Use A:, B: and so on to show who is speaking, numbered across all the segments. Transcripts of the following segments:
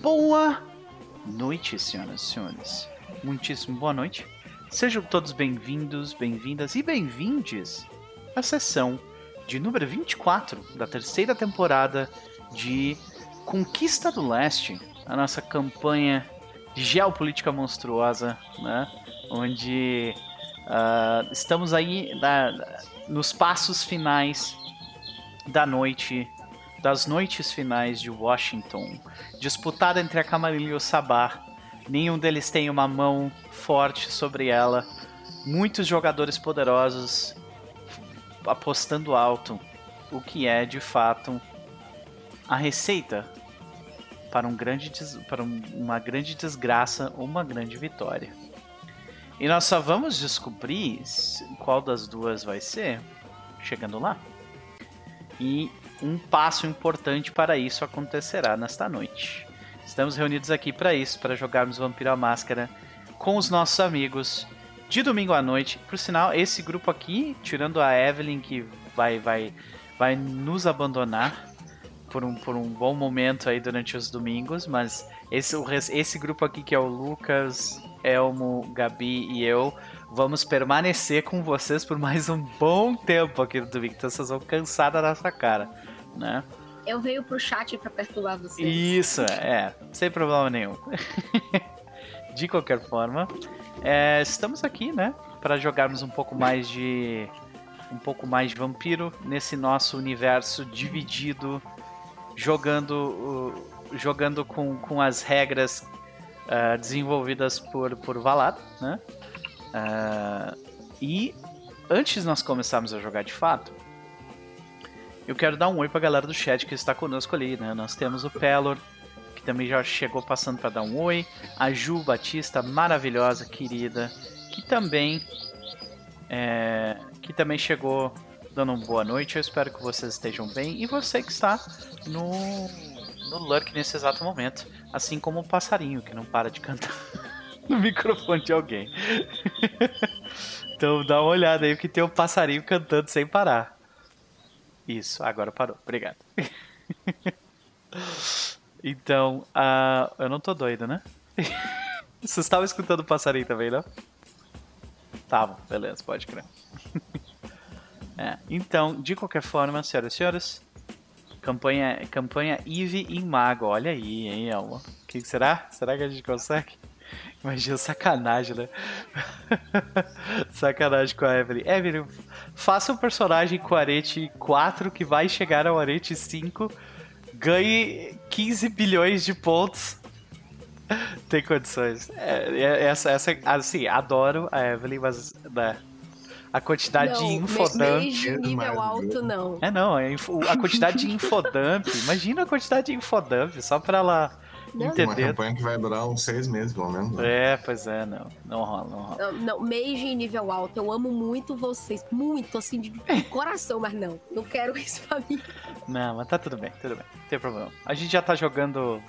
A: Boa noite, senhoras e senhores. Muitíssimo boa noite. Sejam todos bem-vindos, bem-vindas e bem-vindes à sessão de número 24 da terceira temporada de Conquista do Leste, a nossa campanha geopolítica monstruosa, né? Onde uh, estamos aí na, nos passos finais da noite das noites finais de Washington, disputada entre a Camarilha e o Sabá. Nenhum deles tem uma mão forte sobre ela. Muitos jogadores poderosos apostando alto, o que é de fato a receita para, um grande para uma grande desgraça ou uma grande vitória. E nós só vamos descobrir qual das duas vai ser chegando lá. E um passo importante para isso acontecerá nesta noite. Estamos reunidos aqui para isso, para jogarmos Vampiro à Máscara com os nossos amigos de domingo à noite. Por sinal, esse grupo aqui, tirando a Evelyn que vai vai vai nos abandonar por um, por um bom momento aí durante os domingos, mas esse, esse grupo aqui que é o Lucas, Elmo, Gabi e eu vamos permanecer com vocês por mais um bom tempo aqui no domingo. Então vocês vão cansar da nossa cara, né?
B: Eu venho pro chat para perturbar vocês.
A: Isso, é, sem problema nenhum. de qualquer forma, é, estamos aqui, né, para jogarmos um pouco mais de um pouco mais de vampiro nesse nosso universo dividido, jogando jogando com, com as regras uh, desenvolvidas por por Valado, né? Uh, e antes nós começarmos a jogar de fato, eu quero dar um oi pra galera do chat que está conosco ali, né? Nós temos o Pelor, que também já chegou passando para dar um oi, a Ju Batista, maravilhosa, querida, que também é, que também chegou dando uma boa noite. Eu espero que vocês estejam bem e você que está no no lurk nesse exato momento, assim como o passarinho que não para de cantar. no microfone de alguém. então dá uma olhada aí que tem um passarinho cantando sem parar. Isso, agora parou. Obrigado. então, uh, eu não tô doido, né? Vocês estavam escutando o passarinho também, não? Tava, beleza, pode crer. é, então, de qualquer forma, senhoras e senhores, campanha, campanha Eve em Mago. Olha aí, hein, Elmo? O que será? Será que a gente consegue? Imagina sacanagem, né? sacanagem com a Evelyn. Evelyn, faça um personagem com arete 4 que vai chegar ao arete 5, ganhe 15 bilhões de pontos. Tem condições. É, é, essa, essa, assim, adoro a Evelyn, mas né, a quantidade não, de infodump.
B: nível alto, não.
A: É, não, é a quantidade de infodump. Imagina a quantidade de infodump só pra ela não, Entender. Uma
C: campanha que vai durar uns seis meses, pelo menos. Né?
A: É, pois é, não. Não rola, não rola. Não,
B: não Mage em nível alto, eu amo muito vocês. Muito, assim, de coração, mas não. Não quero isso pra mim.
A: Não, mas tá tudo bem, tudo bem. Não tem problema. A gente já tá jogando.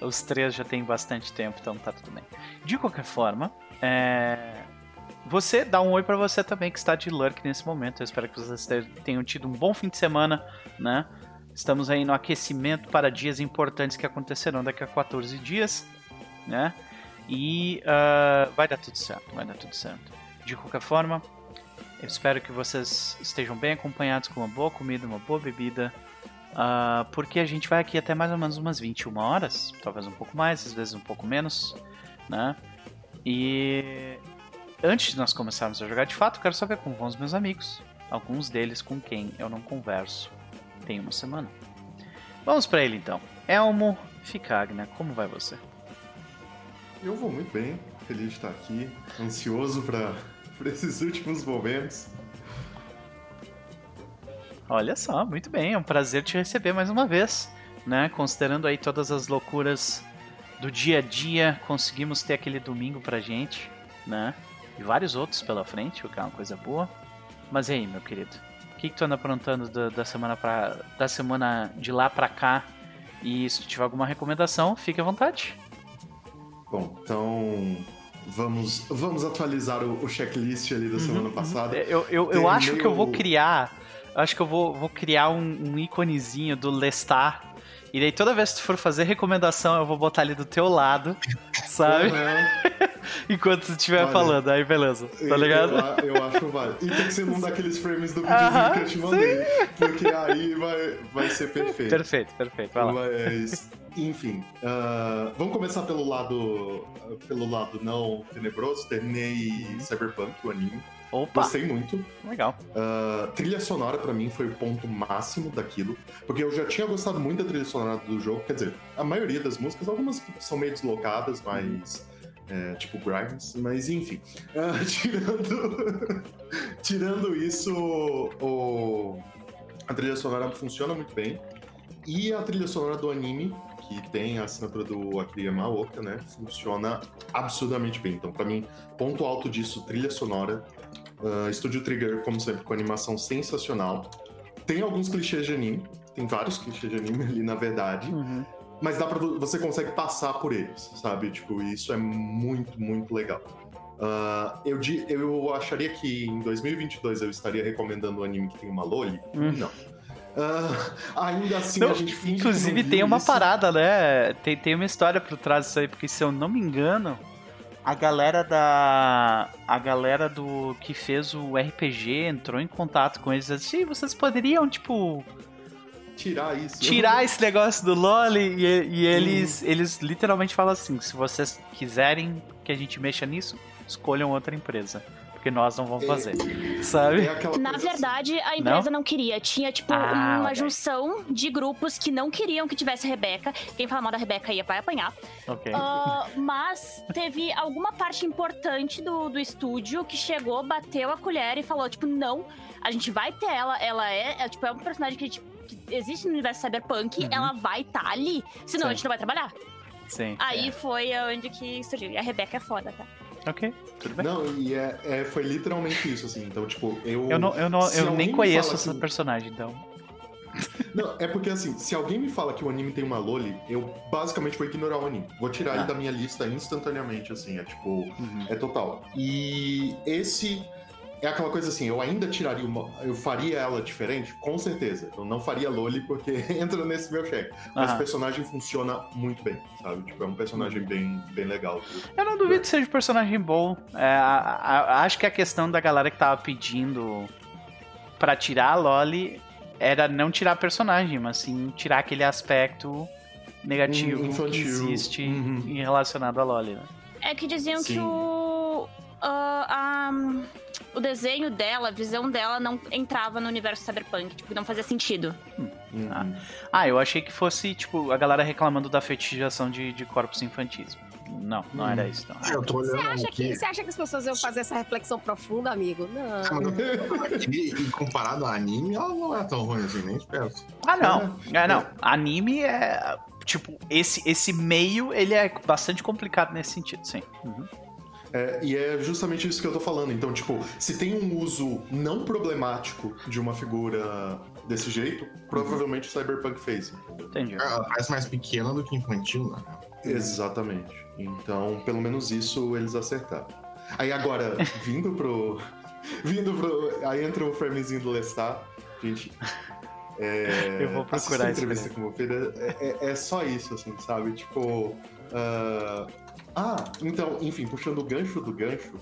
A: Os três já tem bastante tempo, então tá tudo bem. De qualquer forma, é... Você dá um oi para você também que está de lurk nesse momento. Eu espero que vocês tenham tido um bom fim de semana, né? Estamos aí no aquecimento para dias importantes que acontecerão daqui a 14 dias, né? E uh, vai dar tudo certo, vai dar tudo certo. De qualquer forma, eu espero que vocês estejam bem acompanhados com uma boa comida, uma boa bebida, uh, porque a gente vai aqui até mais ou menos umas 21 horas, talvez um pouco mais, às vezes um pouco menos, né? E antes de nós começarmos a jogar de fato, quero saber como vão os meus amigos, alguns deles com quem eu não converso tem uma semana. Vamos para ele então. Elmo Ficagna, como vai você?
C: Eu vou muito bem, feliz de estar aqui, ansioso para esses últimos momentos.
A: Olha só, muito bem, é um prazer te receber mais uma vez, né? Considerando aí todas as loucuras do dia a dia, conseguimos ter aquele domingo pra gente, né? E vários outros pela frente, o que é uma coisa boa. Mas e aí, meu querido? Que, que tu anda aprontando da, da, semana pra, da semana de lá pra cá? E se tu tiver alguma recomendação, fique à vontade.
C: Bom, então vamos, vamos atualizar o, o checklist ali da uhum, semana uhum. passada.
A: Eu, eu, eu acho meio... que eu vou criar. Acho que eu vou, vou criar um, um íconezinho do Lestar E daí toda vez que tu for fazer recomendação, eu vou botar ali do teu lado, sabe?
C: Uhum.
A: Enquanto tu estiver
C: Olha,
A: falando. Aí beleza, tá ligado?
C: Eu, eu acho válido. E tem que ser num daqueles frames do
A: Aham,
C: videozinho que eu te mandei. Porque aí vai, vai ser perfeito.
A: Perfeito, perfeito. Vai lá.
C: Mas, enfim, ah, vamos começar pelo lado pelo lado não tenebroso. Terminei Cyberpunk, o anime.
A: Opa,
C: Gostei muito.
A: legal.
C: Ah, trilha sonora pra mim foi o ponto máximo daquilo, porque eu já tinha gostado muito da trilha sonora do jogo. Quer dizer, a maioria das músicas, algumas são meio deslocadas, mas é, tipo Grimes, mas enfim. Ah, tirando, tirando isso, o- a trilha sonora funciona muito bem. E a trilha sonora do anime, que tem a assinatura do Akira Yamaoka, né? Funciona absurdamente bem. Então, pra mim, ponto alto disso, trilha sonora. Ah, Studio Trigger, como sempre, com animação sensacional. Tem alguns clichês de anime. Tem vários clichês de anime ali, na verdade.
A: Uhum.
C: Mas dá pra, vo- você consegue passar por eles, sabe? Tipo, isso é muito, muito legal. Ah, eu, eu acharia que em 2022 eu estaria recomendando um anime que tem uma Loli?
A: Hum.
C: Não. Ah, ainda assim, a gente finge
A: Inclusive tem uma
C: isso.
A: parada, né? Tem, tem uma história por trás disso aí, porque se eu não me engano, a galera da. A galera do que fez o RPG entrou em contato com eles e disse, "Ih, vocês poderiam, tipo,
C: Tirar isso.
A: tirar esse negócio do Loli e, e eles,
C: Uhum.
A: eles literalmente falam assim: se vocês quiserem que a gente mexa nisso, escolham outra empresa. Porque nós não vamos
C: É.
A: fazer. Sabe?
C: É
D: Na
C: assim.
D: verdade, a empresa não, queria. Tinha, tipo,
A: Ah,
D: uma
A: aí.
D: junção de grupos que não queriam que tivesse Rebeca. Quem fala mal da Rebeca aí vai apanhar.
A: Ok.
D: Ah, mas teve alguma parte importante do, do estúdio que chegou, bateu a colher e falou, tipo, não, a gente vai ter ela. Ela é, é, tipo, é um personagem que, a gente- que existe no universo cyberpunk,
A: Uhum.
D: ela vai estar ali. Senão
A: Sim.
D: a gente não vai trabalhar.
A: Sim.
D: Aí foi onde que surgiu. E a Rebeca é foda, tá?
A: é. Ok, tudo bem.
C: Não, e é, é- foi literalmente isso, assim. Então, tipo, eu.
A: Eu, não, eu, não, eu nem
C: me
A: conheço essa
C: que-
A: personagem, então.
C: Não, é porque assim, se alguém me fala que o anime tem uma Loli, eu basicamente vou ignorar o anime. Vou tirar
A: Ah.
C: ele da minha lista instantaneamente, assim. É tipo.
A: Uhum.
C: É total. E esse é aquela coisa assim, eu ainda tiraria uma. Eu faria ela diferente? Com certeza. Eu não faria Loli porque entra nesse meu cheque. Mas o personagem funciona muito bem, sabe? Tipo, é um personagem bem, bem legal.
A: Eu não duvido que seja um personagem bom. É, a- a- acho que a questão da galera que tava pedindo pra tirar a Loli era não tirar a personagem, mas sim tirar aquele aspecto negativo
C: Hum, infantil.
A: que existe
C: Uhum.
A: em relacionado à Loli, né?
D: É que diziam
C: Sim.
D: que o. ah, a- o desenho dela, a visão dela não entrava no universo cyberpunk, tipo, não fazia sentido.
C: Uhum.
A: Ah. Ah, eu achei que fosse, tipo, a galera reclamando da fetichização de, de corpos infantis. Não, não
C: Hum.
A: era isso. Não.
E: Eu tô
B: Você acha,
E: aqui.
B: que, você acha que as pessoas iam fazer essa reflexão profunda, amigo? Não.
E: E, e comparado ao anime, ela não é tão ruim assim, nem perto.
A: Ah, não. É, não. Anime é. Tipo, esse, esse meio, ele é bastante complicado nesse sentido, sim. Uhum.
C: É, e é justamente isso que eu tô falando. Então, tipo, se tem um uso não problemático de uma figura desse jeito, provavelmente o Cyberpunk fez.
A: Entendi.
E: Ela parece mais pequena do que infantil, né?
C: Exatamente. Então, pelo menos isso eles acertaram. Aí agora, vindo pro. Vindo pro. Aí entra o framezinho do Lestat. Gente. É,
A: Eu vou procurar
C: a
A: esse
C: entrevista com o Pedro. É, é- é só isso, assim, sabe? Tipo. ah, ah, então, enfim, puxando o gancho do gancho,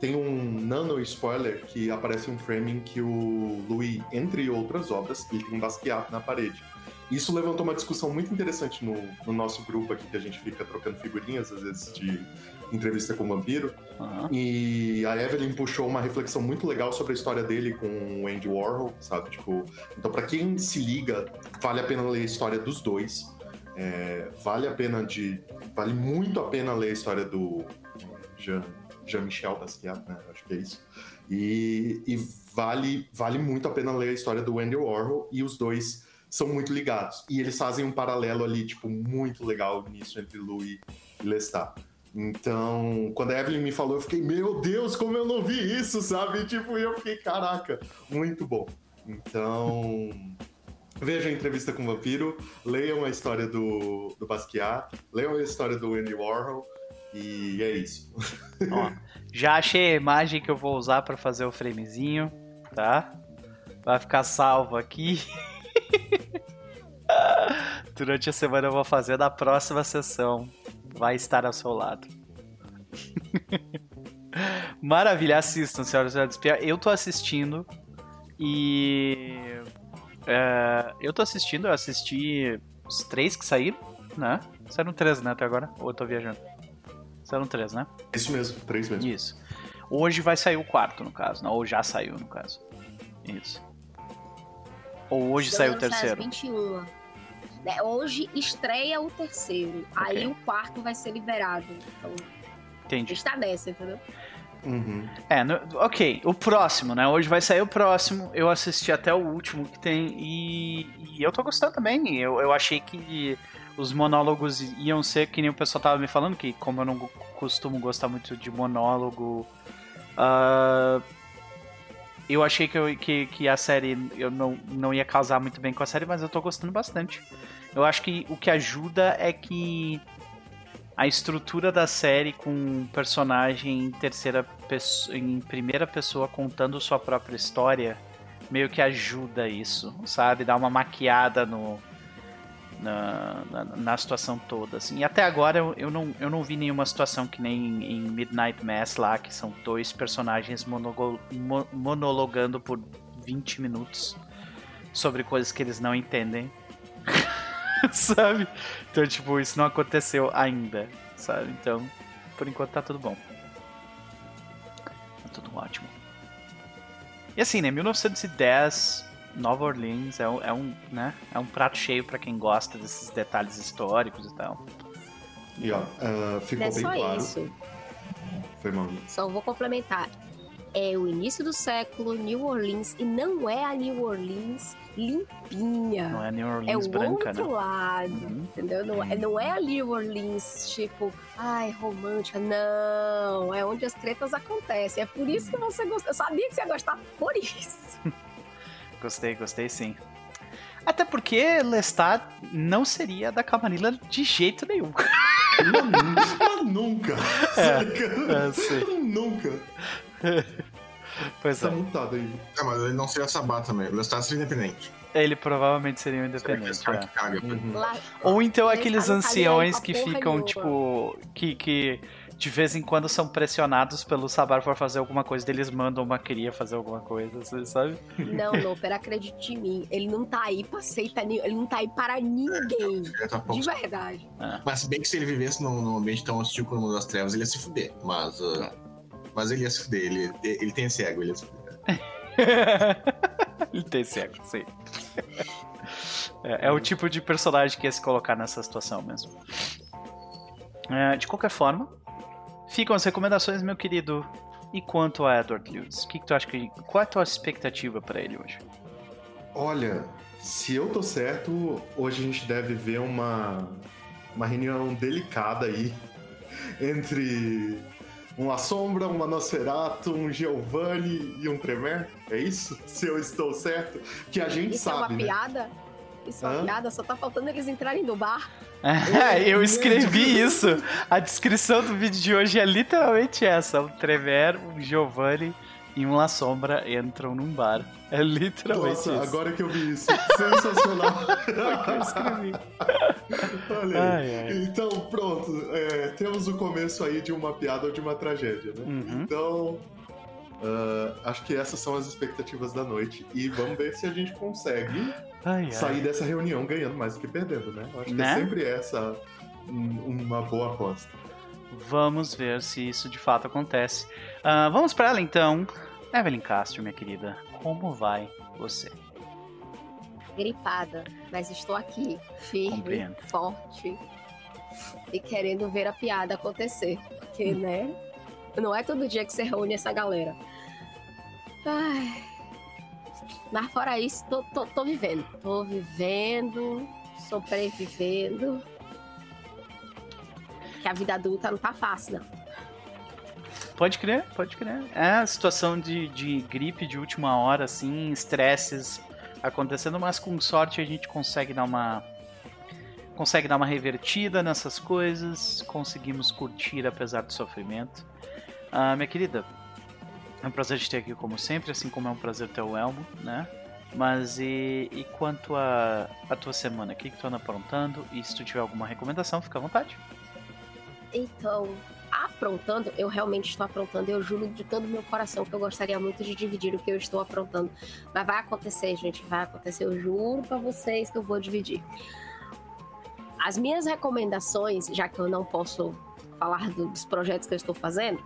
C: tem um nano spoiler que aparece um frame em que o Louis, entre outras obras, ele tem um Basquiat na parede. Isso levantou uma discussão muito interessante no, no nosso grupo aqui, que a gente fica trocando figurinhas, às vezes, de entrevista com o vampiro.
A: Aham.
C: E a Evelyn puxou uma reflexão muito legal sobre a história dele com o Andy Warhol, sabe? Tipo, então para quem se liga, vale a pena ler a história dos dois. É, vale a pena de, vale muito a pena ler a história do Jean, Jean-Michel Basquiat, né? Acho que é isso. E, e vale, vale muito a pena ler a história do Andy Warhol e os dois são muito ligados. E eles fazem um paralelo ali, tipo, muito legal nisso entre Louis e Lestat. Então, quando a Evelyn me falou, eu fiquei, meu Deus, como eu não vi isso, sabe? Tipo, eu fiquei, caraca, muito bom. Então, vejam a entrevista com o vampiro, leiam a história do, do Basquiat, leiam a história do Andy Warhol, e é isso.
A: Ó, já achei a imagem que eu vou usar pra fazer o framezinho, tá? Vai ficar salvo aqui. Durante a semana eu vou fazer da próxima sessão. Vai estar ao seu lado. Maravilha, assistam, senhoras e senhores. Eu tô assistindo e. é, eu tô assistindo, eu assisti os três que saíram, né? Saíram três, né, até agora? Ou eu tô viajando? Saíram três, né?
C: Isso mesmo, três mesmo.
A: Isso. Hoje vai sair o quarto, no caso, né? Ou já saiu, no caso. Isso. Ou hoje saiu o terceiro.
B: 21. Né, Hoje estreia o terceiro.
A: Ok.
B: Aí o quarto vai ser liberado. Então,
A: Entendi.
B: está nessa, entendeu?
C: Uhum.
A: É, no- ok. O próximo, né? Hoje vai sair o próximo. Eu assisti até o último que tem e, e eu tô gostando também. Eu, eu achei que os monólogos iam ser que nem o pessoal tava me falando, que como eu não costumo gostar muito de monólogo. ah, eu achei que, eu- que, que a série eu não, não ia casar muito bem com a série, mas eu tô gostando bastante. Eu acho que o que ajuda é que a estrutura da série com um personagem em terceira pessoa, em primeira pessoa contando sua própria história meio que ajuda isso, sabe? Dá uma maquiada no na, na, na situação toda, assim. E até agora eu, eu, não, eu não vi nenhuma situação que nem em Midnight Mass lá, que são dois personagens monogo- mo- monologando por 20 minutos sobre coisas que eles não entendem. sabe? Então, tipo, isso não aconteceu ainda, sabe? Então, por enquanto tá tudo bom. Tá tudo ótimo. E assim, né? 1910, Nova Orleans é um, é um, né? É um prato cheio pra quem gosta desses detalhes históricos e tal.
C: E ó, ah, ficou
B: é
C: bem
B: só
C: claro.
B: isso.
C: Foi mal.
B: Só vou complementar. É o início do século, New Orleans, e não é a New Orleans limpinha.
A: Não é New
B: É
A: Orleans
B: o
A: branca,
B: outro
A: né?
B: lado,
A: Uhum.
B: entendeu? Não é, não é a New Orleans, tipo, ai, romântica. Não, é onde as tretas acontecem. É por isso que você gosta. Eu sabia que você ia gostar por isso.
A: Gostei, gostei sim. Até porque Lestat não seria da Camarilla de jeito nenhum.
C: Mas nunca.
A: É, é.
C: Nunca.
A: Pois
C: Tá
A: é.
C: mutado aí.
E: É, mas ele não seria Sabá também. Ele está seria independente.
A: Ele provavelmente seria um
E: Seria
A: independente.
E: aquele
A: é.
E: cara que caga.
C: Uhum.
B: Lá,
A: Ou então
B: Ele
A: aqueles
B: tá
A: anciões que ficam, tipo. Que, que de vez em quando são pressionados pelo Sabar por fazer alguma coisa, eles mandam uma cria fazer alguma coisa, você sabe?
B: não, Loper, acredite em mim. Ele não tá aí pra aceitar, ele não tá aí para ninguém.
E: Ele tá pouco-
B: De verdade.
E: Mas se bem que se ele vivesse num, num ambiente tão hostil como o mundo das trevas, ele ia se fuder. Mas, ah, mas ele ia se fuder. Ele, ele tem esse ego, ele ia se fuder.
A: ele tem cego, sim. É, é o tipo de personagem que ia se colocar nessa situação mesmo. É, de qualquer forma, ficam as recomendações, meu querido. E quanto a Edward Lewis? O que, que tu acha que. Qual é a tua expectativa pra ele hoje?
C: Olha, se eu tô certo, hoje a gente deve ver uma, uma reunião delicada aí entre uma Sombra, uma Nosferatu, um Giovanni e um Tremere. É isso? Se eu estou certo? Que a gente
B: Isso é uma
C: sabe, né?
B: piada? Isso é uma piada, só tá faltando eles entrarem no bar.
A: eu escrevi isso. A descrição do vídeo de hoje é literalmente essa: um Tremer, um Giovanni e uma Sombra entram num bar. É literalmente
C: Nossa,
A: isso.
C: agora que eu vi isso. Sensacional.
A: Eu escrevi.
C: Olha aí.
A: Ai, ai.
C: Então, pronto. é, temos o começo aí de uma piada ou de uma tragédia, né?
A: Uhum.
C: Então, ah, acho que essas são as expectativas da noite. E vamos ver se a gente consegue
A: Ai, ai.
C: sair dessa reunião ganhando mais do que perdendo, né? Acho
A: Né?
C: que é sempre essa um- uma boa aposta.
A: Vamos ver se isso de fato acontece. Ah, vamos pra ela então. Evelyn Castro, minha querida, como vai você?
B: Gripada, mas estou aqui, firme,
A: Compreendo.
B: forte e querendo ver a piada acontecer. Porque, né? Não é todo dia que você reúne essa galera. Ai. Mas fora isso, tô, tô, tô vivendo. Tô vivendo, sobrevivendo. Que a vida adulta não tá fácil, não.
A: Pode crer, pode crer. É a situação de, de gripe de última hora, assim, estresses acontecendo, mas com sorte a gente consegue dar uma. Consegue dar uma revertida nessas coisas, conseguimos curtir apesar do sofrimento. Ah, minha querida, é um prazer te ter aqui como sempre, assim como é um prazer ter o Elmo, né? Mas e, e quanto a, a tua semana? O que, que tu anda aprontando? E se tu tiver alguma recomendação, fica à vontade.
B: Então, aprontando, eu realmente estou aprontando. Eu juro de todo meu coração que eu gostaria muito de dividir o que eu estou aprontando. Mas vai acontecer, gente. Vai acontecer. Eu juro pra vocês que eu vou dividir. As minhas recomendações, já que eu não posso falar do- dos projetos que eu estou fazendo,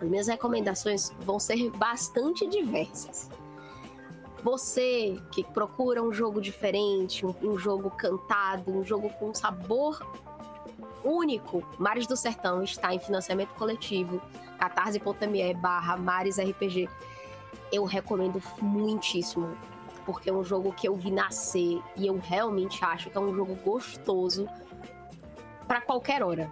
B: as minhas recomendações vão ser bastante diversas. Você que procura um jogo diferente, um jogo cantado, um jogo com sabor único, Mares do Sertão está em financiamento coletivo, catarse.me barra Mares RPG. Eu recomendo muitíssimo, porque é um jogo que eu vi nascer e eu realmente acho que é um jogo gostoso para qualquer hora.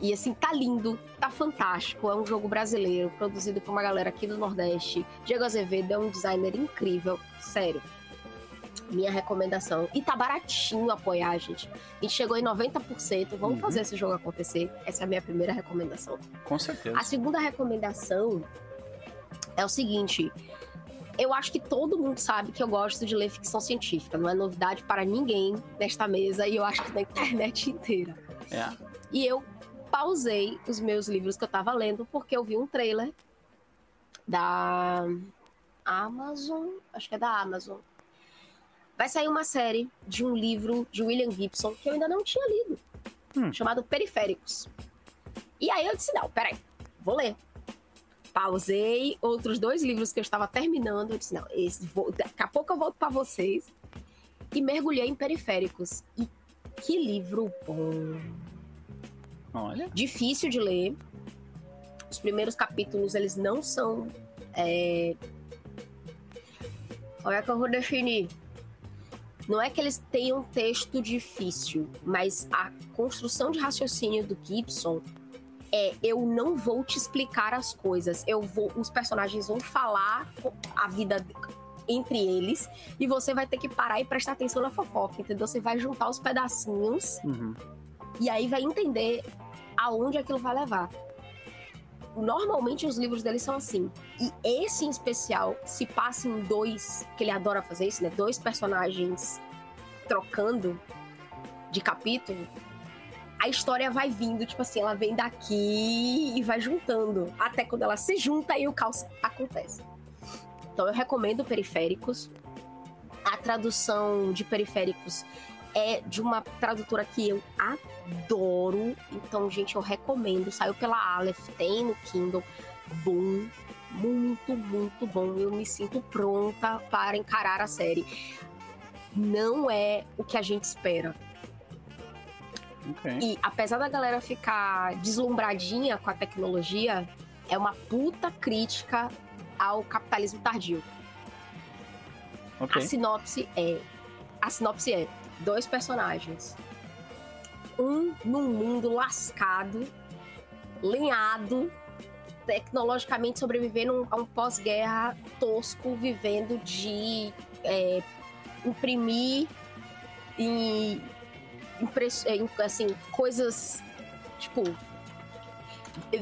B: E assim, tá lindo, tá fantástico. É um jogo brasileiro, produzido por uma galera aqui do Nordeste. Diego Azevedo é um designer incrível, sério. Minha recomendação. E tá baratinho apoiar, gente. A gente chegou em 90%. Vamos
A: Uhum.
B: fazer esse jogo acontecer. Essa é a minha primeira recomendação.
A: Com certeza.
B: A segunda recomendação é o seguinte. Eu acho que todo mundo sabe que eu gosto de ler ficção científica. Não é novidade para ninguém nesta mesa e eu acho que na internet inteira.
A: É.
B: E eu pausei os meus livros que eu tava lendo porque eu vi um trailer da Amazon, acho que é da Amazon. Vai sair uma série de um livro de William Gibson que eu ainda não tinha lido,
A: Hum.
B: chamado Periféricos. E aí eu disse: não, peraí, vou ler. Pausei outros dois livros que eu estava terminando. Eu disse: não, esse vou, daqui a pouco eu volto para vocês. E mergulhei em Periféricos. E que livro bom!
A: Olha.
B: difícil de ler. Os primeiros capítulos, eles não são. É... Como é que eu vou definir? Não é que eles tenham texto difícil, mas a construção de raciocínio do Gibson é eu não vou te explicar as coisas. Eu vou. Os personagens vão falar a vida entre eles e você vai ter que parar e prestar atenção na fofoca, entendeu? Você vai juntar os pedacinhos
A: Uhum.
B: e aí vai entender aonde aquilo vai levar. Normalmente os livros dele são assim. E esse em especial se passa em dois, que ele adora fazer isso, né? Dois personagens trocando de capítulo. A história vai vindo, tipo assim, ela vem daqui e vai juntando. Até quando ela se junta e o caos acontece. Então eu recomendo Periféricos. A tradução de Periféricos é de uma tradutora que eu adoro. Então, gente, eu recomendo. Saiu pela Aleph, tem no Kindle. Bom, muito, muito bom. Eu me sinto pronta para encarar a série. Não é o que a gente espera.
A: Ok.
B: E apesar da galera ficar deslumbradinha com a tecnologia, é uma puta crítica ao capitalismo tardio.
A: Ok.
B: A sinopse é. A sinopse é dois personagens. Um num mundo lascado, lenhado, tecnologicamente sobrevivendo a um pós-guerra tosco, vivendo de é, imprimir e impress- é, im- assim, coisas tipo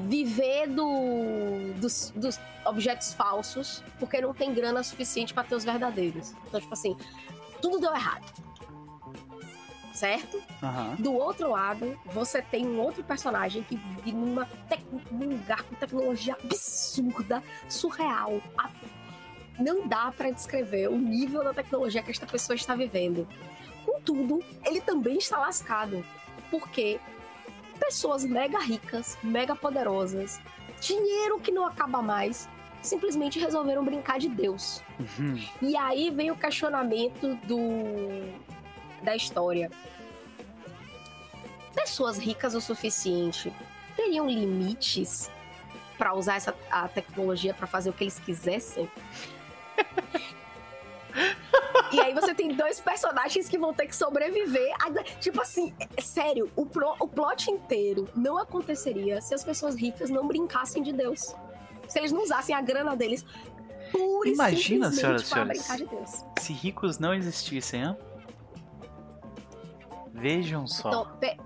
B: viver do, dos, dos objetos falsos porque não tem grana suficiente para ter os verdadeiros. Então, tipo assim, tudo deu errado. Certo?
A: Aham.
B: Do outro lado, você tem um outro personagem que vive numa tec- num lugar com tecnologia absurda, surreal. A- Não dá pra descrever o nível da tecnologia que esta pessoa está vivendo. Contudo, ele também está lascado. Porque pessoas mega ricas, mega poderosas, dinheiro que não acaba mais, simplesmente resolveram brincar de Deus.
A: Uhum.
B: E aí vem o questionamento do da história. Pessoas ricas o suficiente teriam limites para usar essa a tecnologia para fazer o que eles quisessem? E aí você tem dois personagens que vão ter que sobreviver. a- Tipo assim, é sério, o, pro- o plot inteiro não aconteceria se as pessoas ricas não brincassem de Deus. Se eles não usassem a grana deles pura
A: Imagina, senhoras e senhores.
B: de Deus.
A: Se ricos não existissem, hã? Vejam só.
B: Então, pe-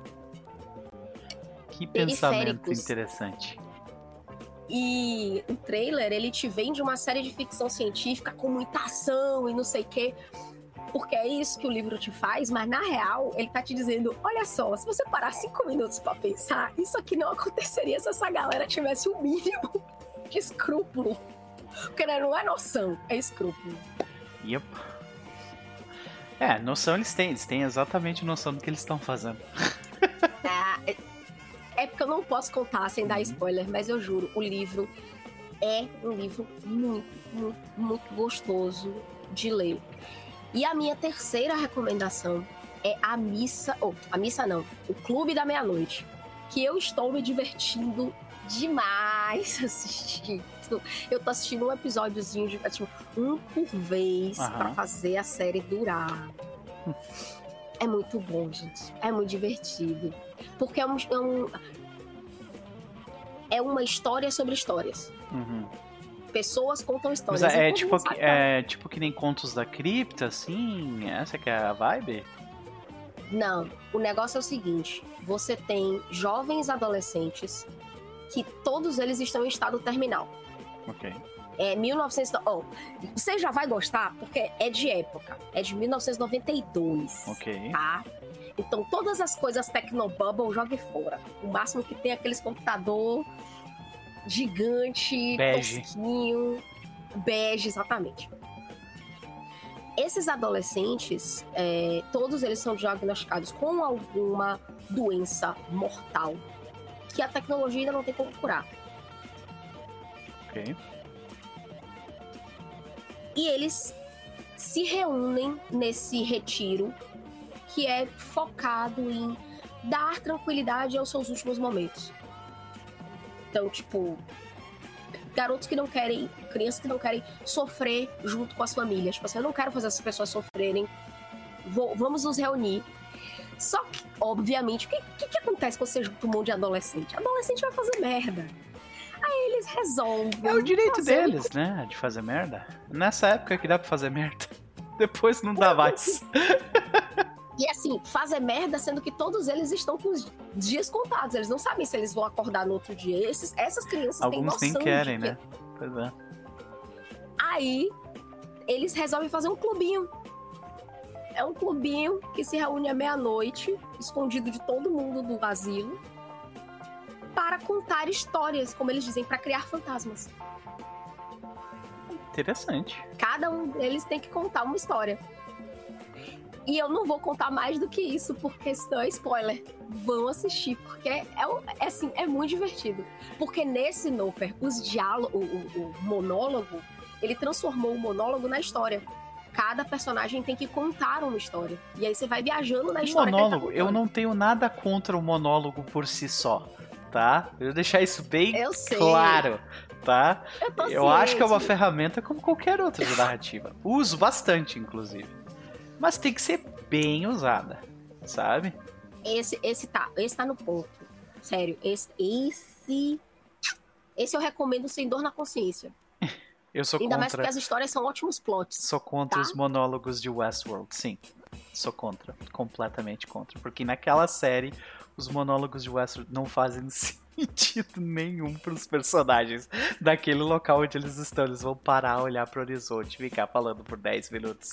A: que pensamento interessante.
B: E o trailer, ele te vende uma série de ficção científica com muita ação e não sei o quê. Porque é isso que o livro te faz, mas na real, ele tá te dizendo: olha só, se você parar cinco minutos pra pensar, isso aqui não aconteceria se essa galera tivesse o mínimo de escrúpulo. Porque né, não é noção, é escrúpulo.
A: Yep. É, noção eles têm, eles têm exatamente noção do que eles estão fazendo.
B: É, é porque eu não posso contar sem dar
A: Uhum.
B: spoiler, mas eu juro, o livro é um livro muito, muito, muito gostoso de ler. E a minha terceira recomendação é a missa, ou a missa não, o Clube da Meia-Noite, que eu estou me divertindo demais assistindo. Eu tô assistindo um episódiozinho de tipo, um por vez
A: Aham.
B: pra fazer a série durar. É muito bom, gente. É muito divertido. Porque é um, é um- é uma história sobre histórias.
A: Uhum.
B: Pessoas contam
A: Mas
B: histórias.
A: é,
B: e todo
A: tipo,
B: sabe
A: é tipo que nem contos da cripta, assim? Essa que é a vibe?
B: Não, o negócio é o seguinte: você tem jovens adolescentes que todos eles estão em estado terminal.
A: Ok.
B: É 1900. Oh, você já vai gostar porque é de época. É de 1992.
A: Ok.
B: Tá? Então todas as coisas Tecnobubble jogue fora. O máximo que tem é aqueles computador gigante,
A: Bege.
B: tosquinho, bege, exatamente. Esses adolescentes, é, todos eles são diagnosticados com alguma doença mortal que a tecnologia ainda não tem como curar.
A: Ok.
B: E eles se reúnem nesse retiro que é focado em dar tranquilidade aos seus últimos momentos. Então, tipo, garotos que não querem, crianças que não querem sofrer junto com as famílias. Tipo assim, eu não quero fazer essas pessoas sofrerem. Vou- vamos nos reunir. Só que, obviamente, o que, que, que acontece quando você junta um monte de adolescente? Adolescente vai fazer merda. Aí eles resolvem.
A: É o direito
B: fazer
A: deles, né? De fazer merda. Nessa época que dá pra fazer merda. Depois não dá mais.
B: E assim, fazer merda, sendo que todos eles estão com os dias contados. Eles não sabem se eles vão acordar no outro dia. Esses, essas crianças
A: Alguns
B: têm
A: nem
B: noção
A: querem,
B: de que...
A: né? Pois é.
B: Aí, eles resolvem fazer um clubinho. É um clubinho que se reúne à meia-noite, escondido de todo mundo do asilo, para contar histórias, como eles dizem, para criar fantasmas.
A: Interessante.
B: Cada um deles tem que contar uma história. E eu não vou contar mais do que isso, porque senão é spoiler. Vão assistir, porque é, é assim, é muito divertido. Porque nesse Noper, os diálogos, o, o- monólogo, ele transformou o monólogo na história. Cada personagem tem que contar uma história. E aí você vai viajando na
A: O
B: história. tá
A: monólogo, eu
B: contando.
A: não tenho nada contra o monólogo por si só, tá? Eu vou deixar isso bem
B: Eu
A: claro, tá?
B: Eu,
A: Eu acho que é uma ferramenta como qualquer outra de narrativa. Uso bastante, inclusive. Mas tem que ser bem usada, sabe?
B: Esse, esse tá, esse tá no ponto. Sério, esse, esse, esse eu recomendo sem dor na consciência.
A: Eu sou
B: Ainda mais
A: contra,
B: porque as histórias são ótimos plots.
A: sou contra
B: tá?
A: os monólogos de Westworld, sim. Sou contra, completamente contra. Porque naquela série, os monólogos de Westworld não fazem sentido nenhum pros personagens daquele local onde eles estão. Eles vão parar, olhar pro horizonte e ficar falando por 10 minutos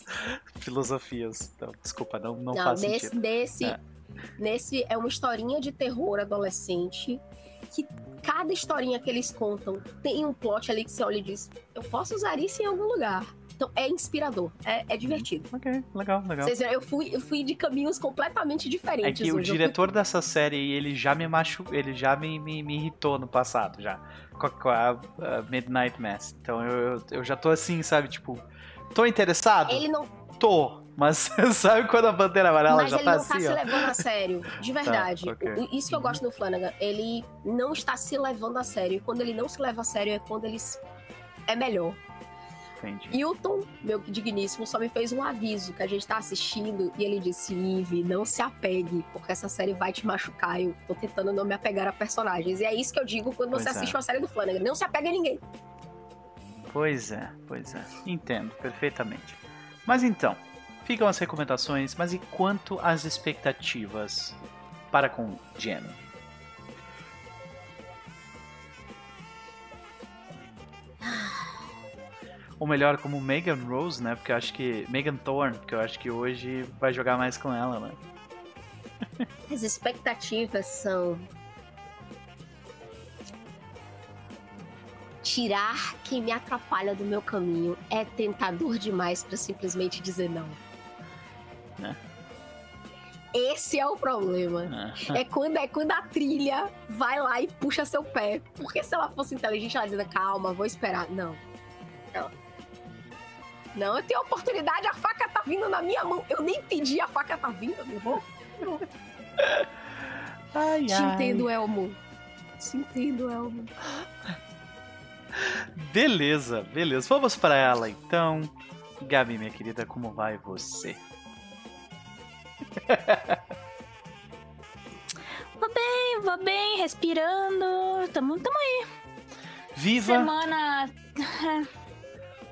A: filosofias. Então, desculpa, não, não,
B: Não,
A: faz
B: nesse,
A: sentido.
B: nesse,
A: É.
B: nesse é uma historinha de terror adolescente que cada historinha que eles contam tem um plot ali que você olha e diz: eu posso usar isso em algum lugar. Então é inspirador, é, é divertido.
A: Ok, legal, legal.
B: Vocês viram, eu fui, eu fui de caminhos completamente
A: É
B: diferentes.
A: que o
B: hoje. Fui-
A: diretor dessa série, ele já me machu... ele já me, me, me irritou no passado, já. Com a, a, Midnight Mass. Então eu, eu, já tô assim, sabe, tipo, tô interessado?
B: Ele não,
A: Tô. Mas sabe quando a bandeira amarela
B: mas
A: já
B: ele
A: tá
B: não
A: assim,
B: tá se
A: ó?
B: levando a sério, de verdade.
A: ok.
B: O- Isso que eu gosto no Flanagan, ele não está se levando a sério. E quando ele não se leva a sério é quando ele é melhor.
A: Entendi.
B: Hilton, meu digníssimo, só me fez um aviso que a gente tá assistindo e ele disse: Ive, não se apegue, porque essa série vai te machucar. Eu tô tentando não me apegar a personagens. E é isso que eu digo quando você
A: Pois é.
B: assiste uma série do Flanagan: não se apega a ninguém.
A: Pois é, pois é. Entendo perfeitamente. Mas então, ficam as recomendações, mas e quanto às expectativas para com Jen? Ou melhor, como Megan Rose, né? Porque eu acho que. Megan Thorne, porque eu acho que hoje vai jogar mais com ela, né?
B: As expectativas são. Tirar quem me atrapalha do meu caminho é tentador demais pra simplesmente dizer não.
A: Né?
B: Esse é o problema.
A: Ah.
B: É quando, é quando a trilha vai lá e puxa seu pé. Porque se ela fosse inteligente, ela dizia, calma, vou esperar. Não. Não. Não, eu tenho oportunidade, a faca tá vindo na minha mão. Eu nem pedi, a faca tá vindo, eu não vou.
A: Ai,
B: Te
A: ai.
B: entendo, Elmo. Te entendo, Elmo.
A: Beleza, beleza. Vamos para ela então. Gabi, minha querida, como vai você?
D: Vou bem, vou bem, respirando. Tamo, tamo aí.
A: Viva!
D: Semana.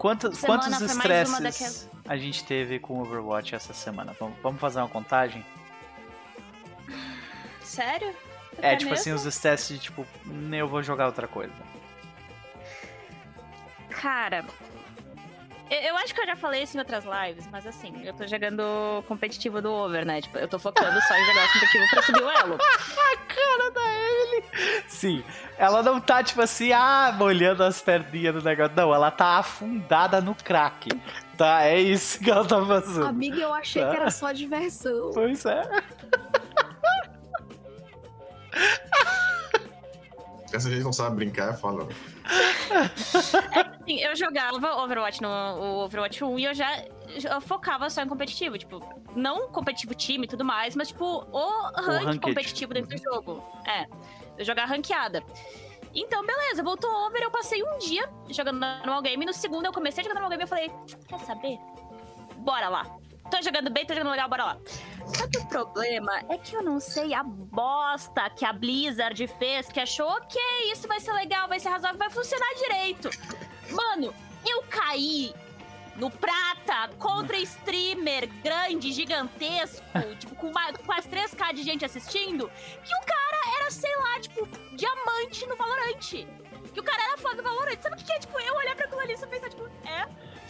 A: Quantos, quantos estresses a gente teve com Overwatch essa semana? Vamos, vamos fazer uma contagem?
D: Sério?
A: É,
D: É
A: tipo assim,
D: mesmo?
A: os estresses de tipo, "Hum, eu vou jogar outra coisa.
D: Cara. Eu, eu acho que eu já falei isso em outras lives, mas assim, eu tô jogando competitivo do over, né? Tipo, eu tô focando só em jogar competitivo pra subir o elo.
A: cara da Emily. Sim, ela não tá tipo assim, ah, molhando as perninhas do negócio. Não, ela tá afundada no crack. Tá, é isso que ela tá fazendo.
B: Amiga, eu achei que era só diversão.
A: Pois é.
E: Essa gente não sabe brincar, é.
D: Assim, eu jogava Overwatch no Overwatch 1 e eu já eu focava só em competitivo. Tipo, não competitivo time e tudo mais, mas tipo, o rank competitivo dentro do jogo. É, eu jogar ranqueada. Então, beleza, voltou over, eu passei um dia jogando normal game. No segundo eu comecei a jogar normal game e eu falei, quer saber? Bora lá. Tô jogando bem, tô jogando legal, bora lá. Só que o problema é que eu não sei a bosta que a Blizzard fez, que achou, ok, isso vai ser legal, vai ser razoável, vai funcionar direito. Mano, eu caí no prata contra streamer grande, gigantesco, tipo, com uma- quase 3k de gente assistindo, que o cara era, sei lá, tipo, diamante no Valorante. Que o cara era fã do Valorante. Sabe o que é? Tipo, eu olhar pra aquilo ali e só pensar, tipo, é.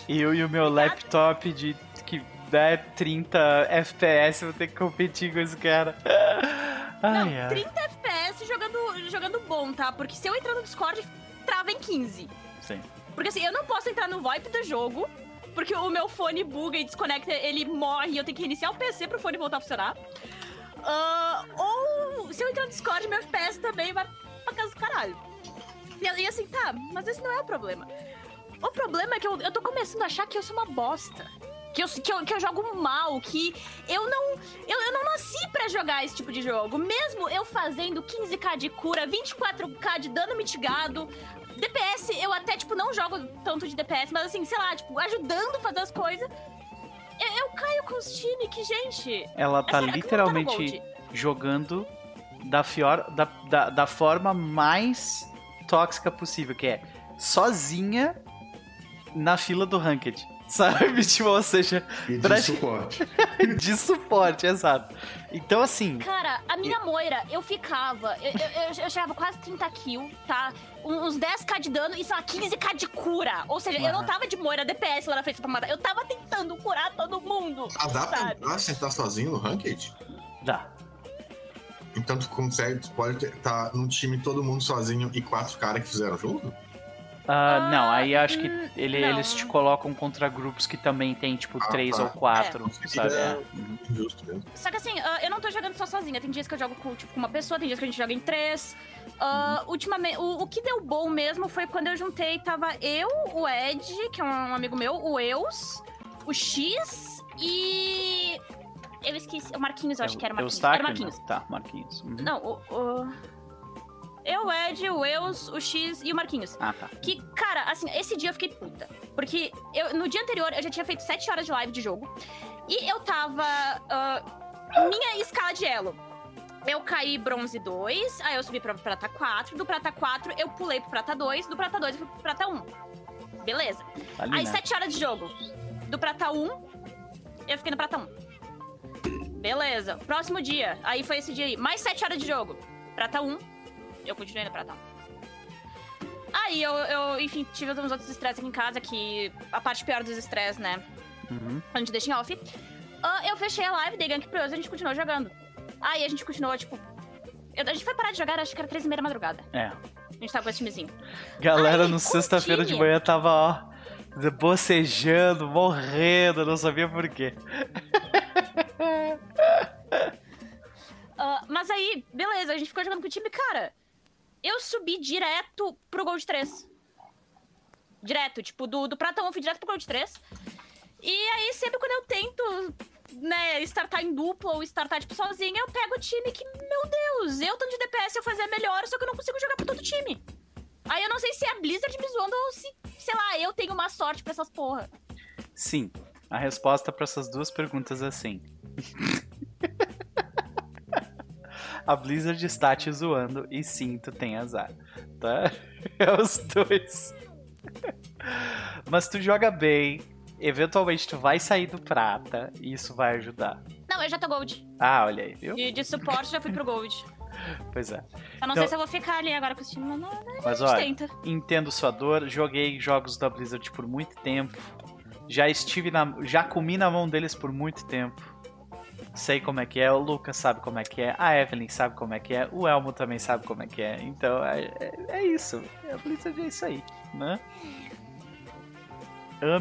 A: Eu e o meu laptop de que dá 30 FPS, vou ter que competir com esse cara.
D: Não,
A: Ai, ai.
D: 30 FPS jogando, jogando bom, tá? Porque se eu entrar no Discord, trava em 15.
A: Sim.
D: Porque assim, eu não posso entrar no VoIP do jogo, porque o meu fone buga e desconecta, ele morre e eu tenho que reiniciar o PC pro fone voltar a funcionar. Ah, ou se eu entrar no Discord, meu FPS também vai pra casa do caralho. E, e assim, tá, mas esse não é o problema. O problema é que eu, eu tô começando a achar que eu sou uma bosta. Que eu, que, eu, que eu jogo mal, que eu não. Eu, eu não nasci pra jogar esse tipo de jogo. Mesmo eu fazendo 15k de cura, 24k de dano mitigado. DPS, eu até, tipo, não jogo tanto de DPS, mas assim, sei lá, tipo, ajudando a fazer as coisas. Eu, eu caio com os times que, gente.
A: Ela
D: é
A: tá
D: sério, tá
A: literalmente
D: Gold.
A: jogando da, fior, da, da, da forma mais tóxica possível, que é sozinha na fila do Ranked. Sabe? Tipo, ou seja,
C: E de
A: Pra-
C: suporte.
A: de suporte, exato. Então, assim,
D: Cara, a minha moira, eu ficava. Eu, eu, eu, eu chegava quase 30 kills, tá? Uns 10k de dano e, sei lá, 15k de cura. Ou seja, eu não tava de moira DPS lá na frente pra matar. Eu tava tentando curar todo mundo.
E: Ah, dá pra
D: sabe?
E: entrar sem estar sozinho no Ranked?
A: dá.
E: Então tu consegue, tu pode estar num time todo mundo sozinho e quatro caras que fizeram junto?
A: Ah, não, aí acho que
D: hum,
A: ele-
D: não.
A: eles te colocam contra grupos que também tem, tipo,
E: Ah,
A: três
E: tá.
A: ou quatro,
E: É.
A: sabe?
E: É.
A: É. Uhum.
E: Injusto mesmo.
D: Só que assim, ah, eu não tô jogando só sozinha. Tem dias que eu jogo com, tipo, uma pessoa, tem dias que a gente joga em três. Ah, ultimamente, o, o que deu bom mesmo foi quando eu juntei, tava eu, o Ed, que é um amigo meu, o Eus, o X e. Eu esqueci. O Marquinhos, eu acho que era o Marquinhos. Era o
A: Eustáquio,
D: Marquinhos.
A: Tá, Marquinhos. Uhum.
D: Não, o. o... Eu, o Ed, o Eus, o X e o Marquinhos.
A: Ah, tá.
D: Que, cara, assim, esse dia eu fiquei puta. Porque eu, no dia anterior eu já tinha feito 7 horas de live de jogo. E eu tava. ah, minha escala de elo. Eu caí bronze 2, aí eu subi pra prata 4. Do prata 4 eu pulei pro prata 2. Do prata 2 eu fui pro prata 1. Beleza.
A: Ali,
D: Aí
A: né?
D: 7 horas de jogo. Do prata 1, eu fiquei no prata 1. Beleza. Próximo dia. Aí foi esse dia aí. Mais 7 horas de jogo. Prata 1, eu continuei no prata 1. Aí eu, eu, enfim, tive uns outros estresses aqui em casa, que a parte pior dos estresses, né?
A: Uhum.
D: A gente deixa em off. Ah, eu fechei a live, dei gank pro e a gente continuou jogando. Aí a gente continuou, tipo. eu- a gente foi parar de jogar, acho que era três e meia da madrugada.
A: É.
D: A gente tava com esse timezinho.
A: Galera
D: Ai,
A: no sexta-feira de manhã tava, ó, bocejando, morrendo, não sabia por quê.
D: Ah, mas aí, beleza, a gente ficou jogando com o time, cara. Eu subi direto pro Gold 3. Direto, tipo, do, do Prata 1 eu fui direto pro Gold 3. E aí, sempre quando eu tento, né, startar em dupla ou startar, tipo, sozinha, eu pego o time que, meu Deus, eu tanto de DPS eu fazia melhor, só que eu não consigo jogar pro todo time. Aí eu não sei se é a Blizzard me zoando ou se, sei lá, eu tenho uma sorte pra essas porra.
A: Sim, a resposta para essas duas perguntas é sim. a Blizzard está te zoando e sim, tu tem azar, tá? É os dois. Mas tu joga bem, eventualmente tu vai sair do prata e isso vai ajudar.
D: Não, eu já tô Gold.
A: Ah, olha aí, viu?
D: De, de suporte já fui pro Gold.
A: Pois é.
D: Eu não
A: Então-
D: sei se eu vou ficar ali agora com esse time, mas não,
A: Mas olha,
D: tenta.
A: entendo sua dor, joguei jogos da Blizzard por muito tempo. Já estive na. Já comi na mão deles por muito tempo. Sei como é que é, o Lucas sabe como é que é, a Evelyn sabe como é que é, o Elmo também sabe como é que é. Então é, é, é isso. A Blizzard é isso aí, né?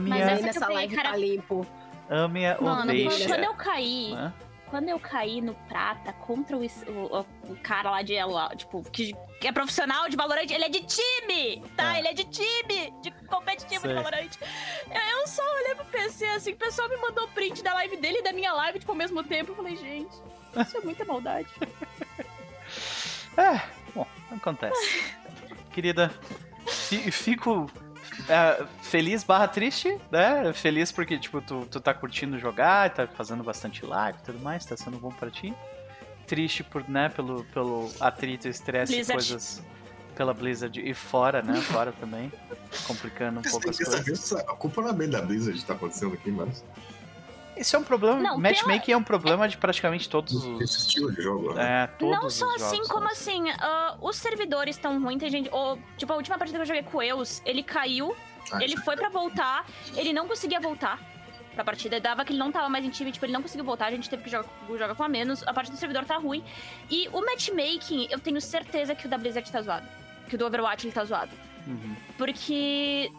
D: Mas essa que eu
B: nessa live
D: cara-
B: tá limpo.
A: ame-a ou
D: Mano, quando,
A: deixa.
D: quando eu caí, quando eu caí no prata contra o, o- o- cara lá de elo, tipo, que, que é profissional de Valorant, ele é de time, tá?
A: Ah.
D: Ele é de time, de competitivo
A: Sei.
D: de Valorant. Eu eu só olhei pro PC assim, o pessoal me mandou print da live dele e da minha live, tipo, ao mesmo tempo. Eu falei, gente, isso é muita maldade.
A: É, bom, acontece. Querida, fi- fico é, feliz barra triste, né? Feliz porque, tipo, tu, tu tá curtindo jogar, tá fazendo bastante live e tudo mais, tá sendo bom pra ti. Triste por, né, pelo, pelo atrito, estresse e coisas pela Blizzard e fora, né? Fora também. Complicando um pouco as coisas.
E: a culpa não é bem da Blizzard que tá acontecendo aqui, mas
A: Isso é um problema.
D: Não,
A: matchmaking é um problema de praticamente todos
E: esse
A: os.
E: estilo de jogo. né?
A: É, todos
D: Não só
A: os
D: assim,
A: jogos,
D: como
A: né?
D: assim, ah, os servidores estão ruins, tem gente. ou, tipo, a última partida que eu joguei com o Eus, ele caiu,
E: Ah,
D: ele foi pra voltar, ele não conseguia voltar pra partida, dava que ele não tava mais em time, tipo, ele não conseguiu voltar, a gente teve que jogar, jogar com a menos, a parte do servidor tá ruim. E o matchmaking, eu tenho certeza que o da Blizzard tá zoado. Que o do Overwatch ele tá zoado.
A: Uhum.
D: Porque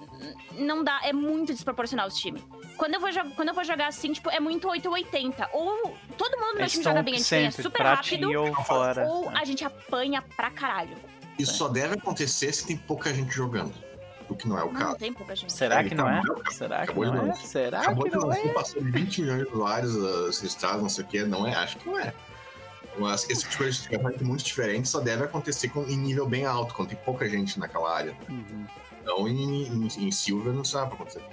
D: não dá, é muito desproporcional esse time. Quando eu vou, quando eu vou jogar assim, tipo, é muito 8 ou 80. Ou todo mundo no meu
A: Eles
D: time joga bem, a gente ganha
A: sempre
D: super
A: pra
D: rápido.
A: ou fora.
D: Ou a gente apanha pra caralho.
E: Isso só deve acontecer se tem pouca gente jogando. O que não é o
D: Não,
E: caso.
D: tem pouca gente.
A: Será
E: Ele
A: que não é? Será que não é? Será
E: Acabou
A: que não é?
E: passou de 20 milhões de usuários uh, registrados, não sei o que, não é? Acho que não é. Mas esse tipo de é muito diferente, só deve acontecer com, em nível bem alto, quando tem pouca gente naquela área.
A: Uhum.
E: Não em, em, em Silver não sabe acontecer.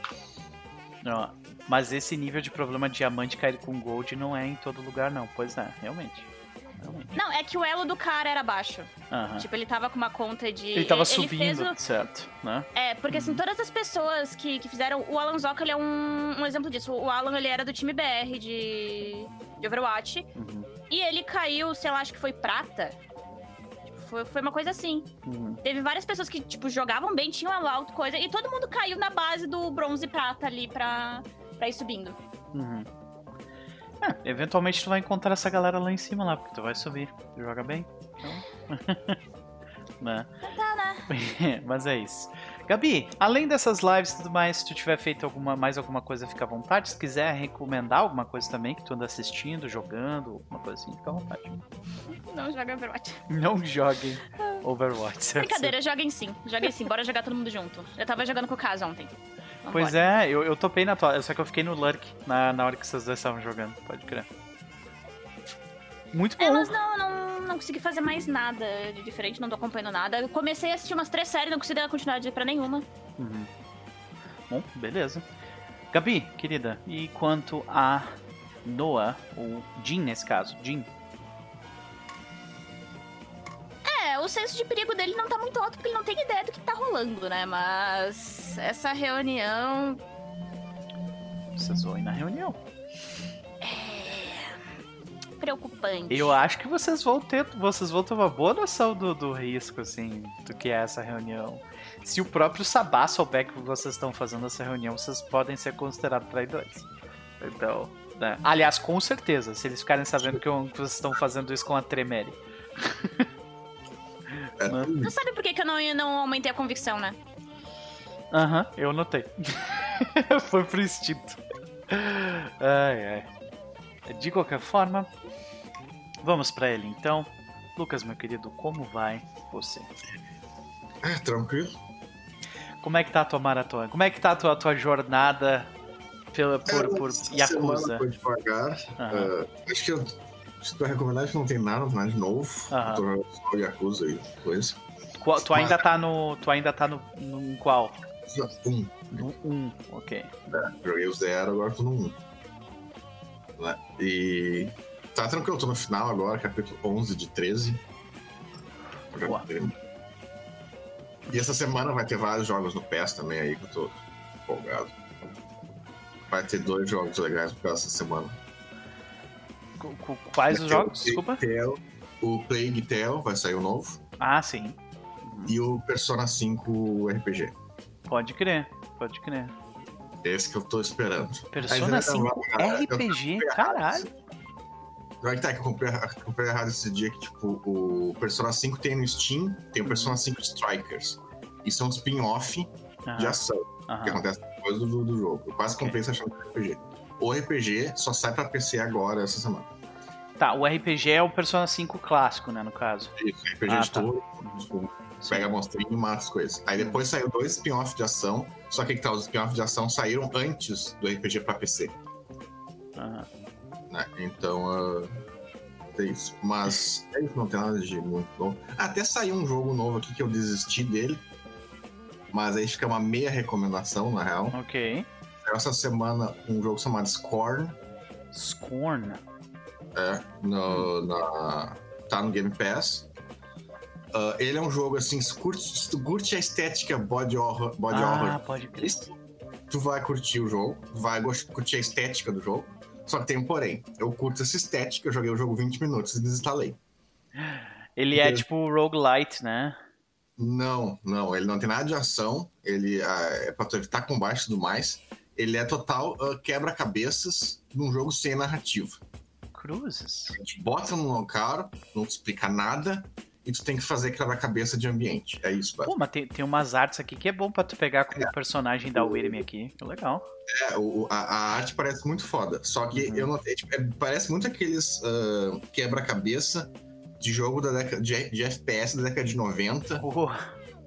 A: Ó, mas esse nível de problema diamante cair com gold não é em todo lugar, não. Pois é, realmente. Realmente.
D: Não, é que o elo do cara era baixo.
A: Aham.
D: Tipo, ele tava com uma conta de.
A: Ele tava
D: fez
A: subindo,
D: o-
A: certo, né?
D: É, porque
A: Uhum.
D: assim, todas as pessoas que, que fizeram. O Alan Zoka, ele é um, um exemplo disso. O Alan, ele era do time BR de, de Overwatch.
A: Uhum.
D: E ele caiu, sei lá, acho que foi prata. Tipo, foi, foi uma coisa assim.
A: Uhum.
D: Teve várias pessoas que, tipo, jogavam bem, tinham elo alto, coisa. E todo mundo caiu na base do bronze e prata ali pra, pra ir subindo.
A: Uhum. É, eventualmente tu vai encontrar essa galera lá em cima lá, porque tu vai subir. Tu joga bem. Então... né? Mas é isso. Gabi, além dessas lives e tudo mais, se tu tiver feito alguma, mais alguma coisa, fica à vontade. Se quiser recomendar alguma coisa também que tu anda assistindo, jogando, alguma coisa assim, fica à vontade.
D: Não joga Overwatch.
A: Não joguem Overwatch.
D: Brincadeira, joguem sim. Joguem sim, bora jogar todo mundo junto. Eu tava jogando com o Caso ontem.
A: Pois é, eu, eu topei na tua, só que eu fiquei no Lurk na, na hora que vocês dois estavam jogando, pode crer. Muito bom.
D: Mas não, não, não consegui fazer mais nada de diferente, não tô acompanhando nada. Eu comecei a assistir umas três séries, não consegui dar continuidade pra nenhuma.
A: Uhum. Bom, beleza. Gabi, querida, e quanto a Noah, ou Jin nesse caso, Jin?
D: O senso de perigo dele não tá muito alto porque ele não tem ideia do que tá rolando, né? Mas essa reunião.
A: Vocês vão ir na reunião.
D: preocupante.
A: Eu acho que vocês vão ter, vocês vão ter uma boa noção do, do risco, assim, do que é essa reunião. Se o próprio Sabá souber que vocês estão fazendo essa reunião, vocês podem ser considerados traidores. Então, né? Aliás, com certeza, se eles ficarem sabendo que vocês estão fazendo isso com a Tremere.
E: É,
D: Não sabe por que, que eu não, não aumentei a convicção, né?
A: Aham, eu notei. Foi pro instinto. Ai, ai. De qualquer forma, vamos pra ele então. Lucas, meu querido, como vai você?
E: é, tranquilo.
A: Como é que tá a tua maratona? Como é que tá a tua, a tua jornada pela, por, por
E: Essa
A: Yakuza?
E: semana foi devagar.
A: Aham.
E: Ah, acho que eu. Se tu que não tem nada, nada de novo.
A: Aham.
E: Tô jogando só Yakuza e coisa.
A: Qual- tu ainda tá no. Tu ainda tá no. no qual?
E: Um.
A: No 1, ok.
E: Joguei os zero, agora tô no 1. Né? E. Tá tranquilo, tô no final agora, capítulo 11 de 13. Já
A: Boa.
E: E essa semana vai ter vários jogos no PES também aí que eu tô empolgado. Vai ter dois jogos legais pra essa semana.
A: Qu- qu- Quais os jogos? Desculpa.
E: O Plague Tale vai sair o novo.
A: Ah, sim.
E: E o Persona 5 RPG.
A: Pode crer. Pode crer.
E: Esse que eu tô esperando.
A: Persona
E: Aí,
A: 5
E: eu-
A: RPG, caralho.
E: Vai que tá, que eu comprei, comprei errado esse dia que, tipo, o Persona 5 tem no Steam, tem o Persona 5 Strikers. Isso é um spin-off de ação, que acontece depois do, do jogo. Eu quase
A: Ok.
E: comprei isso achando que era RPG. O RPG só sai pra PC agora, essa semana.
A: Tá, o RPG é o Persona 5 clássico, né, no caso.
E: Isso, RPG
A: Ah,
E: de
A: tá.
E: turno, tipo,
A: Sim.
E: pega a monstrinha e mata as coisas. Aí depois saiu dois spin-off de ação, só que, que tá, os spin-off de ação saíram antes do RPG pra PC.
A: Aham.
E: né? Então, ah, é isso. Mas é isso, não tem nada de muito bom. Até saiu um jogo novo aqui que eu desisti dele. Mas aí fica uma meia recomendação, na real.
A: Ok.
E: Essa semana um jogo chamado Scorn.
A: Scorn.
E: É, no, na, tá no Game Pass. Ah, ele é um jogo assim, se, curte, se tu curte a estética body horror, body
A: ah,
E: horror
A: pode crer.
E: tu vai curtir o jogo, vai curtir a estética do jogo. Só que tem um porém. Eu curto essa estética, eu joguei o jogo 20 minutos e desinstalei.
A: Ele é
E: Porque-
A: tipo roguelite, né?
E: Não, não, ele não tem nada de ação, ele ah, é pra tu evitar combate e tudo mais. Ele é total ah, quebra-cabeças num jogo sem narrativa.
A: Cruzes.
E: A gente bota num local, não te explica nada, e tu tem que fazer quebra-cabeça de ambiente. É isso,
A: Pô, mas tem, tem umas artes aqui que é bom pra tu pegar como personagem da Wyrm aqui. Que legal.
E: É, o- o- a, a arte parece muito foda. Só que
A: Uhum.
E: eu notei, tipo, é- parece muito aqueles ah, quebra-cabeça de jogo da década de, de FPS da década de 90.
A: Oh,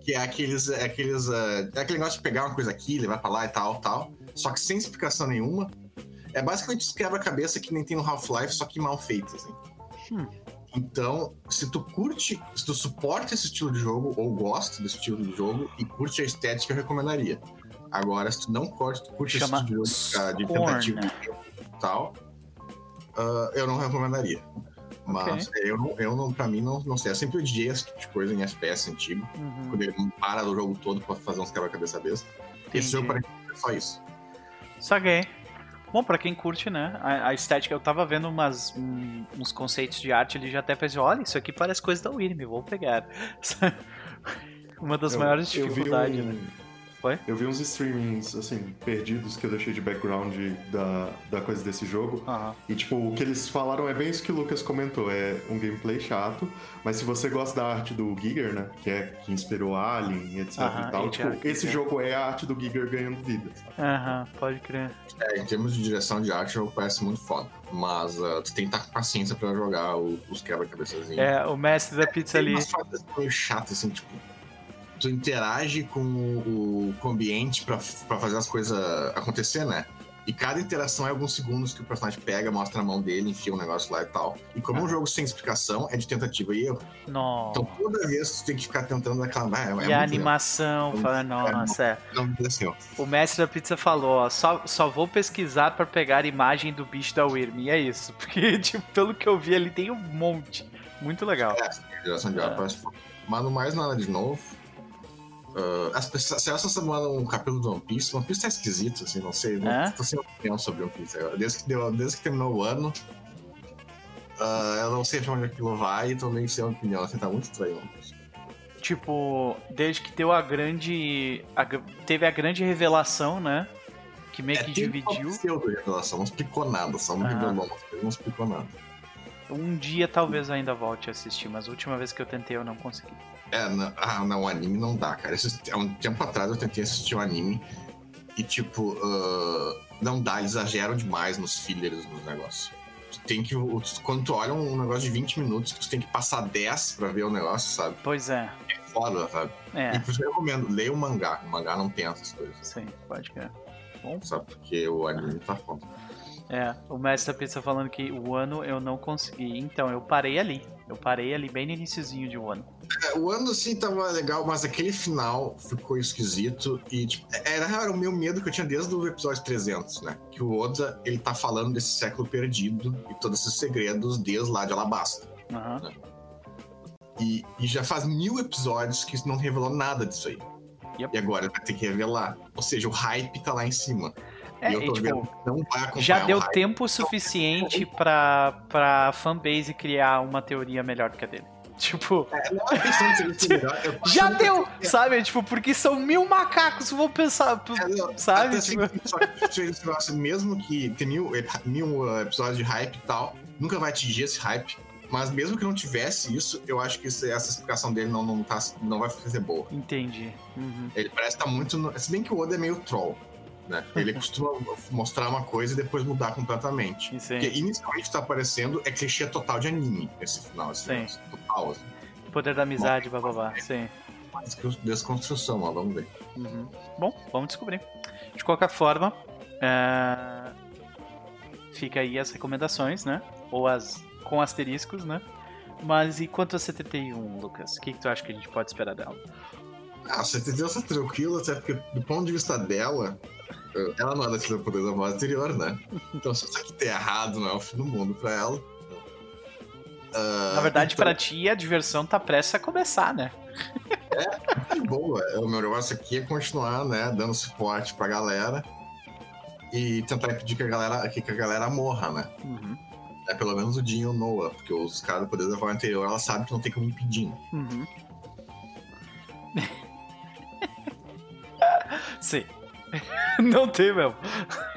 E: Que é aqueles. É aqueles ah, é aquele negócio de pegar uma coisa aqui, levar pra lá e tal, tal. Só que sem explicação nenhuma. É basicamente os quebra-cabeça que nem tem no Half-Life, só que mal feito, assim.
A: Hum.
E: Então, se tu curte, se tu suporta esse estilo de jogo, ou gosta desse estilo de jogo, e curte a estética, eu recomendaria. Agora, se tu não curte, tu curte
A: Chama
E: esse estilo de jogo ah, de tentativa e tal, ah, eu não recomendaria. Mas eu, não, eu não, pra mim, não, não sei. Eu sempre odiei esse tipo de coisa em FPS antigo
A: uhum.
E: quando ele para o jogo todo pra fazer uns quebra-cabeça besta. Esse jogo parece que é só isso.
A: Saguei. Bom, pra quem curte, né? A, a estética, eu tava vendo umas, um- uns conceitos de arte, ele já até pensei, olha, isso aqui parece coisa da Wyrm, vou pegar. Uma das
C: Eu-
A: maiores
C: eu
A: dificuldades,
C: um-
A: né? Foi?
C: Eu vi uns streamings, assim, perdidos que eu deixei de background da, da coisa desse jogo.
A: Aham.
C: E, tipo, o que eles falaram é bem isso que o Lucas comentou. É um gameplay chato, mas se você gosta da arte do Giger, né? Que é que inspirou Alien, etc
A: Aham,
C: e tal. Tipo, esse
A: Giger.
C: jogo é a arte do Giger ganhando vida. sabe?
A: Aham, pode crer.
E: É, em termos de direção de arte, o jogo parece muito foda. Mas ah, tu tem que estar com paciência pra jogar o- os quebra-cabeçazinhos.
A: É, o mestre da pizza
E: Tem
A: ali.
E: umas fases meio chatas, assim, tipo. Tu interage com o, com o ambiente pra, pra fazer as coisas acontecer, né? E cada interação é alguns segundos que o personagem pega, mostra a mão dele, enfia um negócio lá e tal. E como é um jogo sem explicação, é de tentativa e erro.
A: Nossa.
E: Então toda vez tu tem que ficar tentando aquela. Ah, é, é
A: e a animação, fala, nossa, é.
E: Não, ó.
A: O mestre da pizza falou, ó, só, só vou pesquisar pra pegar a imagem do bicho da Wyrm. E é isso. Porque, tipo, pelo que eu vi ali tem um monte. Muito legal.
E: É, geração de
A: É.
E: Mas não mais nada de novo. Ah, as pessoas, se essa semana um capítulo do One Piece, One Piece tá esquisito, assim, não sei. Não,
A: É?
E: Tô sem opinião sobre One Piece. Desde que, deu, desde que terminou o ano, ah, eu não sei pra onde aquilo vai e também sei a opinião, assim, tá muito estranho.
A: Tipo, desde que deu a grande. a teve a grande revelação, né? Que meio que
E: tem
A: dividiu.
E: uma pseudo-revelação, não explicou nada, só não
A: Ah.
E: revelou, não explicou nada.
A: Um dia talvez ainda volte a assistir, mas a última vez que eu tentei eu não consegui.
E: É, não, ah, não, o anime não dá, cara. Há um tempo atrás eu tentei assistir um anime e, tipo, ah, não dá, eles exageram demais nos fillers dos negócios. Tu tem que. Quando tu olha um negócio de 20 minutos, tu tem que passar 10 pra ver o negócio, sabe?
A: Pois é.
E: É foda, sabe? E
A: É,
E: por isso eu recomendo, leia o mangá. O mangá não tem essas coisas,
A: sim, pode crer.
E: sabe? Porque o anime tá foda.
A: É, o mestre da pizza falando que o ano eu não consegui. Então, eu parei ali. Eu parei ali bem no iniciozinho de um ano.
E: É, o ano assim tava legal, mas aquele final ficou esquisito e tipo, era, era o meu medo que eu tinha desde o episódio 300, né? Que o Oda, ele tá falando desse século perdido e todos esses segredos desde lá de Alabasta.
A: Aham.
E: E, e já faz mil episódios que não revelou nada disso aí.
A: Yep.
E: E agora vai ter que revelar. Ou seja, o hype tá lá em cima.
A: É,
E: e eu tô
A: tipo,
E: vendo que não vai acompanhar
A: já deu
E: hype.
A: tempo suficiente pra, pra fanbase criar uma teoria melhor do que a dele. Tipo,
E: Não é questão de ser- melhor,
A: já
E: achando que-
A: deu, sabe? Tipo, porque são mil macacos, vou pensar.
E: É, não,
A: Sabe, tipo-
E: assim, mesmo que tem mil, mil uh, episódios de hype e tal, nunca vai atingir esse hype. Mas mesmo que não tivesse isso, eu acho que isso- essa explicação dele não, não, tá, não vai ser boa.
A: Entendi. Uhum.
E: Ele parece estar muito. No... Se bem que o Oda é meio troll. Né? Ele costuma mostrar uma coisa e depois mudar completamente.
A: Sim.
E: Porque inicialmente tá aparecendo é clichê total de anime esse final. Esse
A: Sim.
E: negócio, total. Assim.
A: Poder da amizade, bababá. Sim.
E: Mas que desconstrução, ó, vamos ver.
A: Uhum. Bom, vamos descobrir. De qualquer forma, é, fica aí as recomendações, né? Ou as com asteriscos, né? Mas e quanto a 71, Lucas? O que, que tu acha que a gente pode esperar dela?
E: Ah, você entendeu? Tá tranquilo, até porque do ponto de vista dela, ela não é daquele poder da voz anterior, né? Então se isso aqui der errado, não é o fim do mundo pra ela. Ah,
A: Na verdade,
E: então,
A: pra ti, a diversão tá prestes a começar, né?
E: tá de boa. O meu negócio aqui é continuar, né, dando suporte pra galera e tentar impedir que a galera, que a galera morra, né?
A: Uhum.
E: É pelo menos o Jin e o Noah, porque os caras do poder da voz anterior, ela sabe que não tem como impedir.
A: Uhum. Sim. Não tem mesmo.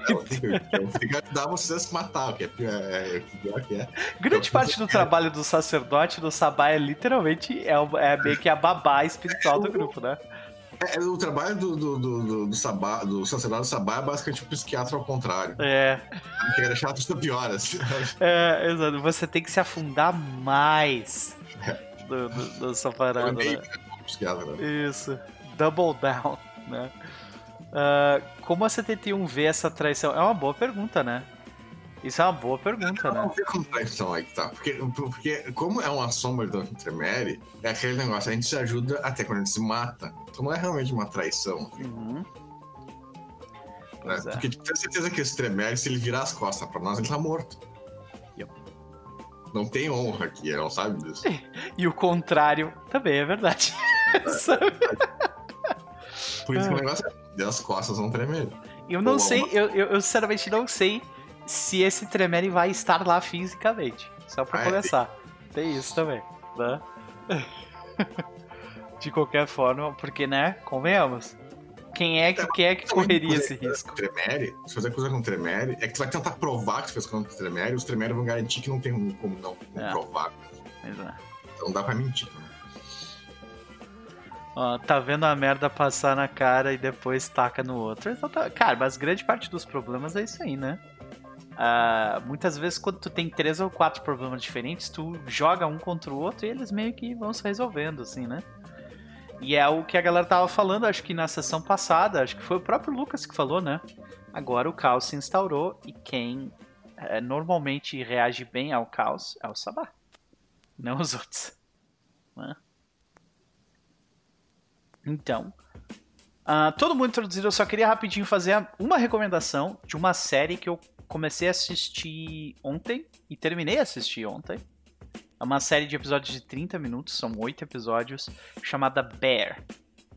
E: Tem que, ajudar você a se matar, o que é pior, é, o que pior que é.
A: Grande parte do trabalho do sacerdote do Sabá é literalmente é, o- é meio que a babá espiritual do grupo, né?
E: É, o trabalho do, do, do, do, do, Sabá, do sacerdote do Sabá é basicamente um psiquiatra ao contrário.
A: É,
E: Ele quer deixar pessoa pior, assim.
A: é, exato. Você tem que se afundar mais do, do, dessa parada, né?
E: é né?
A: Isso. Double down, né? Ah, como a 71 vê essa traição? É uma boa pergunta, né? Isso é uma boa pergunta,
E: Não
A: né?
E: vê como traição aí que tá. Porque, porque como é uma sombra do Tremere, é aquele negócio, a gente se ajuda até quando a gente se mata. Então não é realmente uma traição.
A: Uhum.
E: Né?
A: É.
E: Porque tenho certeza que esse Tremere, se ele virar as costas pra nós, ele tá morto.
A: Yep.
E: Não tem honra aqui, ele não sabe disso.
A: E o contrário também é verdade. Sabe?
E: Por isso que o negócio é, as costas não Tremere.
A: Eu não
E: Ou
A: sei,
E: uma-
A: eu, eu, eu sinceramente não sei se esse Tremere vai estar lá fisicamente. Só pra
E: Ah, é,
A: começar. Tem isso também, né? De qualquer forma, porque, né? Convenhamos. Quem é que quer que correria esse risco?
E: Tremere, se fazer coisa com Tremere, é que tu vai tentar provar que tu fez coisa com Tremere, os Tremere vão garantir que não tem como não, não
A: É.
E: provar.
A: Mas, é.
E: Então dá pra mentir. Né?
A: Ó, tá vendo a merda passar na cara e depois taca no outro. Então tá- Cara, mas grande parte dos problemas é isso aí, né? Ah, muitas vezes quando tu tem três ou quatro problemas diferentes, tu joga um contra o outro e eles meio que vão se resolvendo, assim, né? E é o que a galera tava falando, acho que na sessão passada, acho que foi o próprio Lucas que falou, né? Agora o caos se instaurou e quem eh, normalmente reage bem ao caos é o Sabá, não os outros. Né? Então, ah, todo mundo introduzido, eu só queria rapidinho fazer uma recomendação de uma série que eu comecei a assistir ontem e terminei a assistir ontem. É uma série de episódios de 30 minutos, são oito episódios, chamada Bear.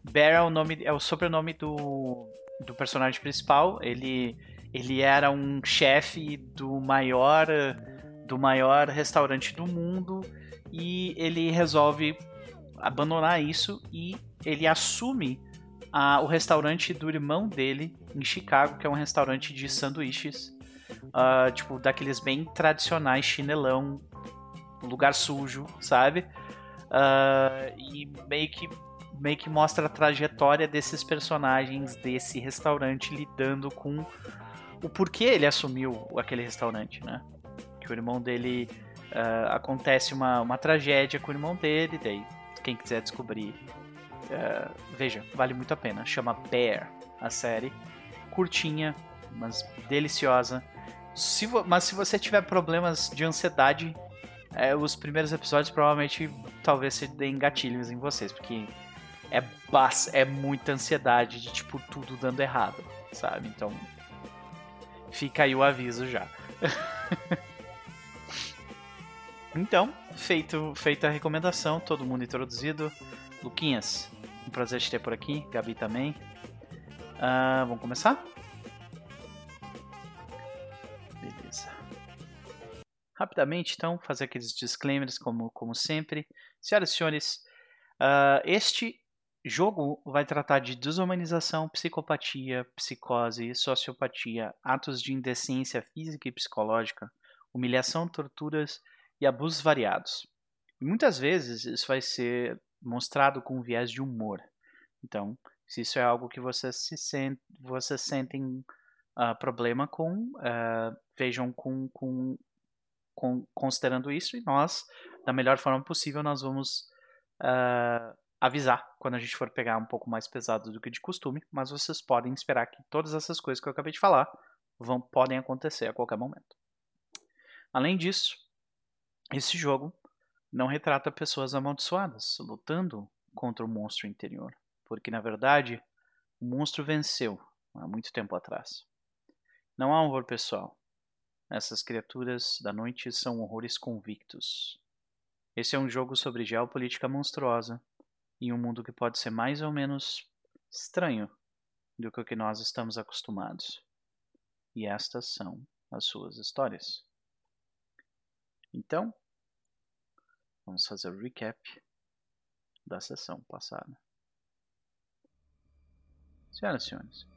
A: Bear é o nome, é o sobrenome do, do personagem principal. Ele, ele era um chefe do maior do maior restaurante do mundo e ele resolve abandonar isso e ele assume a, o restaurante do irmão dele em Chicago, que é um restaurante de sanduíches, uh, tipo daqueles bem tradicionais, chinelão, lugar sujo, sabe? Uh, e meio que meio que mostra a trajetória desses personagens desse restaurante lidando com o porquê ele assumiu aquele restaurante, né? Que o irmão dele uh, acontece uma, uma tragédia com o irmão dele, daí quem quiser descobrir, uh, veja, vale muito a pena. Chama Bear a série, curtinha, mas deliciosa. Se mas se você tiver problemas de ansiedade, é, os primeiros episódios provavelmente talvez se deem gatilhos em vocês, porque é, é muita ansiedade de tipo tudo dando errado, sabe? Então fica aí o aviso já. então, feito, feita a recomendação, todo mundo introduzido. Luquinhas, um prazer te ter por aqui, Gabi também. Uh, vamos começar? Beleza. Rapidamente, então, fazer aqueles disclaimers como, como sempre. Senhoras e senhores, uh, este jogo vai tratar de desumanização, psicopatia, psicose, sociopatia, atos de indecência física e psicológica, humilhação, torturas e abusos variados. Muitas vezes isso vai ser mostrado com um viés de humor. Então, se isso é algo que vocês, se sent, vocês sentem uh, problema com, uh, vejam com, com, com, considerando isso e nós, da melhor forma possível, nós vamos uh, avisar quando a gente for pegar um pouco mais pesado do que de costume, mas vocês podem esperar que todas essas coisas que eu acabei de falar vão, podem acontecer a qualquer momento. Além disso, esse jogo não retrata pessoas amaldiçoadas lutando contra o monstro interior, porque na verdade o monstro venceu há muito tempo atrás. Não há horror pessoal. Essas criaturas da noite são horrores convictos. Esse é um jogo sobre geopolítica monstruosa em um mundo que pode ser mais ou menos estranho do que o que nós estamos acostumados. E estas são as suas histórias. Então, vamos fazer o recap da sessão passada. Senhoras e senhores,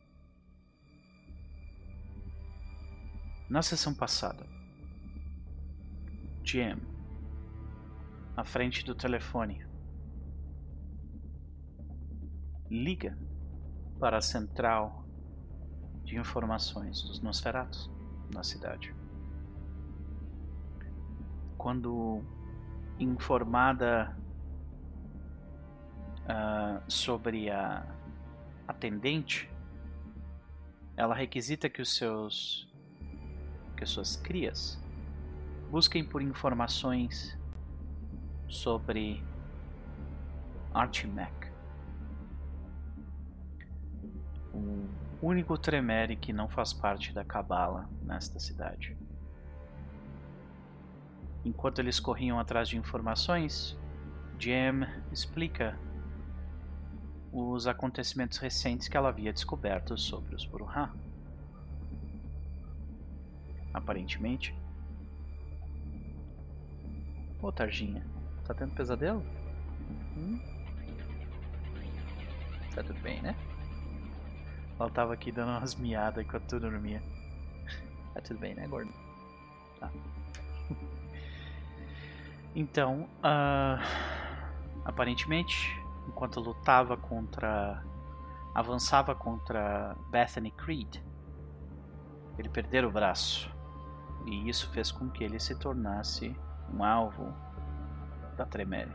A: na sessão passada, Jim, à frente do telefone, liga para a central de informações dos Nosferatos na cidade. Quando informada uh, sobre a atendente, ela requisita que os seus que suas crias busquem por informações sobre Archimac o único Tremere que não faz parte da Cabala nesta cidade. Enquanto eles corriam atrás de informações, Jem explica os acontecimentos recentes que ela havia descoberto sobre os Bruhá. Aparentemente. Ô, Targinha, tá tendo pesadelo? Hum? Tá tudo bem, né? Ela tava aqui dando umas miadas enquanto tu dormia. Tá tudo bem, né, gordo? Tá. Então, uh, aparentemente, enquanto lutava contra. avançava contra Bethany Creed, ele perdeu o braço. E isso fez com que ele se tornasse um alvo da Tremere.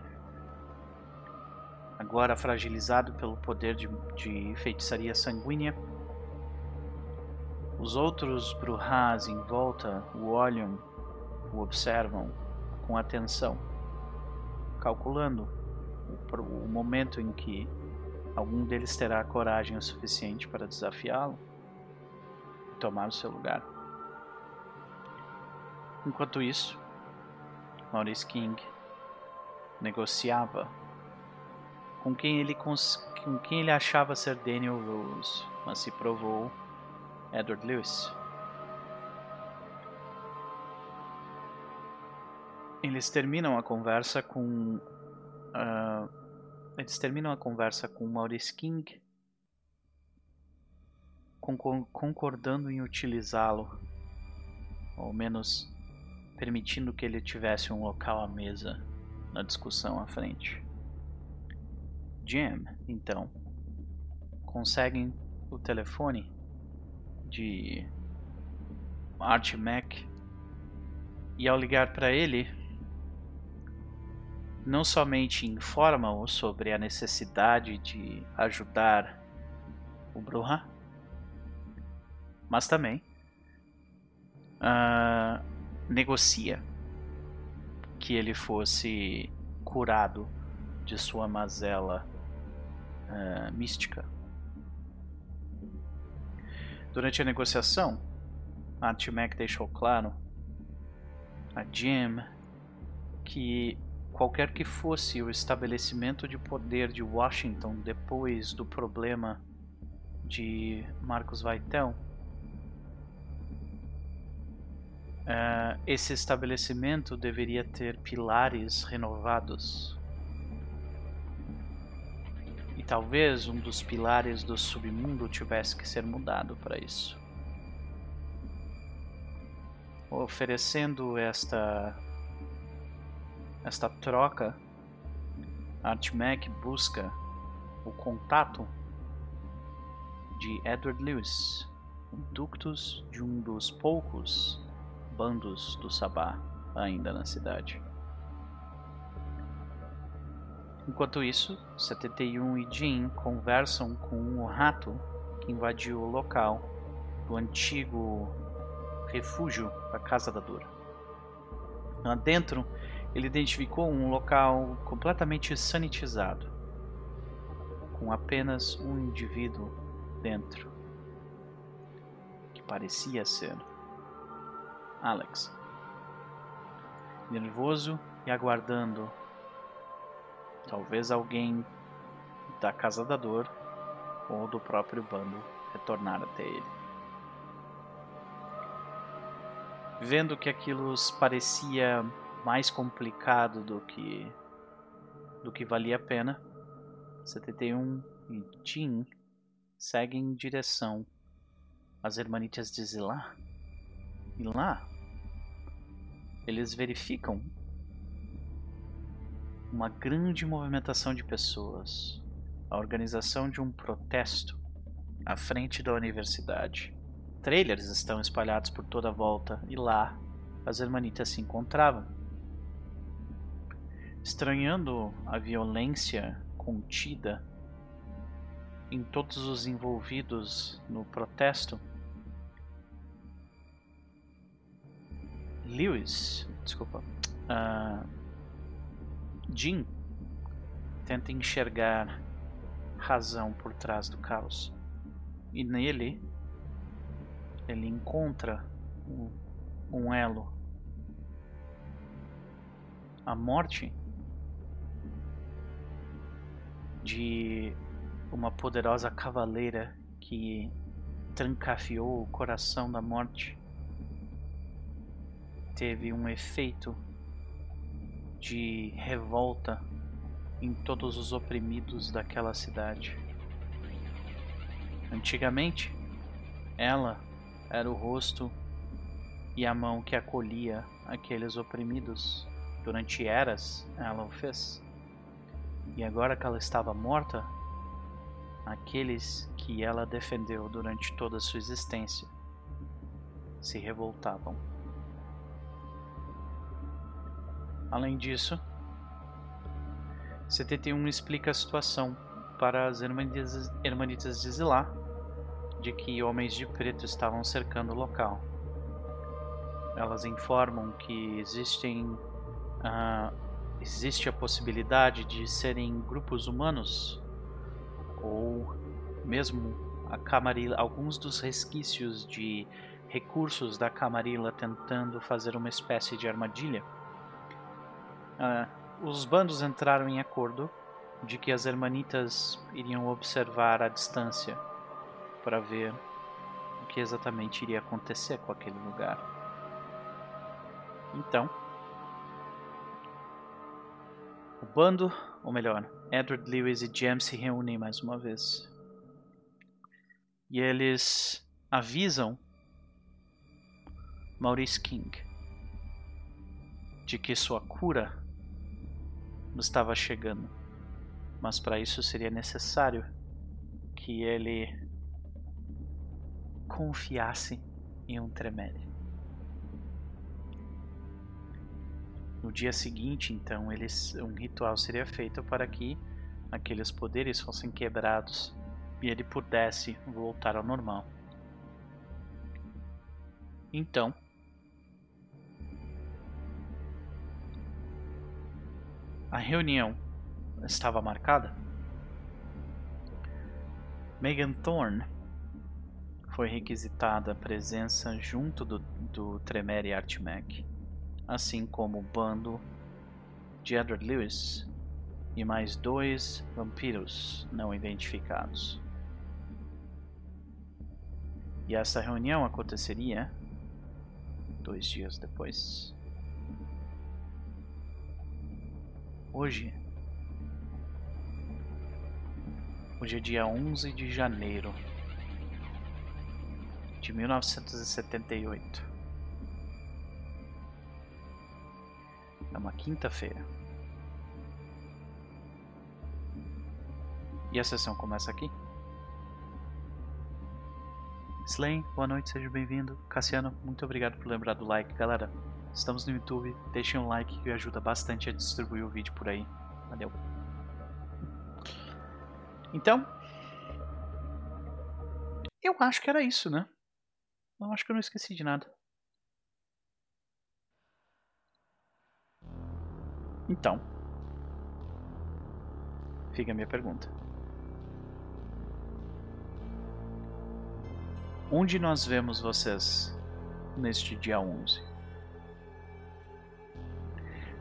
A: Agora fragilizado pelo poder de, de feitiçaria sanguínea, os outros Bruhas em volta o olham, o observam com atenção, calculando o, momento em que algum deles terá coragem o suficiente para desafiá-lo e tomar o seu lugar. Enquanto isso, Maurice King negociava com quem ele com quem ele achava ser Daniel Rose, mas se provou Edward Lewis. Eles terminam a conversa com. ah, eles terminam a conversa com Maurice King concor- concordando em utilizá-lo, ou menos permitindo que ele tivesse um local à mesa na discussão à frente. Jim, então, conseguem o telefone de Art Mac e ao ligar para ele, não somente informa-o sobre a necessidade de ajudar o Bruhá, mas também ah, negocia que ele fosse curado de sua mazela ah, mística. Durante a negociação, a T-Mac deixou claro a Jim que qualquer que fosse o estabelecimento de poder de Washington depois do problema de Marcos Vaitão, eh, esse estabelecimento deveria ter pilares renovados. E talvez um dos pilares do submundo tivesse que ser mudado para isso. Oferecendo esta esta troca, Artmac busca o contato de Edward Lewis, ductus de um dos poucos bandos do Sabá ainda na cidade. Enquanto isso, 71 e Jean conversam com o rato que invadiu o local do antigo refúgio da Casa da Dor. Lá dentro, ele identificou um local completamente sanitizado, com apenas um indivíduo dentro, que parecia ser Alex. Nervoso e aguardando talvez alguém da Casa da Dor ou do próprio bando retornar até ele. Vendo que aquilo parecia mais complicado do que do que valia a pena, 71 e Jean seguem em direção às Hermanitas de Zilá. E lá eles verificam uma grande movimentação de pessoas, a organização de um protesto à frente da universidade. Trailers estão espalhados por toda a volta e lá as hermanitas se encontravam. Estranhando a violência contida em todos os envolvidos no protesto, Lewis, desculpa, uh, Jim tenta enxergar razão por trás do caos e nele ele encontra um, um elo. A morte de uma poderosa cavaleira que trancafiou o coração da morte teve um efeito de revolta em todos os oprimidos daquela cidade. Antigamente, ela era o rosto e a mão que acolhia aqueles oprimidos. Durante eras, ela o fez. E agora que ela estava morta, aqueles que ela defendeu durante toda a sua existência se revoltavam. Além disso, 71 explica a situação para as Hermanitas, de Zilá de que homens de preto estavam cercando o local. Elas informam que existem uh, existe a possibilidade de serem grupos humanos ou mesmo a Camarilla, alguns dos resquícios de recursos da Camarilla tentando fazer uma espécie de armadilha. Uh, os bandos entraram em acordo de que as hermanitas iriam observar à distância para ver o que exatamente iria acontecer com aquele lugar. Então, O bando, ou melhor, Edward Lewis e Jem se reúnem mais uma vez. E eles avisam Maurice King de que sua cura estava chegando. Mas para isso seria necessário que ele confiasse em um Tremere. No dia seguinte, então, eles, um ritual seria feito para que aqueles poderes fossem quebrados e ele pudesse voltar ao normal. Então, a reunião estava marcada. Megan Thorne foi requisitada a presença junto do, do Tremere Artmec, assim como o bando de Edward Lewis e mais dois vampiros não identificados. E essa reunião aconteceria dois dias depois. Hoje, hoje é dia 11 de janeiro de 1978. É uma quinta-feira. E a sessão começa aqui. Slane, boa noite, seja bem-vindo. Cassiano, muito obrigado por lembrar do like. Galera, estamos no YouTube, deixem um like que ajuda bastante a distribuir o vídeo por aí. Valeu. Então, eu acho que era isso, né? Eu acho que eu não esqueci de nada. Então, fica a minha pergunta. Onde nós vemos vocês neste dia 11?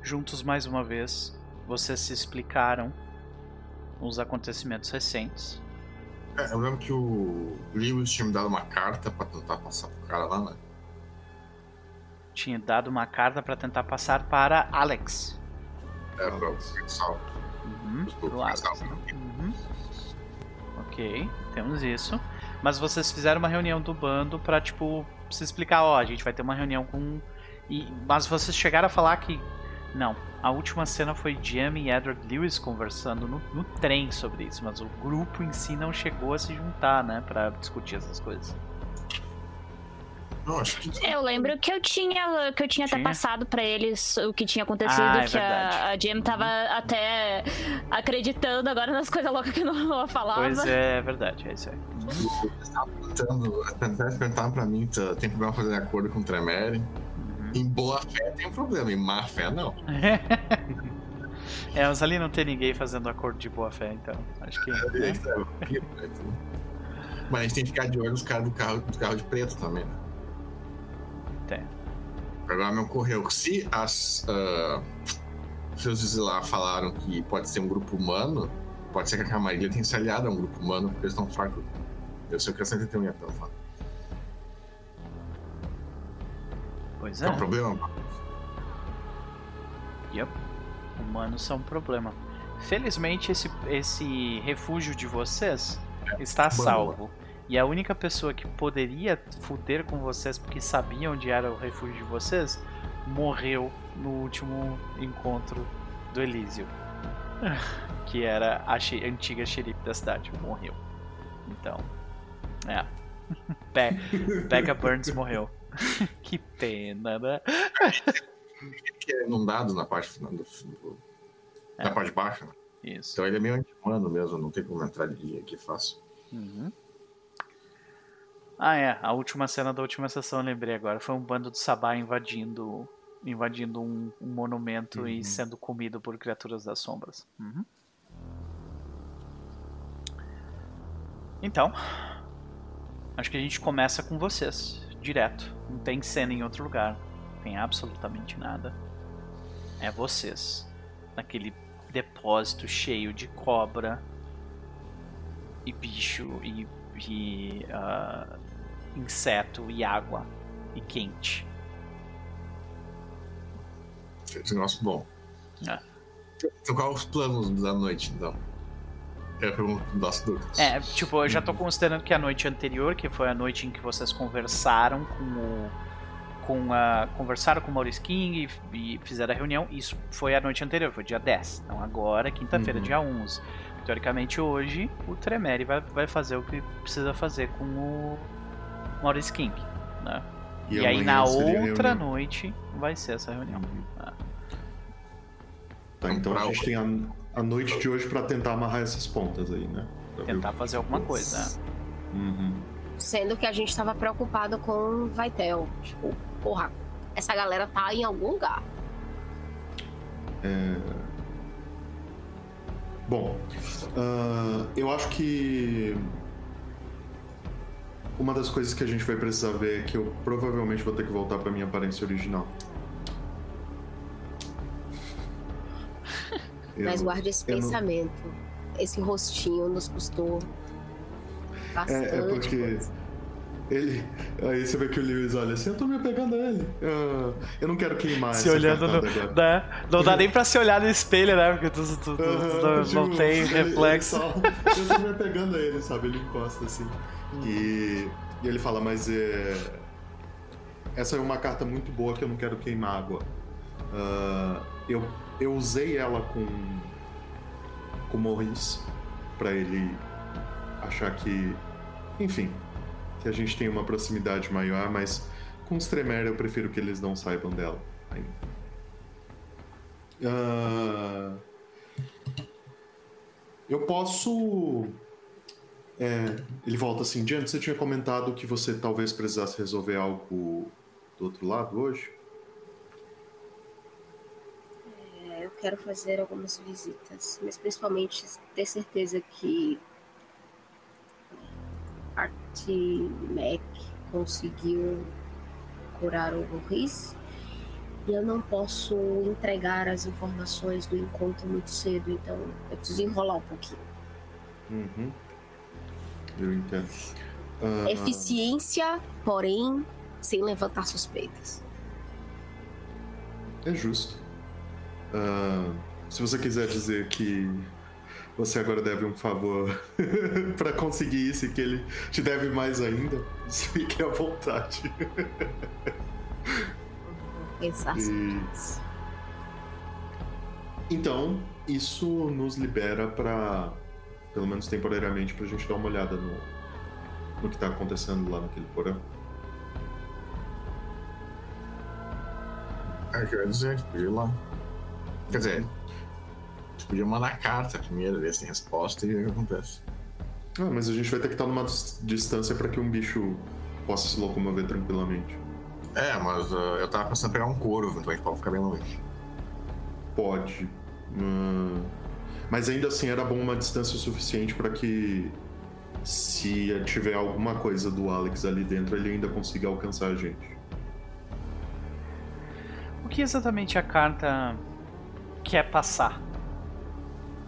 A: Juntos mais uma vez, vocês se explicaram os acontecimentos recentes.
E: É, eu lembro que o Lewis tinha me dado uma carta pra tentar passar pro cara lá, né?
A: Tinha dado uma carta para tentar passar para Alex.
E: É.
A: Uhum,
E: Pro casal.
A: Uhum. Ok, temos isso. Mas vocês fizeram uma reunião do bando pra, tipo, se explicar, ó, a gente vai ter uma reunião com. E... Mas vocês chegaram a falar que. Não, a última cena foi Jamie e Edward Lewis conversando no, no trem sobre isso, mas o grupo em si não chegou a se juntar, né, pra discutir essas coisas.
E: Não, acho que.
D: Eu lembro que eu tinha, que eu tinha até
A: Tinha?
D: passado pra eles o que tinha acontecido,
A: Ah, é
D: que
A: verdade.
D: a, a Jam tava até acreditando agora nas coisas loucas que eu não falava.
A: Pois é, é verdade, é isso aí.
E: Tentando, tentando perguntar pra mim, tem problema fazer acordo com o Tremere.
A: Uhum.
E: Em boa fé tem um problema, em má fé não.
A: é, mas ali não tem ninguém fazendo acordo de boa fé, então. Acho que. né?
E: Mas a gente tem que ficar de olho nos caras do carro, do carro de preto também, né? Problema me ocorreu. Se as. Uh, os lá falaram que pode ser um grupo humano, pode ser que a Camarilha tenha se aliado a um grupo humano porque eles estão fracos. Eu sei o que a 131 ia falar.
A: Pois
E: É
A: é.
E: um problema?
A: Yep. Humanos são um problema. Felizmente, esse, esse refúgio de vocês está a
E: boa.
A: salvo. E a única pessoa que poderia fuder com vocês porque sabia onde era o refúgio de vocês morreu no último encontro do Elísio. Que era a antiga xerife da cidade. Morreu. Então. É. Be Becca Burns morreu. que pena, né?
E: Que é inundado na parte final do, do-
A: É.
E: na parte né?
A: Isso.
E: Então ele é meio anti-humano mesmo, não tem como entrar de aqui fácil.
A: Uhum. Ah, é. A última cena da última sessão, eu lembrei agora. Foi um bando de Sabá invadindo invadindo um, um monumento e
E: Uhum.
A: sendo comido por criaturas das sombras. Uhum. Então, acho que a gente começa com vocês, direto. Não tem cena em outro lugar. Não tem absolutamente nada. É vocês. Naquele depósito cheio de cobra e bicho e, e, ah, inseto e água e quente.
E: Esse negócio bom. Então, qual os planos da noite, então? Eu pergunto pro nosso Lucas.
A: É, tipo, eu já tô considerando que a noite anterior, que foi a noite em que vocês conversaram com o. Com a, conversaram com o Maurice King e, e fizeram a reunião. Isso foi a noite anterior, foi dia 10. Então agora, quinta-feira,
C: Uhum.
A: dia 11. Teoricamente, hoje, o Tremere vai, vai fazer o que precisa fazer com o Maurice King. Né? E, aí,
C: amanhã
A: na outra
C: reunião.
A: noite, vai ser essa reunião. Ah.
C: Tá, então a gente tem a, a noite de hoje pra tentar amarrar essas pontas aí, né? Pra
A: Tentar fazer alguma coisa. né?
C: Uhum.
B: Sendo que a gente tava preocupado com o Vaitel. Tipo, porra, essa galera tá em algum lugar.
C: Bom, ah, eu acho que uma das coisas que a gente vai precisar ver é que eu provavelmente vou ter que voltar pra minha aparência original.
B: Mas
C: Eu-
B: guarde esse
C: eu não-
B: pensamento. Esse rostinho nos custou bastante.
C: É, é porque
B: coisa.
C: Ele. Aí você vê que o Lewis olha assim, eu tô me apegando a ele. Ah, eu não quero queimar
A: Se olhando no. Né? Não dá nem pra se olhar no espelho, né? Porque tu, tu- tu- não,
C: tipo,
A: não tem
C: ele-
A: reflexo.
C: ele só- eu tô me apegando a ele, sabe? Ele encosta assim. E, e ele fala, mas é, essa é uma carta muito boa que eu não quero queimar água. Ah, eu, eu usei ela com com o Maurice pra ele achar que, enfim, que a gente tem uma proximidade maior, mas com os Tremere eu prefiro que eles não saibam dela ainda. Ah, eu posso. é, ele volta assim, Diante, você tinha comentado que você talvez precisasse resolver algo do outro lado hoje?
B: É, eu quero fazer algumas visitas, mas principalmente ter certeza que Mac conseguiu curar o Riz. E eu não posso entregar as informações do encontro muito cedo, então eu preciso enrolar um pouquinho.
C: Uhum. Eu entendo. Ah,
B: Eficiência, porém, sem levantar suspeitas.
C: É justo. Ah, se você quiser dizer que você agora deve um favor pra conseguir isso e que ele te deve mais ainda, fique à vontade.
B: Pensar
C: E-. Então, isso nos libera pra, pelo menos temporariamente, pra gente dar uma olhada no, no que tá acontecendo lá naquele porão.
E: É o que eu ia dizer, a ir lá. Quer dizer, podia mandar carta primeiro, ver se tem resposta e ver o que acontece.
C: Ah, mas a gente vai ter que estar numa dis- distância pra que um bicho possa se locomover tranquilamente.
E: É, mas ah, eu tava pensando em pegar um corvo, então a gente pode ficar bem longe.
C: Pode. Hum, mas ainda assim era bom uma distância suficiente para que se tiver alguma coisa do Alex ali dentro, ele ainda consiga alcançar a gente.
A: O que exatamente a carta quer passar?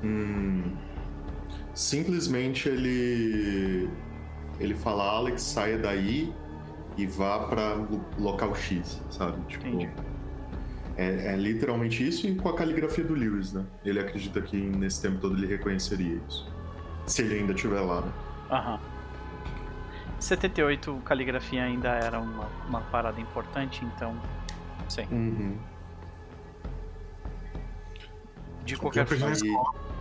C: Hum, simplesmente ele ele fala Alex saia daí e vá para local X, sabe? Tipo,
A: Entendi.
C: é, é literalmente isso e com a caligrafia do Lewis, né? Ele acredita que nesse tempo todo ele reconheceria isso. Se ele ainda estiver lá, né?
A: Aham. 78, caligrafia ainda era uma, uma parada importante, então. Sim.
C: Uhum.
A: De qualquer forma.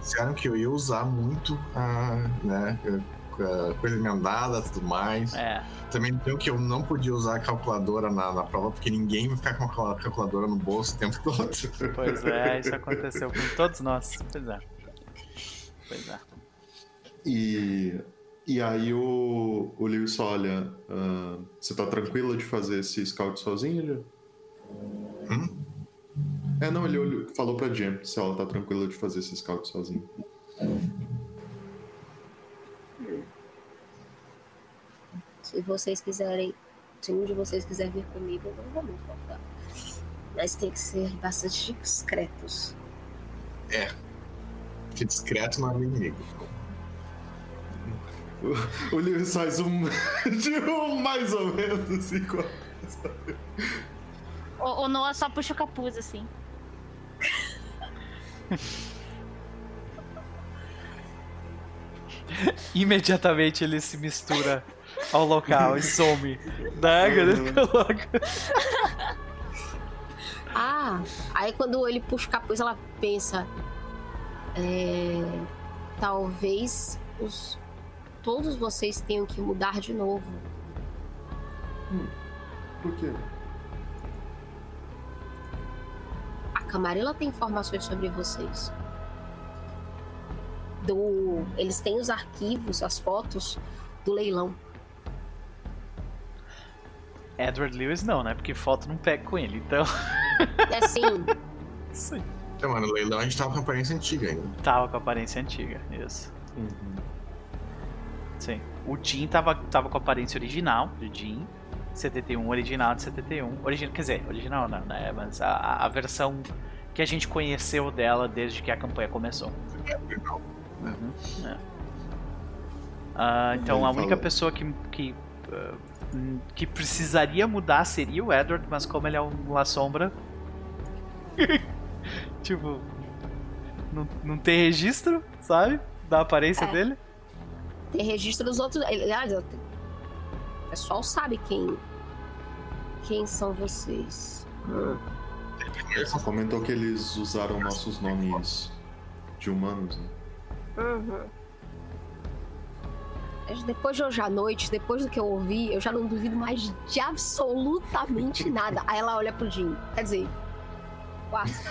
E: Disseram que eu ia usar muito a, né, a coisa emendada e tudo mais.
A: É,
E: Também deu que eu não podia usar a calculadora na, na prova, porque ninguém vai ficar com a cal- calculadora no bolso o tempo todo.
A: pois é, isso aconteceu com todos nós. Pois é. Pois é.
C: E, e aí o, o Lewis olha, ah, você tá tranquila de fazer esse scout sozinha, Jen?
E: Hum?
C: É, não, ele olhou- falou pra Jen se ela tá tranquila de fazer esse scout sozinha.
B: Se vocês quiserem, se um de vocês quiser vir comigo, não vou me importar. Mas tem que ser bastante discretos.
E: Que discreto não é inimigo.
C: O, o Lewis faz um, de um mais ou menos igual.
D: O, o Noah só puxa o capuz, assim.
A: Imediatamente ele se mistura ao local e some. Daga, ele coloca.
B: Ah, aí quando ele puxa o capuz, ela pensa. É, talvez os, todos vocês tenham que mudar de novo.
C: Por quê?
B: Camarilla tem informações sobre vocês. Do, eles têm os arquivos, as fotos do leilão.
A: Edward Lewis não, né? Porque foto não pega com ele, então.
B: É assim,
A: Sim.
E: Então, mano, no leilão a gente tava com a aparência antiga ainda.
A: Tava com a aparência antiga, isso. Sim. O Jim tava, tava com a aparência original do Jim. 71, original de 71. Origi quer dizer, original não, né? Mas a, a- versão que a gente conheceu dela desde que a campanha começou. Uhum, é. Ah, então a única pessoa que, que, ah, hum, que precisaria mudar seria o Edward, mas como ele é um La Sombra. tipo. Não, não tem registro, sabe? Da aparência
B: É.
A: dele.
B: tem registro dos outros. Aliás, eu- o pessoal sabe quem. Quem são vocês. Hum.
C: Você comentou que eles usaram nossos nomes de humanos, né?
B: Uhum. Mas Depois de hoje à noite, depois do que eu ouvi, eu já não duvido mais de absolutamente nada. Aí ela olha pro Jim. Quer dizer, quase.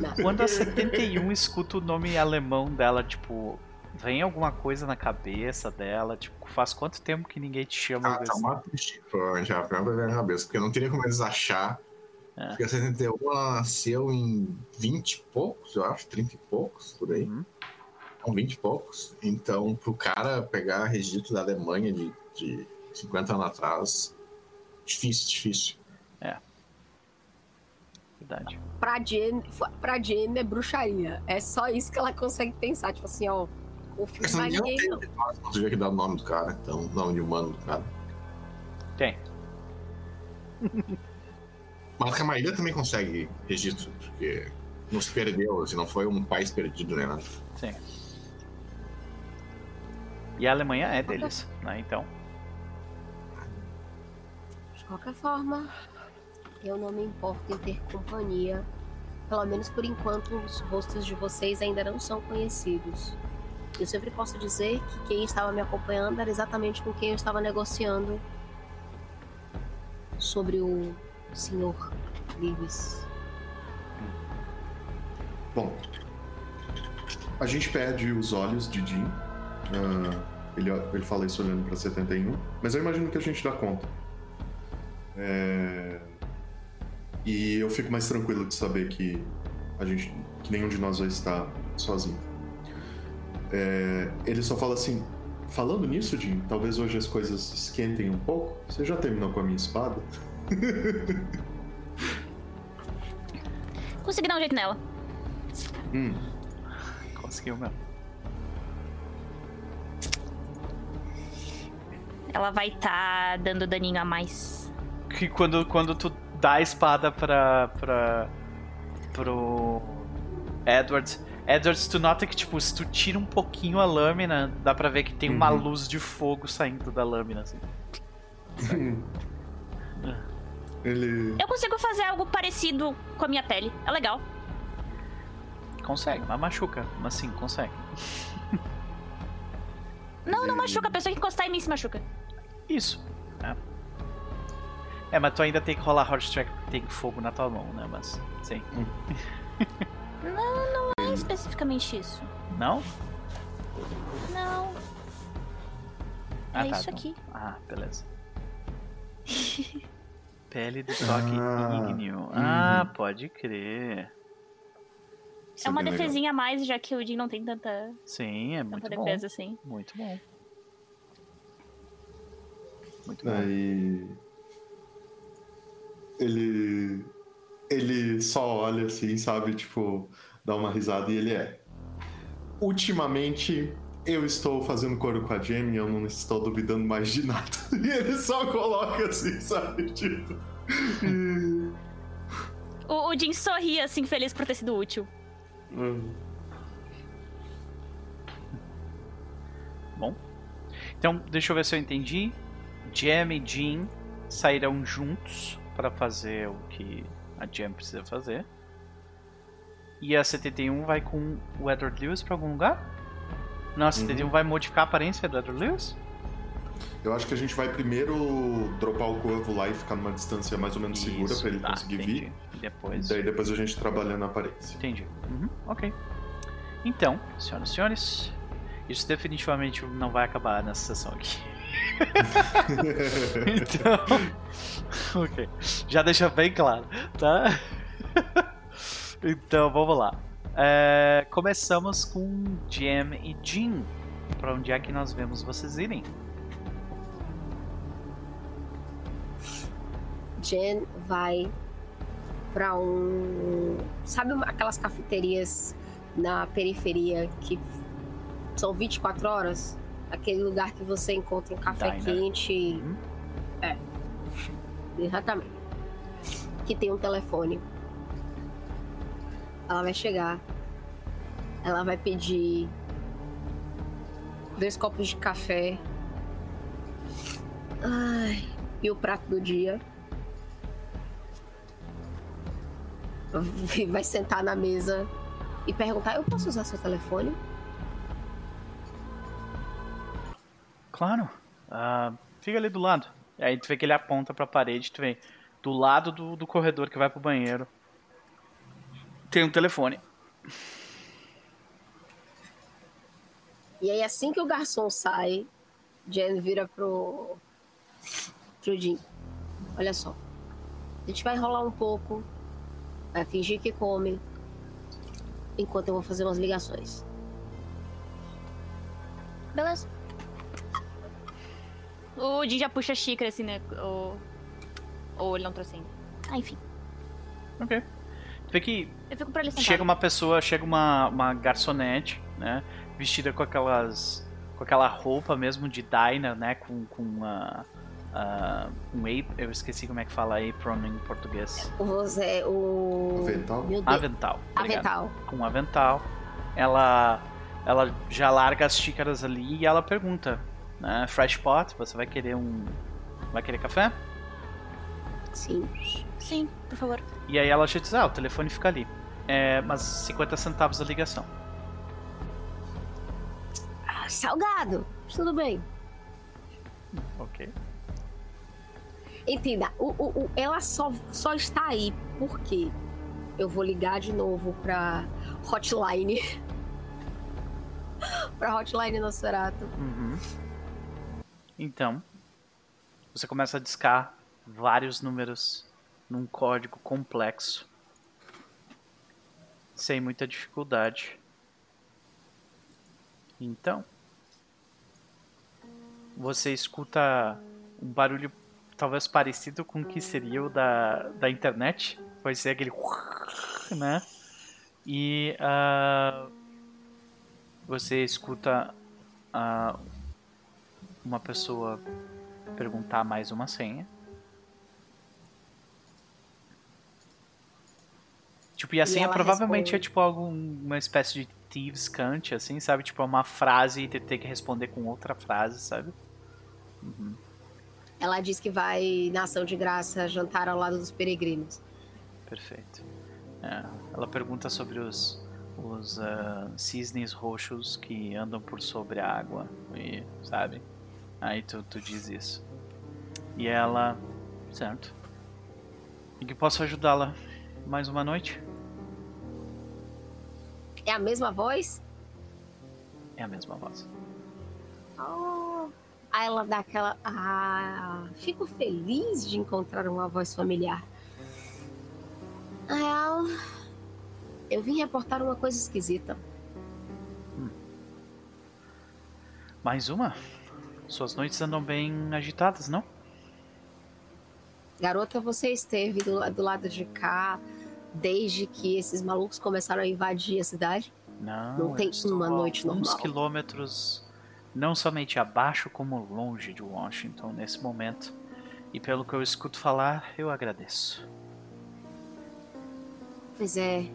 B: nada.
A: Quando a 71 escuta o nome alemão dela, tipo, vem alguma coisa na cabeça dela? Tipo, faz quanto tempo que ninguém te chama
E: Ah, tá
A: desse-
E: uma é coisa que vem na cabeça, porque não teria como eles achar.
A: É.
E: Porque a 71 ela nasceu em 20 e poucos, eu acho, 30 e poucos, por aí.
A: Uhum.
E: Então, 20 e poucos. Então, pro cara pegar registro da Alemanha de, de 50 anos atrás, difícil, difícil.
A: Verdade.
B: Pra Jen, pra Jen é bruxaria. É só isso que ela consegue pensar. Tipo assim, ó. O filme
E: Essa
B: vai
E: ninguém
B: ninguém.
E: não tem não tiver que dar o nome do cara, então, nome de humano do cara.
A: Tem.
E: Mas a Camarilla também consegue registro, porque não se perdeu, assim, não foi um país perdido, né? nada.
A: Sim. E a Alemanha é deles, né? Então.
B: De qualquer forma, eu não me importo em ter companhia. Pelo menos por enquanto, os rostos de vocês ainda não são conhecidos. Eu sempre posso dizer que quem estava me acompanhando era exatamente com quem eu estava negociando sobre o Sr. Lewis.
C: Bom, a gente perde os olhos de Jim. Ah, ele, ele fala isso olhando pra 71, mas eu imagino que a gente dá conta. É, E eu fico mais tranquilo de saber que a gente, que nenhum de nós vai estar sozinho. É, Ele só fala assim: falando nisso, Jim, talvez hoje as coisas esquentem um pouco. Você já terminou com a minha espada?
D: Consegui dar um jeito nela.
C: Hum,
A: Conseguiu mesmo.
D: Ela vai estar dando daninho a mais.
A: Que quando, quando tu dá a espada pra. pra. pro. Edwards. Edwards, tu nota que, tipo, se tu tira um pouquinho a lâmina, dá pra ver que tem uma
C: Uhum.
A: luz de fogo saindo da lâmina, assim.
C: ele.
D: Eu consigo fazer algo parecido com a minha pele. É legal.
A: Consegue, mas machuca. Mas sim, consegue.
D: Não, não machuca. A pessoa que encostar em mim se machuca.
A: Isso. É. É, mas tu ainda tem que rolar Hard Track porque tem fogo na tua mão, né? Mas. Sim.
D: Não é especificamente isso.
A: Não?
D: Não.
A: Ah,
D: é
A: tá,
D: isso
A: então.
D: aqui.
A: Ah, beleza. Pele do toque
C: Ah,
A: ígneo. Ah, pode crer.
C: Isso
D: É uma
C: bem legal.
D: defesinha a mais, já que o Jin não tem tanta,
A: Sim, é muito
D: tanta
A: bom.
D: defesa assim.
A: Muito bom. Muito bom.
C: Aí. Ele. Ele só olha assim, sabe? Tipo, dá uma risada e ele é. Ultimamente, eu estou fazendo coro com a Jamie, eu não estou duvidando mais de nada. E ele só coloca assim, sabe? Tipo. Hum.
D: O, o Jim sorri assim, feliz por ter sido útil.
C: Hum.
A: Bom. Então, deixa eu ver se eu entendi. Jam e Jim sairão juntos para fazer o que a Jam precisa fazer. E a 71 vai com o Edward Lewis para algum lugar? Não, a 71 vai modificar a aparência do Edward Lewis?
C: Eu acho que a gente vai primeiro dropar o corvo lá e ficar numa distância mais ou menos segura
A: Isso,
C: pra ele
A: tá,
C: conseguir
A: entendi.
C: vir.
A: Depois.
C: Daí depois a gente trabalha na aparência.
A: Entendi. Uhum, ok. Então, senhoras e senhores, isso definitivamente não vai acabar nessa sessão aqui. então. ok. Já deixa bem claro, tá? Então, vamos lá. É, começamos com Jam e Jean. Pra onde é que nós vemos vocês irem?
B: Jen vai pra um. Sabe uma- aquelas cafeterias na periferia que são 24 horas? Aquele lugar que você encontra um café
A: Diner.
B: quente.
A: Uhum.
B: É. Exatamente. Que tem um telefone. Ela vai chegar. Ela vai pedir dois copos de café. Ai, e o prato do dia. Vai sentar na mesa e perguntar: Eu posso usar seu telefone?
A: Claro. Ah, fica ali do lado. Aí tu vê que ele aponta pra parede, tu vê do lado do, do corredor que vai pro banheiro. Tem um telefone.
B: E aí, assim que o garçom sai, Jen vira pro. pro Jim. Olha só. A gente vai enrolar um pouco. Vai fingir que come. Enquanto eu vou fazer umas ligações.
D: Beleza. O Jin já puxa a xícara assim, né? Ou, ou ele não trouxe ainda. Ah, enfim.
A: Ok. Vê que
D: Eu fico pra ele sentado.
A: chega uma pessoa, chega uma, uma garçonete, né? Vestida com aquelas. com aquela roupa mesmo de diner, né? Com, com uma. ah, um apron. Eu esqueci como é que fala apron em português.
B: O José, o.
C: Avental?
B: Meu Deus.
A: Avental.
B: Avental.
A: com um avental. Ela, ela já larga as xícaras ali e ela pergunta, né? Fresh pot, você vai querer um, vai querer café?
B: Sim.
D: Sim, por favor.
A: E aí ela já diz, ah, o telefone fica ali. É, mas 50 centavos a ligação.
B: Ah, salgado. Tudo bem.
A: Ok.
B: Entenda, o, o- o- ela só, só está aí porque eu vou ligar de novo pra hotline. pra hotline Nosferatu.
A: Uhum. Então, você começa a discar vários números num código complexo. Sem muita dificuldade. Então, você escuta um barulho talvez parecido com o que seria o da, da internet. Vai ser aquele. né? E ah, você escuta ah, uma pessoa perguntar mais uma senha. Tipo, e a
B: E
A: senha
B: ela
A: provavelmente
B: responde.
A: é tipo alguma espécie de thieves cant, assim, sabe? Tipo, é uma frase e ter que responder com outra frase, sabe?
B: Ela diz que vai na ação de graça jantar ao lado dos peregrinos.
A: Perfeito. É, ela pergunta sobre os, os ah, cisnes roxos que andam por sobre a água, e, sabe? Aí tu, tu diz isso. E ela. Certo. Em que posso ajudá-la mais uma noite?
B: É a mesma voz?
A: É a mesma voz.
B: Oh. Aí ela dá aquela. Ah, fico feliz de encontrar uma voz familiar. Na real, eu vim reportar uma coisa esquisita.
A: Mais uma? Suas noites andam bem agitadas, não?
B: Garota, você esteve do, do lado de cá desde que esses malucos começaram a invadir a cidade?
A: Não.
B: Não tem uma noite normal.
A: quilômetros, não somente abaixo, como longe de Washington nesse momento. E pelo que eu escuto falar, eu agradeço.
B: Pois é.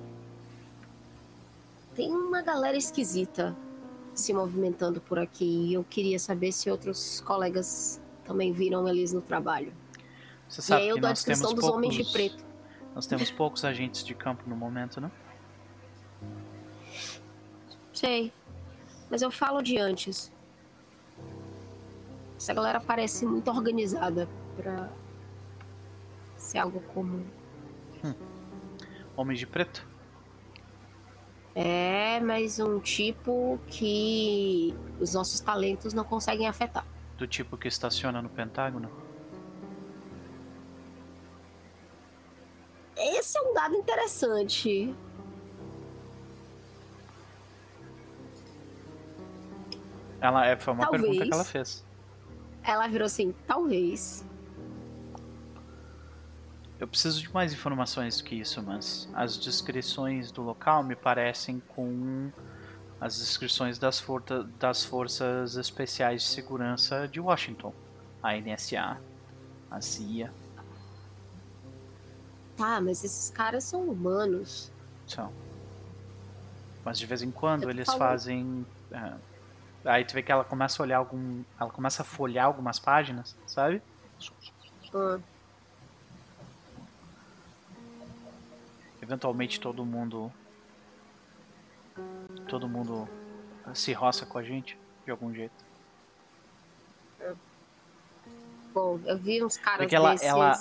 B: Tem uma galera esquisita se movimentando por aqui e eu queria saber se outros colegas também viram eles no trabalho.
A: Você
B: E
A: sabe
B: aí eu
A: que
B: dou a descrição dos
A: poucos...
B: homens de preto.
A: Nós temos poucos agentes de campo no momento, né?
B: Sei. Mas eu falo de antes. Essa galera parece muito organizada pra ser algo comum.
A: Homens de preto?
B: É, mas um tipo que os nossos talentos não conseguem afetar.
A: Do tipo que estaciona no Pentágono?
B: Esse é um dado interessante.
A: Ela é, foi uma
B: Talvez.
A: pergunta que ela fez.
B: Ela virou assim, talvez.
A: Eu preciso de mais informações do que isso, mas as descrições do local me parecem com as descrições das, forta- das forças especiais de segurança de Washington, a NSA, a CIA,
B: Tá, mas esses caras são humanos.
A: são. Mas de vez em quando
B: Eu
A: eles
B: falo-
A: fazem. é, aí tu vê que ela começa a olhar algum. Ela começa a folhear algumas páginas, sabe?
B: Ah,
A: Eventualmente todo mundo. Todo mundo se roça com a gente, de algum jeito.
B: bom, eu vi uns caras
A: Porque ela-
B: desses.
A: ela-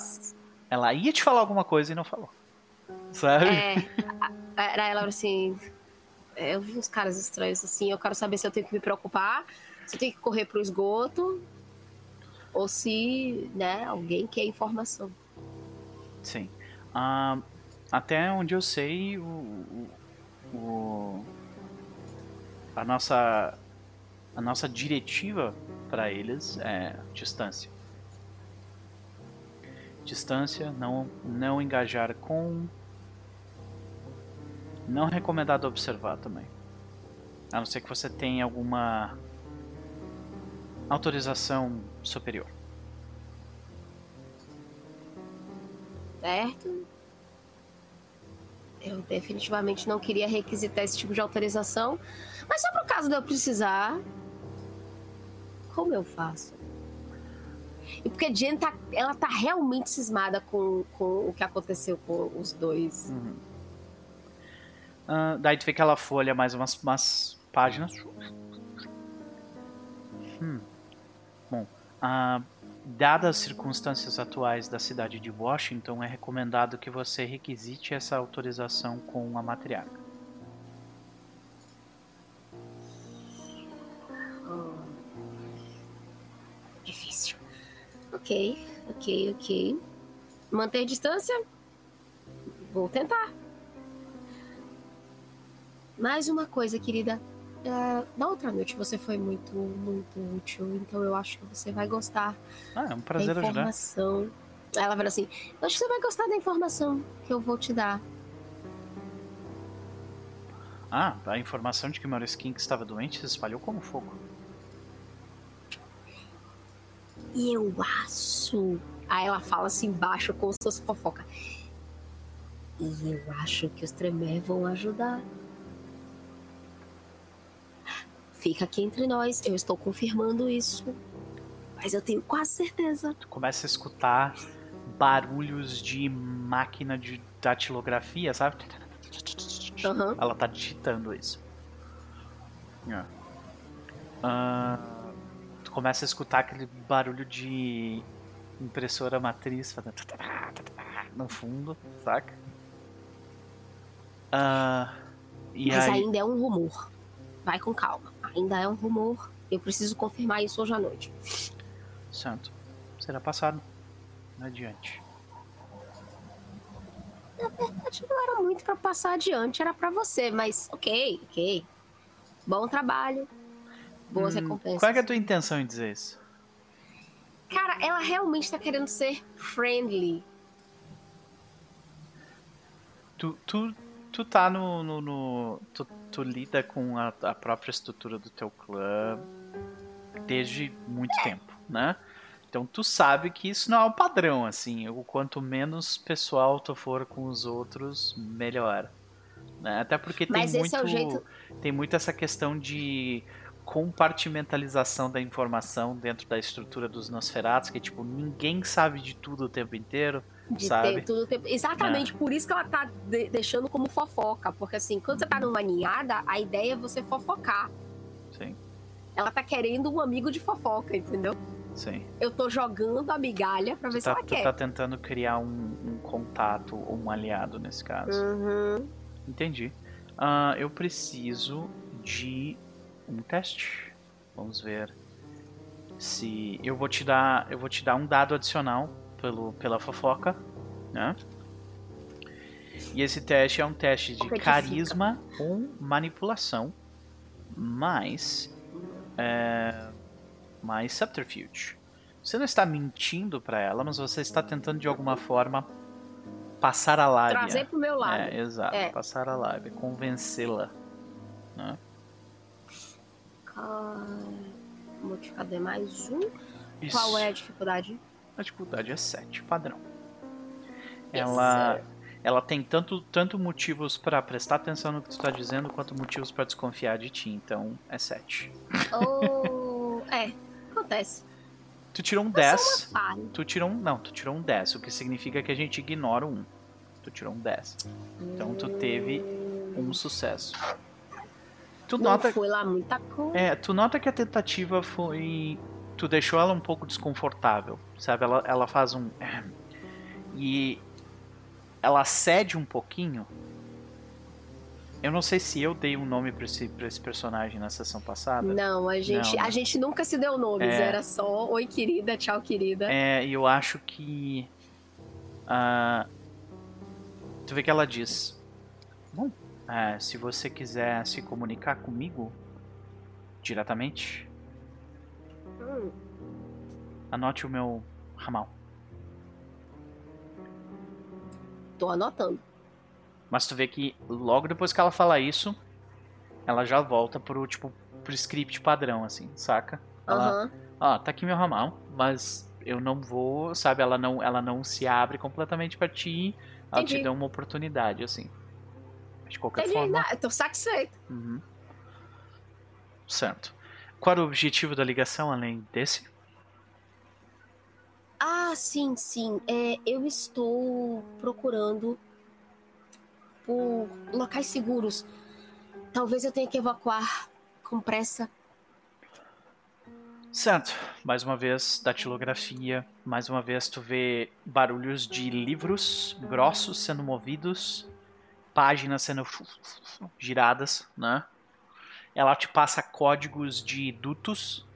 A: Ela ia te falar alguma coisa e não falou. Sabe?
B: É, era ela assim. é, Eu vi uns caras estranhos assim. Eu quero saber se eu tenho que me preocupar, se eu tenho que correr pro esgoto, ou se, né, alguém quer informação.
A: Sim. Ah, até onde eu sei, o, o- o- a nossa a nossa diretiva para eles é distância. Distância, não não engajar com não recomendado observar também. A não ser que você tenha alguma autorização superior.
B: Certo? Eu definitivamente não queria requisitar esse tipo de autorização, mas só pro caso de eu precisar. Como eu faço? E porque a Jen tá, ela tá realmente cismada com, com o que aconteceu com os dois.
A: Uhum. Ah, daí tu vê que ela folha mais umas, umas páginas. Hum. Bom, ah, dadas as circunstâncias atuais da cidade de Washington, é recomendado que você requisite essa autorização com a matriarca.
B: Ok, ok, ok. Manter distância? Vou tentar. Mais uma coisa, querida. É, na outra noite você foi muito, muito útil, então eu acho que você vai gostar
A: Ah, é um
B: da
A: prazer ajudar.
B: informação. Aí ela fala assim: Eu acho que você vai gostar da informação que eu vou te dar.
A: Ah, a informação de que Maurice King estava doente se espalhou como fogo.
B: E eu acho. Aí ela fala assim embaixo, como se fosse fofoca. E eu acho que os Tremé vão ajudar. Fica aqui entre nós, eu estou confirmando isso. Mas eu tenho quase certeza.
A: Tu começa a escutar barulhos de máquina de datilografia, sabe?
B: Aham.
A: Ela tá digitando isso. Ah, tu começa a escutar aquele barulho de impressora matriz fazendo no fundo, saca? E
B: Mas
A: aí,
B: ainda é um rumor. Vai com calma. Ainda é um rumor. Eu preciso confirmar isso hoje à noite.
A: santo, será passado. Adiante.
B: Acho que não era muito pra passar adiante, era pra você, mas ok, ok. Bom trabalho. Boas
A: Hum,
B: recompensas.
A: Qual é, é a tua intenção em dizer isso?
B: Cara, ela realmente tá querendo ser friendly.
A: Tu, tu, tu tá no. no, no- tu, tu lida com a, a própria estrutura do teu clã desde muito tempo, né? Então tu sabe que isso não é o padrão, assim. O quanto menos pessoal tu for com os outros, melhor. né? Até porque tem
B: Mas
A: muito.
B: é o jeito.
A: Tem muito essa questão de compartimentalização da informação dentro da estrutura dos Nosferatos, que tipo, ninguém sabe de tudo o tempo inteiro,
B: De
A: sabe?
B: ter tudo tempo. Exatamente, por isso que ela tá de- deixando como fofoca. Porque assim, quando você tá numa ninhada, a ideia é você fofocar.
A: Sim,
B: Ela tá querendo um amigo de fofoca, entendeu?
A: sim.
B: Eu tô jogando a migalha pra ver
A: Tu
B: se
A: tá,
B: ela
A: tu
B: quer.
A: tá tentando criar um, um contato ou um aliado nesse caso.
B: Uhum.
A: Entendi. Ah, eu preciso de um teste. Vamos ver se eu vou te dar, eu vou te dar um dado adicional pelo pela fofoca, né? E esse teste é um teste de carisma ou manipulação, mais é, mais subterfuge. Você não está mentindo pra ela, mas você está tentando de alguma forma passar a lábia.
B: Trazer pro meu lado.
A: É, exato.
B: É.
A: Passar a lábia, convencê-la. Né?
B: Ah, Modificador é mais um.
A: Isso.
B: Qual é a dificuldade?
A: A dificuldade é 7, padrão. Ela, ela tem tanto, tanto motivos pra prestar atenção no que tu está dizendo, quanto motivos pra desconfiar de ti. Então, é 7.
B: Oh, é, acontece.
A: Tu tirou um
B: É só
A: 10.
B: uma falha.
A: Tu tirou um. Não, tu tirou um 10, o que significa que a gente ignora um. Tu tirou um 10. Então tu teve um sucesso. Tu
B: Não
A: nota,
B: foi lá muita coisa.
A: é, tu nota que a tentativa foi. Tu deixou ela um pouco desconfortável, sabe? Ela, ela faz um. E ela cede um pouquinho. Eu não sei se eu dei um nome pra esse, pra esse personagem na sessão passada.
B: Não, a gente,
A: Não,
B: a
A: né?
B: gente nunca se deu nomes,
A: É.
B: era só oi querida, tchau querida.
A: É, e eu acho que. ah, tu vê que ela diz: Bom, ah, se você quiser se comunicar comigo diretamente,
B: Hum,
A: anote o meu ramal.
B: tô anotando.
A: Mas tu vê que logo depois que ela fala isso, ela já volta pro, tipo, pro script padrão, assim, saca? Ela,
B: Aham.
A: ah, tá aqui meu ramal, mas eu não vou, sabe? Ela não, ela não se abre completamente pra ti, ela te
B: Entendi.
A: dá uma oportunidade, assim. De qualquer
B: Entendi,
A: forma.
B: não, eu tô satisfeito.
A: Uhum. Certo. Qual era o objetivo da ligação além desse?
B: Ah, sim, sim. É, eu estou procurando por locais seguros. Talvez eu tenha que evacuar com pressa.
A: Certo. Mais uma vez, datilografia. Mais uma vez, tu vê barulhos de livros grossos sendo movidos, páginas sendo giradas, né? Ela te passa códigos de dutos.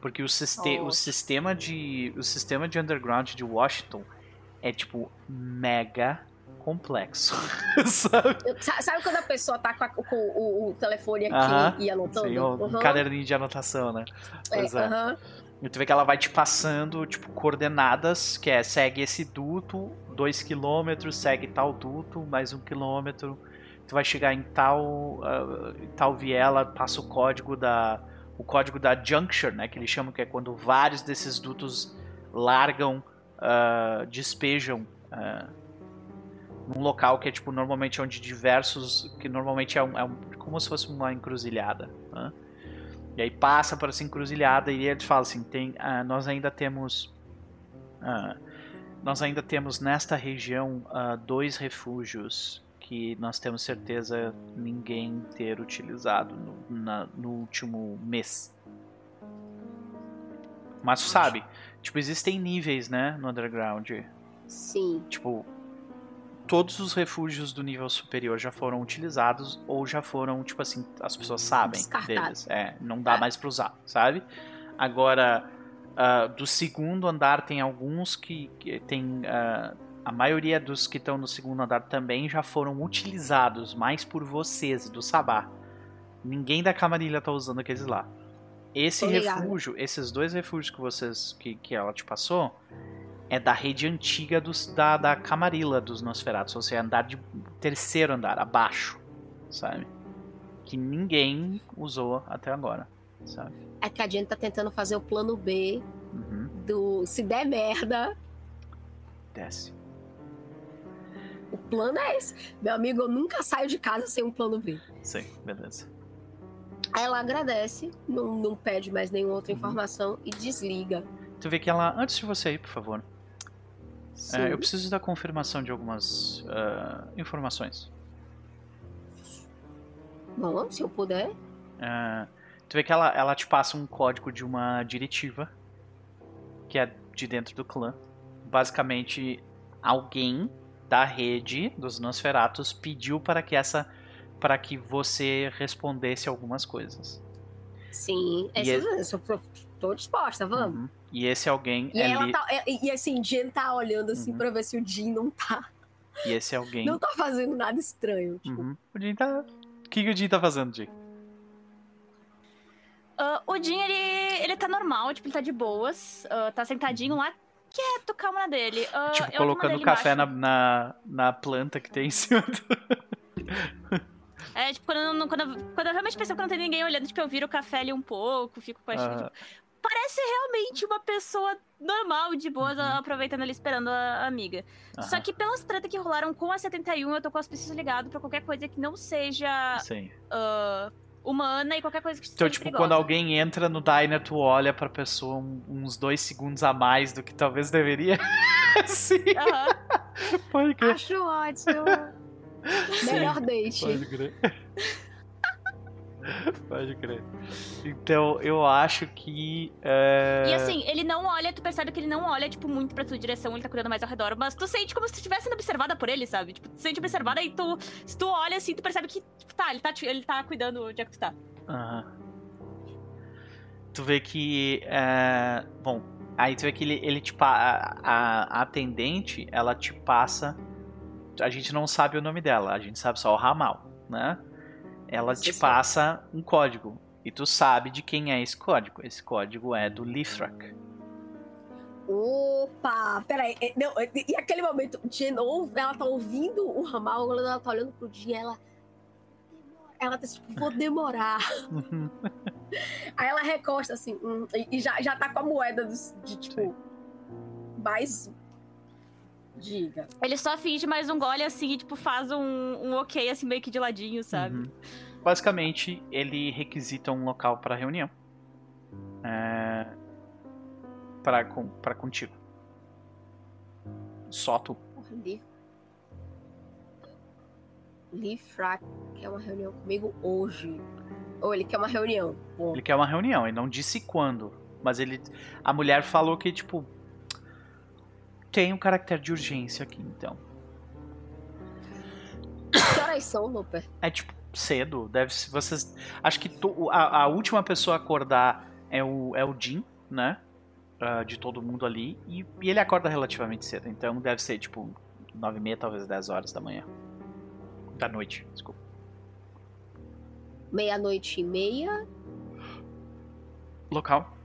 A: Porque o, siste o
B: Ótimo.
A: sistema de o sistema de underground de Washington é tipo mega complexo, sabe?
B: Sabe quando a pessoa tá com, a- com o, o telefone aqui
A: Aham,
B: e anotando?
A: Sim, um
B: Uhum.
A: caderninho de anotação, né? Pois é.
B: aham.
A: E tu vê que ela vai te passando, tipo, coordenadas, que é segue esse duto, 2 km, segue tal duto, mais um quilômetro. Tu vai chegar em tal, em tal viela, passa o código da. O código da juncture, né? Que eles chamam que é quando vários desses dutos largam, ah, despejam ah, num local que é tipo normalmente onde diversos. que normalmente é, um, é um- como se fosse uma encruzilhada. né? E aí passa por essa encruzilhada e ele fala assim, tem, ah, nós ainda temos ah, nós ainda temos nesta região ah, dois refúgios que nós temos certeza ninguém ter utilizado no, na- no último mês. Mas tu sabe, tipo, existem níveis, né, no underground.
B: Sim.
A: Tipo, todos os refúgios do nível superior já foram utilizados ou já foram, tipo assim, as pessoas sabem deles. É, não dá
B: É.
A: mais pra usar, sabe? Agora, ah, do segundo andar tem alguns que, que tem. ah, a maioria dos que estão no segundo andar também já foram utilizados, mais por vocês, do Sabá. Ninguém da Camarilha tá usando aqueles lá. Esse refúgio, esses dois refúgios que vocês. que, que ela te passou, é da rede antiga dos, da, da Camarilla dos Nosferatos, ou seja, andar de terceiro andar, abaixo, sabe? Que ninguém usou até agora, sabe?
B: É que a gente tá tentando fazer o plano B
A: Uhum.
B: do se der merda,
A: Desce.
B: o plano é esse. Meu amigo, eu nunca saio de casa sem um plano B.
A: Sim, beleza.
B: Aí ela agradece, não, não pede mais nenhuma outra
A: Uhum.
B: informação e desliga.
A: Tu vê que ela. Antes de você ir, por favor. É, eu preciso da confirmação de algumas ah, informações.
B: Bom, se eu puder.
A: Ah, tu vê que ela, ela te passa um código de uma diretiva. Que é de dentro do clã. Basicamente, alguém da rede dos Nosferatus pediu para que essa. para que você respondesse algumas coisas.
B: Sim,
A: E
B: essa, eu tô disposta, vamos.
A: Uhum. E esse alguém
B: E
A: é
B: ela
A: Li-
B: tá. E, e assim, Jen tá olhando assim
A: Uhum.
B: pra ver se o Jin não tá.
A: E esse alguém.
B: Não tá fazendo nada estranho. Tipo,
A: Uhum. O Jin tá. O que, que o Jin tá fazendo, Jin?
D: Ah, o Jin, ele, ele tá normal, tipo, ele tá de boas. ah, tá sentadinho lá, quieto, calma na dele. Ah,
A: tipo, colocando
D: dele
A: café na, na, na planta que tem em cima do.
D: É, tipo, quando, quando, quando eu realmente percebo que não tem ninguém olhando, tipo, eu viro o café ali um pouco, fico com a
A: Ah,
D: Parece realmente uma pessoa normal, de boas,
A: Uhum.
D: aproveitando ali, esperando a amiga. Só
A: aham,
D: que pelas tretas que rolaram com a 71, eu tô com os auspícios ligados pra qualquer coisa que não seja
A: Sim.
D: ah, humana e qualquer coisa que
A: Então, tipo,
D: perigosa.
A: quando alguém entra no diner, tu olha pra pessoa um- uns dois segundos a mais do que talvez deveria. Sim, crer.
B: Acho ótimo. Melhor date.
A: Pode crer. Pode crer. Então, eu acho que. é,
D: E assim, ele não olha, tu percebe que ele não olha, tipo, muito pra tua direção, ele tá cuidando mais ao redor, mas tu sente como se tu estivesse sendo observada por ele, sabe? Tipo, tu se sente observada e tu, se tu olha assim, tu percebe que, tipo, tá, ele tá, ele tá cuidando onde é que tu tá.
A: Aham. Tu vê que. é, Bom, aí tu vê que ele, ele te pa- a, a- a atendente, ela te passa. A gente não sabe o nome dela, a gente sabe só o ramal, né? Ela te
B: Sim.
A: passa um código. E tu sabe de quem é esse código. Esse código é do Lithrak.
B: Opa! Peraí. é, Não, é, e aquele momento, Jen ouve, ela tá ouvindo o ramal, ela tá olhando pro Jin, ela. Ela tá tipo, vou demorar. Aí ela recosta assim, hum, e, já, já tá com a moeda dos- de tipo. Mais. Diga.
D: Ele só finge mais um gole assim e, tipo, faz um, um ok, assim, meio que de ladinho, sabe?
A: Uhum. Basicamente, ele requisita um local para reunião. É... Para com, pra contigo. Só tu.
B: Li. Li Frack quer uma reunião comigo hoje. Ou ele quer uma reunião. Bom,
A: Ele quer uma reunião, ele não disse quando. Mas ele. A mulher falou que, tipo. Tem um caractere de urgência aqui, então.
B: que horas são, Luper?
A: É tipo, cedo. Deve ser. Vocês. Acho que to- a, a última pessoa a acordar é o, é o Jim, né? Ah, de todo mundo ali. E, e ele acorda relativamente cedo. Então deve ser tipo 9 e meia, talvez 10 horas da manhã. Da noite, desculpa.
B: Meia-noite e meia.
A: Local.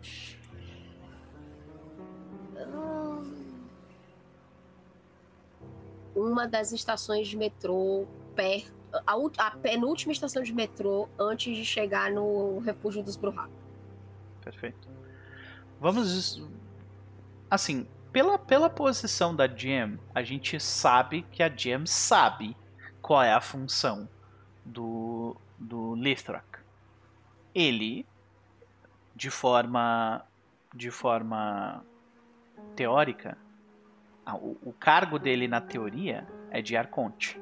B: Uma das estações de metrô perto. A, a penúltima estação de metrô antes de chegar no refúgio dos Bruhá.
A: Perfeito. Vamos. Assim, pela, pela posição da Jam, a gente sabe que a Jam sabe qual é a função do, do Lithrak. Ele, de forma. de forma teórica, a- o, o cargo dele na teoria é de Arconte.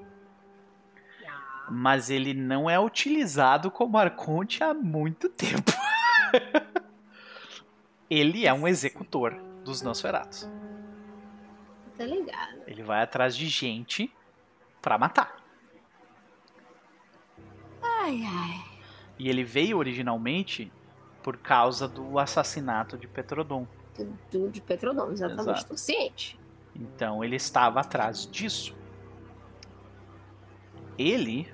A: Mas ele não é utilizado como Arconte há muito tempo. ele é um executor dos Nosferatus.
B: Tá ligado?
A: Ele vai atrás de gente pra matar.
B: Ai, ai.
A: E ele veio originalmente por causa do assassinato de Petrodon.
B: Tudo de Petrodon, exatamente. Tô ciente.
A: Então ele estava atrás disso. Ele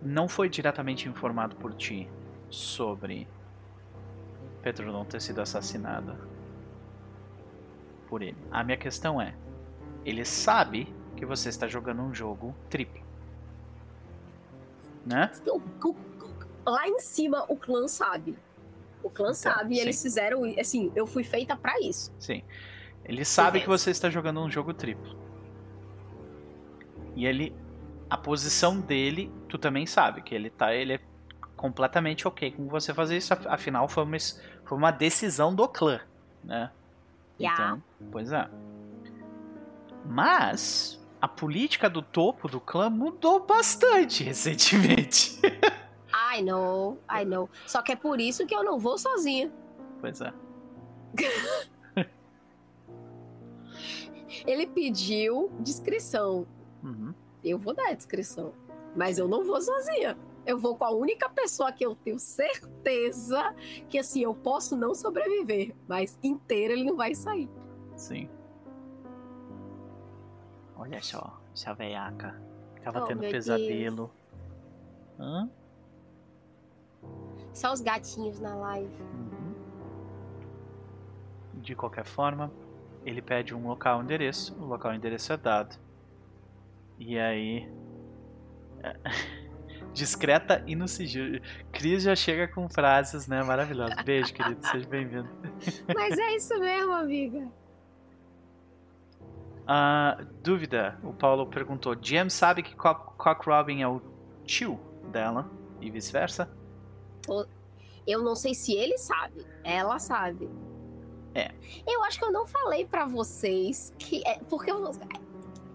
A: não foi diretamente informado por ti sobre Petrodon ter sido assassinada por ele. A minha questão é: ele sabe que você está jogando um jogo triplo, né?
B: O- o- o- lá em cima, o clã sabe. O clã sabe e eles fizeram. Assim, eu fui feita pra isso.
A: Sim. Ele sabe que você está jogando um jogo triplo. E ele a posição dele, tu também sabe que ele tá, ele é completamente ok com você fazer isso, af- afinal foi uma, foi uma decisão do clã, né?
B: Yeah.
A: Então, pois é. Mas a política do topo do clã mudou bastante recentemente.
B: I know, I know. Só que é por isso que eu não vou sozinha.
A: pois é.
B: Ele pediu descrição.
A: Uhum.
B: Eu vou dar a descrição. Mas eu não vou sozinha. Eu vou com a única pessoa que eu tenho certeza que assim, eu posso não sobreviver. Mas inteiro ele não vai sair.
A: Sim. Olha só, essa veiaca. Tava
B: Oh,
A: tendo pesadelo. Hã?
B: Só os gatinhos na live.
A: Uhum. De qualquer forma, ele pede um local endereço. O local endereço é dado. E aí. é, Discreta e no sigilo. Cris já chega com frases, né? Maravilhosas. Beijo, querido. Seja bem-vindo.
B: Mas é isso mesmo, amiga.
A: Ah, dúvida. O Paulo perguntou. Jam sabe que Cock, Cock Robin é o tio dela e vice-versa?
B: Eu não sei se ele sabe. Ela sabe.
A: É.
B: Eu acho que eu não falei pra vocês que é porque eu-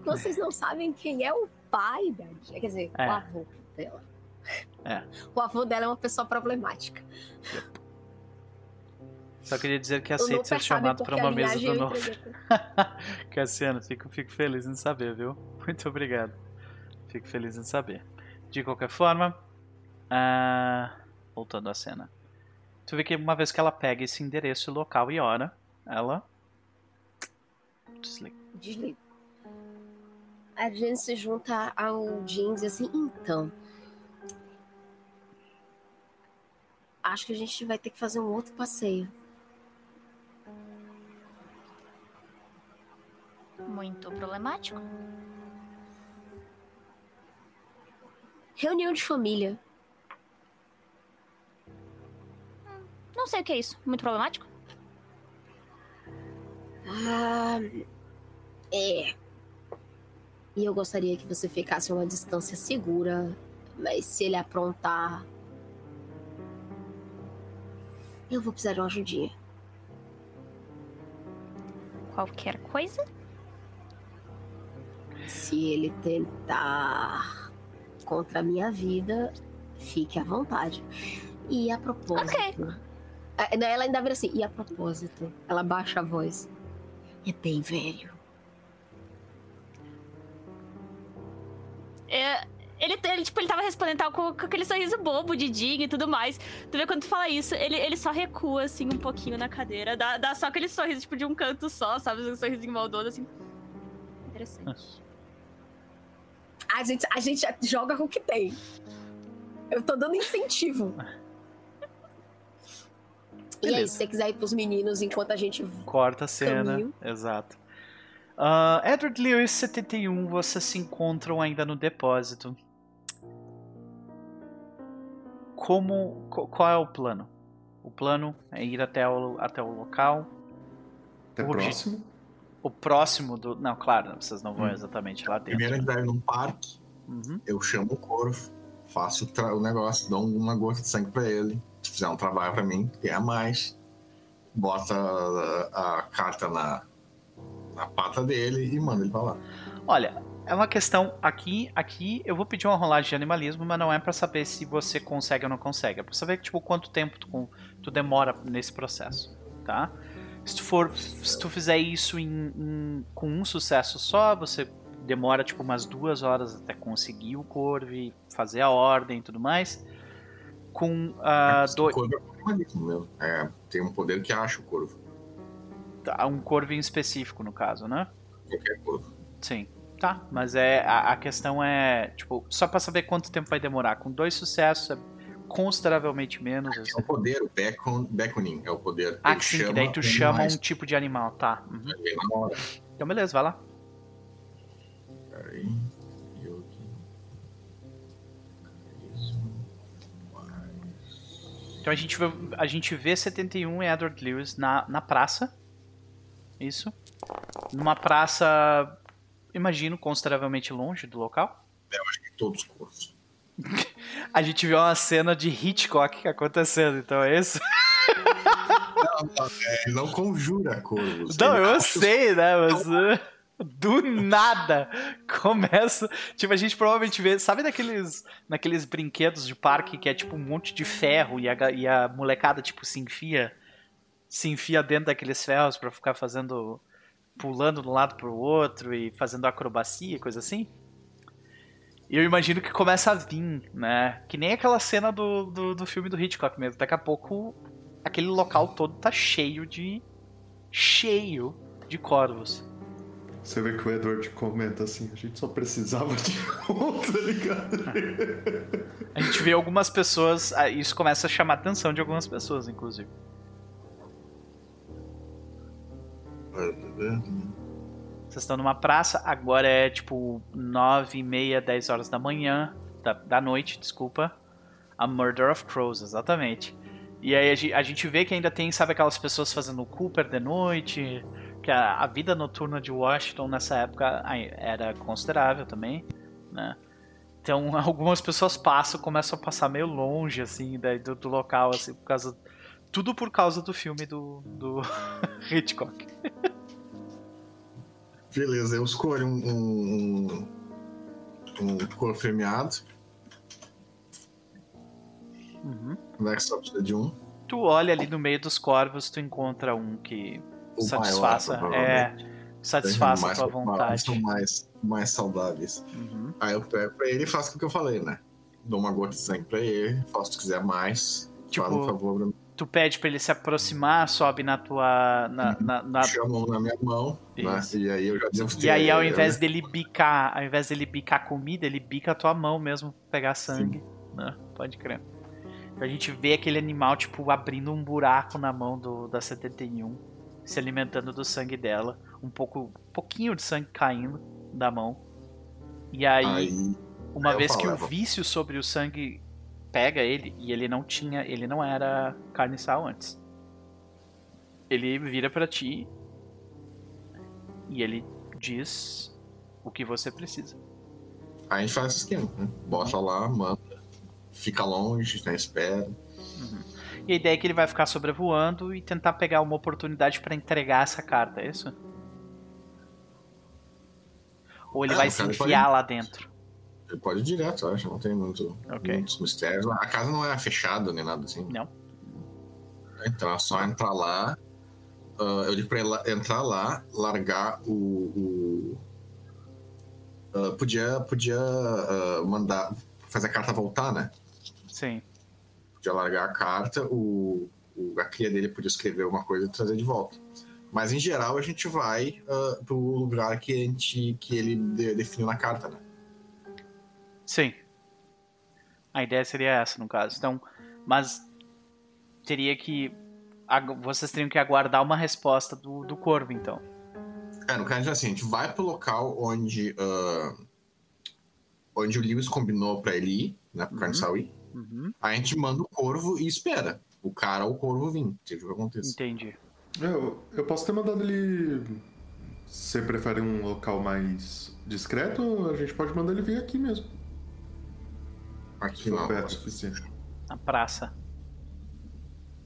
B: vocês não sabem quem é o pai da Quer dizer,
A: É.
B: o avô dela.
A: É.
B: O avô dela é uma pessoa problemática.
A: Só queria dizer que aceito ser chamado para uma mesa do novo. Cassiano, fico, fico feliz em saber, viu? Muito obrigado. Fico feliz em saber. De qualquer forma, ah, voltando à cena. Tu vê que uma vez que ela pega esse endereço, local e hora, ela. Desliga.
B: Desliga. A gente se junta ao Jean e assim, então. Acho que a gente vai ter que fazer um outro passeio.
D: Muito problemático.
B: Reunião de família.
D: Não sei o que é isso. Muito problemático?
B: Ah, é. E eu gostaria que você ficasse a uma distância segura, mas se ele aprontar. Eu vou precisar de uma ajudinha.
D: Qualquer coisa?
B: Se ele tentar contra a minha vida, fique à vontade. E a propósito. Não, Ela ainda vira assim, e a propósito. Ela baixa a voz. É bem velho.
D: É, ele, ele, tipo, ele tava respondendo tal, com, com aquele sorriso bobo de Dig e tudo mais. Tu vê quando tu fala isso, ele, ele só recua, assim, um pouquinho na cadeira. Dá, dá só aquele sorriso, tipo, de um canto só, sabe? Um sorrisinho maldoso, assim. Interessante.
B: A gente, a gente joga com o que tem. Eu tô dando incentivo. E aí,
A: Beleza.
B: se você quiser ir pros meninos enquanto a gente.
A: Corta a cena.
B: Caminho.
A: Exato. Ah, Edward Lewis 71, vocês se encontram ainda no depósito. Como. qu- Qual é o plano? O plano é ir até o, até o local.
C: Até
A: Urge.
C: próximo.
A: O próximo do. Não, claro, vocês não vão
E: Hum.
A: exatamente lá dentro.
E: Primeiro a gente vai num parque,
A: Uhum.
E: eu chamo o corvo, faço o, o negócio, dou uma gota de sangue pra ele. Se fizer um trabalho pra mim, ganha mais. Bota a, a carta na, na pata dele e manda ele pra lá.
A: Olha, é uma questão. Aqui, aqui eu vou pedir uma rolagem de animalismo, mas não é pra saber se você consegue ou não consegue. É pra saber tipo, quanto tempo tu, tu demora nesse processo, tá? Se tu, for, se tu fizer isso em- em- com um sucesso só, você demora tipo umas duas horas até conseguir o corvo fazer a ordem e tudo mais. Com ah,
E: o
A: dois,
E: corvo é mesmo. É, tem um poder que acha o corvo.
A: tá, um corvo em específico no caso, né?
E: Qualquer corvo.
A: Sim. Tá, mas é a, a questão é, tipo, só pra saber quanto tempo vai demorar. Com dois sucessos é consideravelmente menos.
E: É
A: assim.
E: o poder, o beckon, beckoning é o poder.
A: Ah,
E: Ele
A: sim, que daí tu chama
E: animais,
A: um tipo de animal, tá. Uhum. Então beleza, vai lá.
E: Peraí.
A: Então a gente vê, a gente vê 71 e Edward Lewis na, na praça. Isso. Numa praça, imagino, consideravelmente longe do local.
E: todos os corvos.
A: A gente viu uma cena de Hitchcock acontecendo, então é isso?
E: Não, não, é, ele não conjura corvos.
A: Não, eu sei, né? Mas do nada começa. Tipo, a gente provavelmente vê. Sabe daqueles, naqueles brinquedos de parque que é tipo um monte de ferro e a, e a molecada, tipo, se enfia. Se enfia dentro daqueles ferros pra ficar fazendo. pulando de um lado pro outro e fazendo acrobacia, coisa assim? E eu imagino que começa a vir, né? Que nem aquela cena do, do, do filme do Hitchcock mesmo. Daqui a pouco aquele local todo tá cheio de. cheio de corvos.
C: Você vê que o Edward comenta assim, a gente só precisava de um, tá ligado?
A: A gente vê algumas pessoas. ah, Isso começa a chamar a atenção de algumas pessoas, inclusive. Vocês estão numa praça, agora é tipo 9 e meia, 10 horas da manhã, da, da noite, desculpa. A Murder of Crows, exatamente. E aí a gente vê que ainda tem, sabe, aquelas pessoas fazendo Cooper de noite. Que a, a vida noturna de Washington nessa época era considerável também, né? Então algumas pessoas passam, começam a passar meio longe, assim, do, do local, assim, por causa. Tudo por causa do filme do, do Hitchcock.
E: Beleza, eu escolho um, um, um, corvo premiado.
A: Uhum.
E: Precisa de um?
A: Tu olha ali no meio dos corvos, tu encontra um que
E: O
A: satisfaça,
E: maior,
A: é, satisfaça a tua vontade.
E: São mais, mais saudáveis.
A: Uhum.
E: Aí eu pego pra ele e faço o que eu falei, né? Dou uma gota de sangue pra ele, faço se quiser mais.
A: Tipo,
E: faz um favor pra mim.
A: Tu pede pra ele se aproximar, sobe na tua. Na, na- na-
E: Chama na minha mão, né? E aí eu já devo ter.
A: E aí, ao invés dele bicar, ao invés dele bicar a comida, ele bica a tua mão mesmo pra pegar sangue. Né? Pode crer. A gente vê aquele animal, tipo, abrindo um buraco na mão do, da 71, se alimentando do sangue dela. Um pouco. Pouquinho de sangue caindo da mão. E aí,
E: Aí,
A: uma vez que o vício sobre o sangue pega ele, e ele não tinha. ele não era carniçal antes. Ele vira pra ti e ele diz o que você precisa.
E: aí a gente faz esse esquema, né? Bota lá, manda, fica longe, né? Espera.
A: E a ideia é que ele vai ficar sobrevoando e tentar pegar uma oportunidade pra entregar essa carta, é isso? Ou ele
E: Ah,
A: vai se enfiar
E: pode-
A: lá dentro?
E: Ele pode ir direto, acho. Não tem muito,
A: Ok.
E: muitos mistérios. A casa não é fechada nem nada assim.
A: Não.
E: Então é só entrar lá. ah, eu digo pra ele entrar lá, largar o. o- ah, podia podia ah, mandar. Fazer a carta voltar, né?
A: Sim.
E: Podia largar a carta, o, o- a cria dele podia escrever uma coisa e trazer de volta. Mas em geral a gente vai ah, pro lugar que, a gente, que ele de- definiu na carta, né?
A: Sim. A ideia seria essa, no caso. Então, mas teria que. Vocês teriam que aguardar uma resposta do, do corvo, então.
E: É, no caso assim, a gente vai pro local onde, ah, onde o Lewis combinou pra ele ir, né? Pro
A: Uhum.
E: Carniçal ir.
A: Uhum.
E: Aí a gente manda o corvo e espera. O cara ou o corvo vir, seja o que aconteça.
A: Entendi.
C: Eu, eu posso ter mandado ele. Você prefere um local mais discreto? A gente pode mandar ele vir aqui mesmo.
E: Aqui não.
C: perto suficiente.
A: Na praça.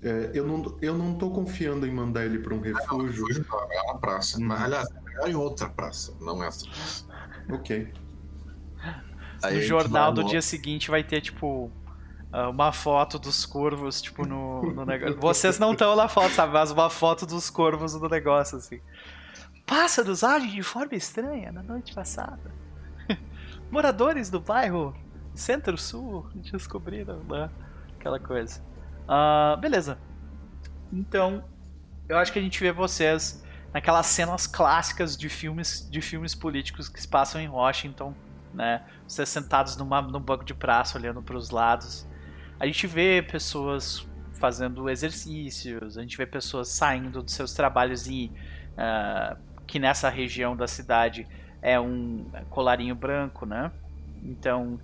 C: É, eu, não, eu não tô confiando em mandar ele pra um refúgio.
E: Refúgio é uma praça.
C: Uhum.
E: Mas, aliás, é melhor em outra praça, não essa praça.
C: Ok.
E: Aí
A: no jornal do dia seguinte vai ter, tipo, ah, uma foto dos corvos, tipo, no, no negócio. Vocês não estão na foto, sabe? Mas uma foto dos corvos no negócio, assim. Pássaros agem de forma estranha na noite passada. Moradores do bairro Centro-Sul descobriram, né? Aquela coisa. Ah, beleza. Então, eu acho que a gente vê vocês naquelas cenas clássicas de filmes, de filmes políticos que se passam em Washington, né? Vocês sentados numa, num banco de praça olhando para os lados. A gente vê pessoas fazendo exercícios, a gente vê pessoas saindo dos seus trabalhos e ah, que nessa região da cidade é um colarinho branco, né? Então,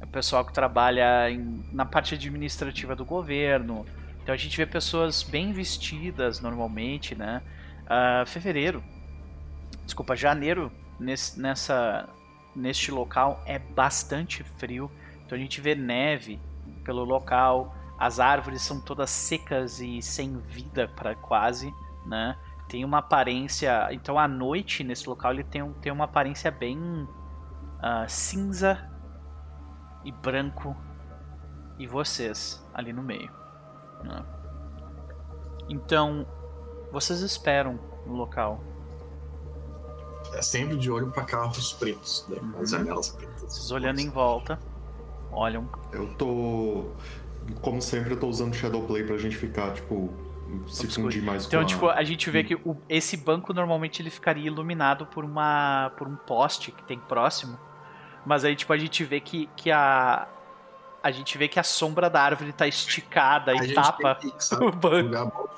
A: é o pessoal que trabalha em- na parte administrativa do governo. Então a gente vê pessoas bem vestidas normalmente, né? Ah, fevereiro, desculpa, janeiro, nesse, nessa neste local é bastante frio. Então a gente vê neve pelo local, as árvores são todas secas e sem vida para quase, né? Tem uma aparência, então à noite nesse local ele tem, tem uma aparência bem uh, cinza e branco e vocês ali no meio. Né? Então vocês esperam no local.
E: É sempre de olho para carros pretos, né? As janelas pretas.
A: Vocês olhando em volta, olham.
C: Eu tô. Como sempre, eu tô usando Shadowplay pra gente ficar, tipo, se
A: Obscuro.
C: fundir mais
A: Então,
C: com a...
A: tipo, a gente vê que o- esse banco normalmente ele ficaria iluminado por uma por um poste que tem próximo. Mas aí, tipo, a gente vê que, que a a gente vê que a sombra da árvore tá esticada
E: A
A: e tapa
E: tem
A: o banco.
E: bom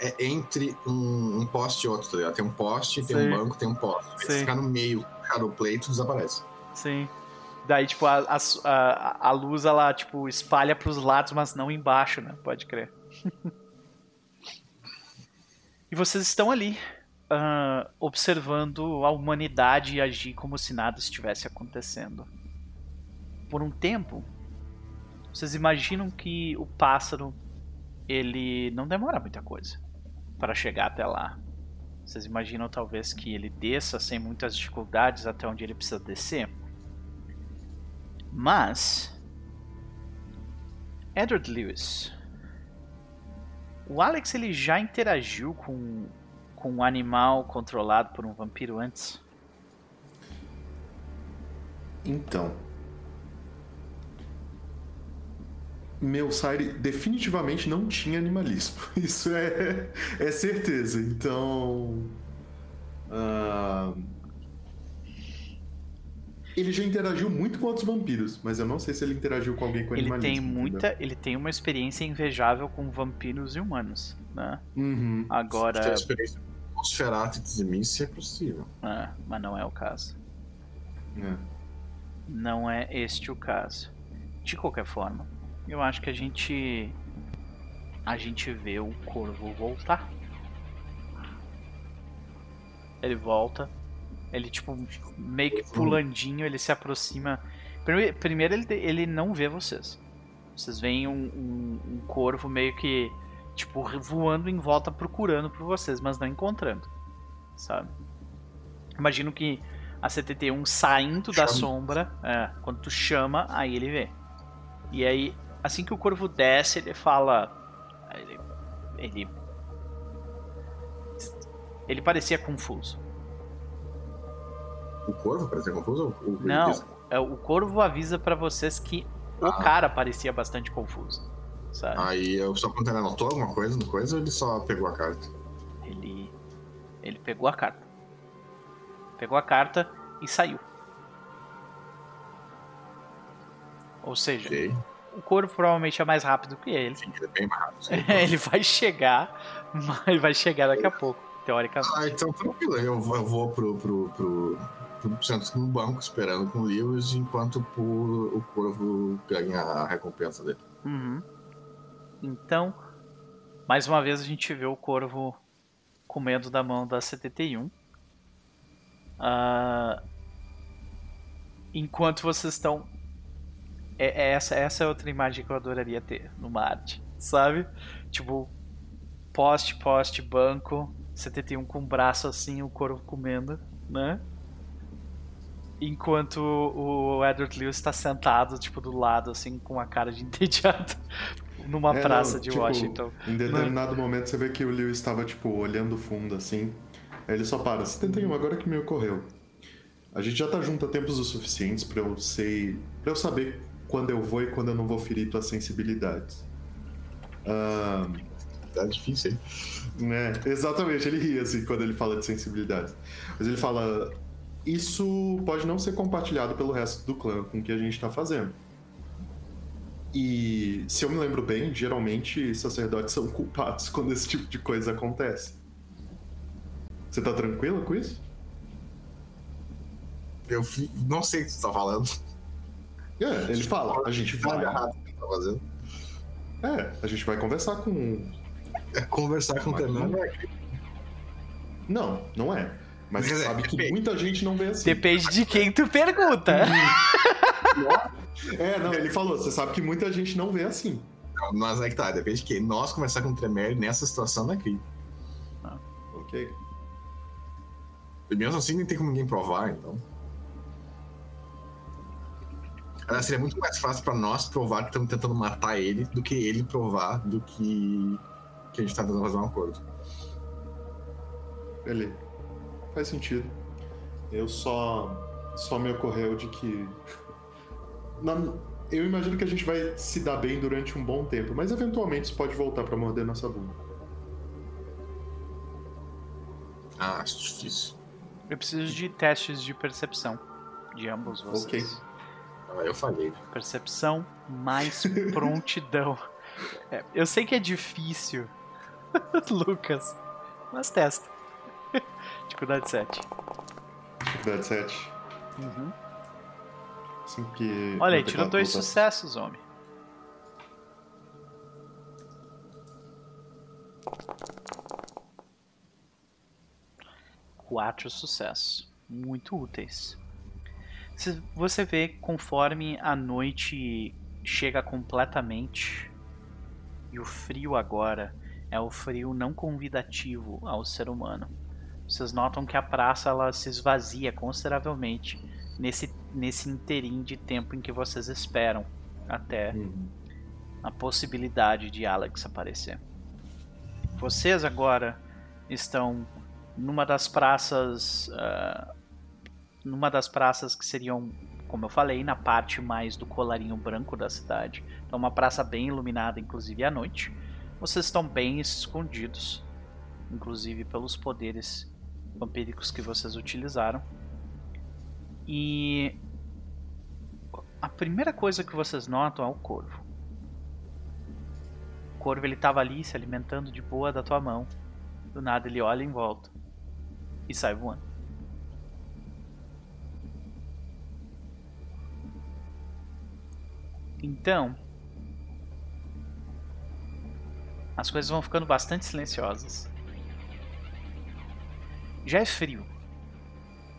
E: é entre um, um poste e outro, tá ligado? Tem um poste, tem
A: Sim.
E: um banco, tem um poste. Se ficar no meio, Shadowplay, tu desaparece.
A: Sim. Daí, tipo, a, a, a, luz, ela, tipo, espalha pros lados, mas não embaixo, né? Pode crer. e vocês estão ali, ah, observando a humanidade agir como se nada estivesse acontecendo. Por um tempo, vocês imaginam que o pássaro, ele não demora muita coisa para chegar até lá. Vocês imaginam talvez que ele desça sem muitas dificuldades até onde ele precisa descer? Mas. Edward Lewis. O Alex ele já interagiu com, com um animal controlado por um vampiro antes?
C: Então. Meu Sire definitivamente não tinha animalismo. Isso é, é certeza. Então. ah, ele já interagiu muito com outros vampiros, mas eu não sei se ele interagiu com alguém com
A: Ele
C: animalismo.
A: tem
C: entendeu?
A: muita. Ele tem uma experiência invejável com vampiros e humanos, né?
C: Uhum.
E: Se tem
A: Agora.
E: experiência com Nosferatu e Tzimice, é possível.
A: é, mas não é o caso.
C: É.
A: Não é este o caso. De qualquer forma, eu acho que a gente. A gente vê o corvo voltar. Ele volta. Ele, tipo, meio que pulandinho, ele se aproxima. Prime- Primeiro, ele, ele não vê vocês. Vocês veem um, um, um corvo meio que, tipo, voando em volta procurando por vocês, mas não encontrando. Sabe? Imagino que a 71 saindo da
E: Chama.
A: sombra, é, quando tu chama, aí ele vê. E aí, assim que o corvo desce, ele fala. Ele. Ele, ele parecia confuso.
E: O corvo parecia confuso? ou o- o-
A: Não, é, o corvo avisa pra vocês que o
E: Ah.
A: cara parecia bastante confuso. Sabe?
E: Aí eu só ele anotou alguma coisa no coisa ou ele só pegou a carta?
A: Ele. Ele pegou a carta. Pegou a carta e saiu. Ou seja,
E: Ok.
A: o corvo provavelmente é mais rápido que ele.
E: Sim, ele é bem mais rápido.
A: ele vai chegar, mas vai chegar daqui a pouco, teoricamente.
E: Ah, então tranquilo. Eu vou, eu vou pro, pro, pro, centro no banco esperando com livros enquanto o, o corvo ganha a recompensa dele.
A: Uhum. Então, mais uma vez a gente vê o corvo comendo da mão da 71. Ah, enquanto vocês estão. É, é essa, essa é outra imagem que eu adoraria ter no Marte, sabe? Tipo, poste, poste, banco, 71 com o braço assim, o corvo comendo, né? Enquanto o Edward Lewis está sentado, tipo, do lado, assim, com a cara de entediado, numa
C: É,
A: praça
C: não,
A: de
C: tipo,
A: Washington.
C: Em determinado momento você vê que o Lewis estava, tipo, olhando fundo assim. Aí ele só para. 71, agora que me ocorreu. A gente já tá junto há tempos o suficientes pra eu sei. para eu saber quando eu vou e quando eu não vou ferir tuas sensibilidades. Ah,
E: Tá difícil, hein?
C: né, exatamente, ele ri assim quando ele fala de sensibilidades. Mas ele fala: Isso pode não ser compartilhado pelo resto do clã com o que a gente tá fazendo. E se eu me lembro bem, geralmente sacerdotes são culpados quando esse tipo de coisa acontece. Você tá tranquila com isso?
E: Eu não sei o que você tá falando.
C: É, ele fala, a gente vai.
E: agarrado o que tá fazendo.
C: É, a gente vai conversar com.
E: É conversar com o
C: Mas
E: Fernando.
C: Não, não é. Mas você
E: dizer,
C: sabe que
E: depende.
C: muita gente não vê assim.
A: Depende de quem tu pergunta.
C: É, não, ele falou, você sabe que muita gente não vê assim.
E: Mas é que tá, depende de que nós conversar com o Tremere nessa situação daqui.
C: Ok.
E: E mesmo assim nem tem como ninguém provar, então. Aliás, seria muito mais fácil pra nós provar que estamos tentando matar ele do que ele provar do que, que a gente tá tentando fazer um acordo.
C: Beleza. Faz sentido. Eu só. Só me ocorreu de que. Na- eu imagino que a gente vai se dar bem durante um bom tempo, mas eventualmente isso pode voltar pra morder nossa bunda.
E: Ah, acho difícil.
A: Eu preciso de testes de percepção de ambos vocês.
E: Ah, eu falhei.
A: Percepção mais prontidão. É, eu sei que é difícil, Lucas, mas testa. Dificuldade 7.
C: Dificuldade 7.
A: Uhum.
C: Assim que.
A: Olha aí, tirou dois sucessos, homem. Quatro sucessos. Muito úteis. Você vê conforme a noite chega completamente e o frio agora é o frio não convidativo ao ser humano. Vocês notam que a praça ela se esvazia consideravelmente nesse, nesse interim de tempo em que vocês esperam até
C: Uhum.
A: a possibilidade de Alex aparecer. Vocês agora estão numa das praças, ah, numa das praças que seriam, como eu falei, na parte mais do colarinho branco da cidade. Então uma praça bem iluminada, inclusive à noite. Vocês estão bem escondidos, inclusive pelos poderes vampíricos que vocês utilizaram. E a primeira coisa que vocês notam é o corvo. O corvo ele tava ali se alimentando de boa da tua mão. Do nada ele olha em volta e sai voando. Então, as coisas vão ficando bastante silenciosas. Já é frio.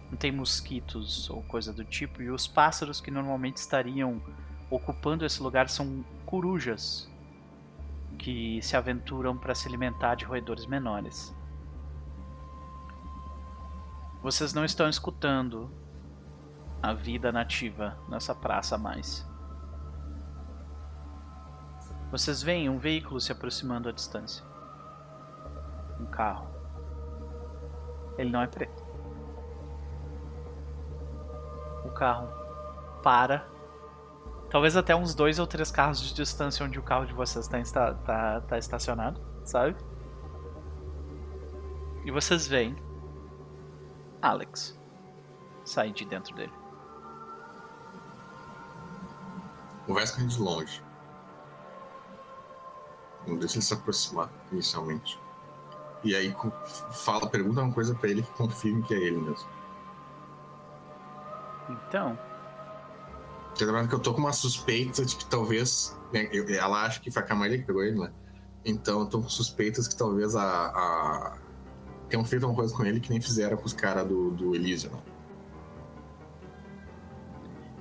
A: Não tem mosquitos ou coisa do tipo, e os pássaros que normalmente estariam ocupando esse lugar são corujas que se aventuram para se alimentar de roedores menores. Vocês não estão escutando a vida nativa nessa praça mais. Vocês veem um veículo se aproximando à distância. Um carro. Ele não é preto. O carro para. Talvez até uns dois ou três carros de distância onde o carro de vocês está tá- tá estacionado, sabe? E vocês veem Alex sair de dentro dele.
E: Conversa com de longe. Não deixa ele se aproximar inicialmente. E aí fala, pergunta uma coisa pra ele que confirme que é ele mesmo.
A: Então,
E: Porque lembrando que eu tô com uma suspeita de que talvez. né, ela acha que foi a Camarilla que pegou ele, né? Então eu tô com suspeitas que talvez a. a tenham feito uma coisa com ele que nem fizeram com os caras do, do Elysium. né?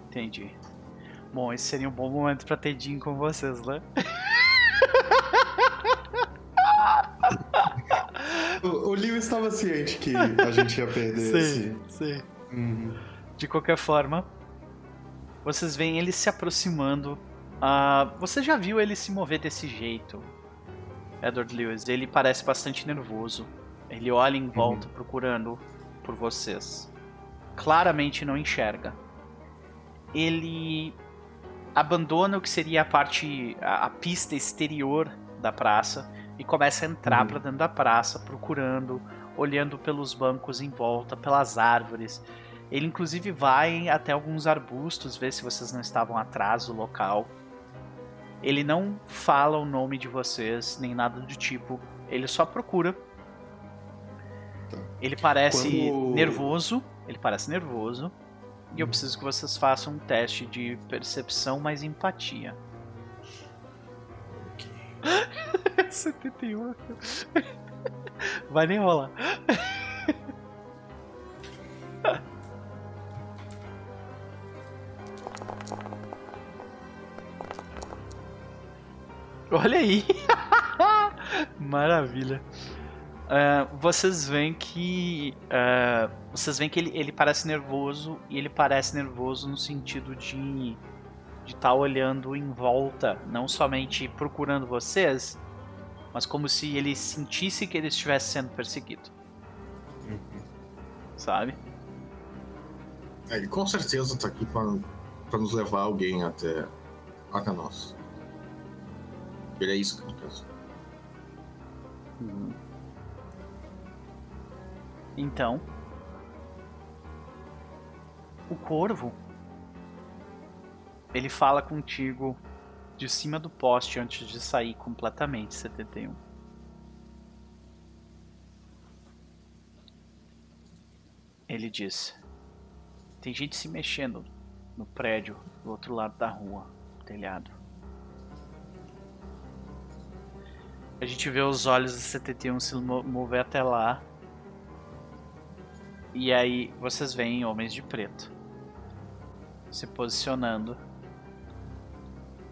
A: entendi. Bom, esse seria um bom momento pra ter Jim com vocês, né?
C: O, o Leo estava ciente que a gente ia perder esse.
A: sim.
C: Uhum.
A: De qualquer forma, vocês veem ele se aproximando. Ah, você já viu ele se mover desse jeito, Edward Lewis? Ele parece bastante nervoso. Ele olha em volta procurando por vocês. Claramente não enxerga. Ele abandona o que seria a parte, a, a pista exterior da praça e começa a entrar
C: Uhum.
A: para dentro da praça, procurando, olhando pelos bancos em volta, pelas árvores. Ele inclusive vai até alguns arbustos ver se vocês não estavam atrás do local. Ele não fala o nome de vocês, nem nada do tipo. Ele só procura.
C: Tá.
A: Ele parece
C: Quando-
A: nervoso. Ele parece nervoso. E eu preciso que vocês façam um teste de percepção mais empatia. 71. Vai nem rolar. Olha aí! Maravilha. Uh, vocês veem que. Uh, vocês veem que ele, ele parece nervoso e ele parece nervoso no sentido de tá olhando em volta, não somente procurando vocês, mas como se ele sentisse que ele estivesse sendo perseguido. Uhum. Sabe?
E: É, ele com certeza tá aqui para nos levar alguém até, até nós. Ele é isso que eu penso.
A: Uhum. Então, o corvo ele fala contigo de cima do poste antes de sair completamente, 71. Ele diz: Tem gente se mexendo no prédio do outro lado da rua, telhado. A gente vê os olhos de 71 se mover até lá. E aí vocês veem homens de preto se posicionando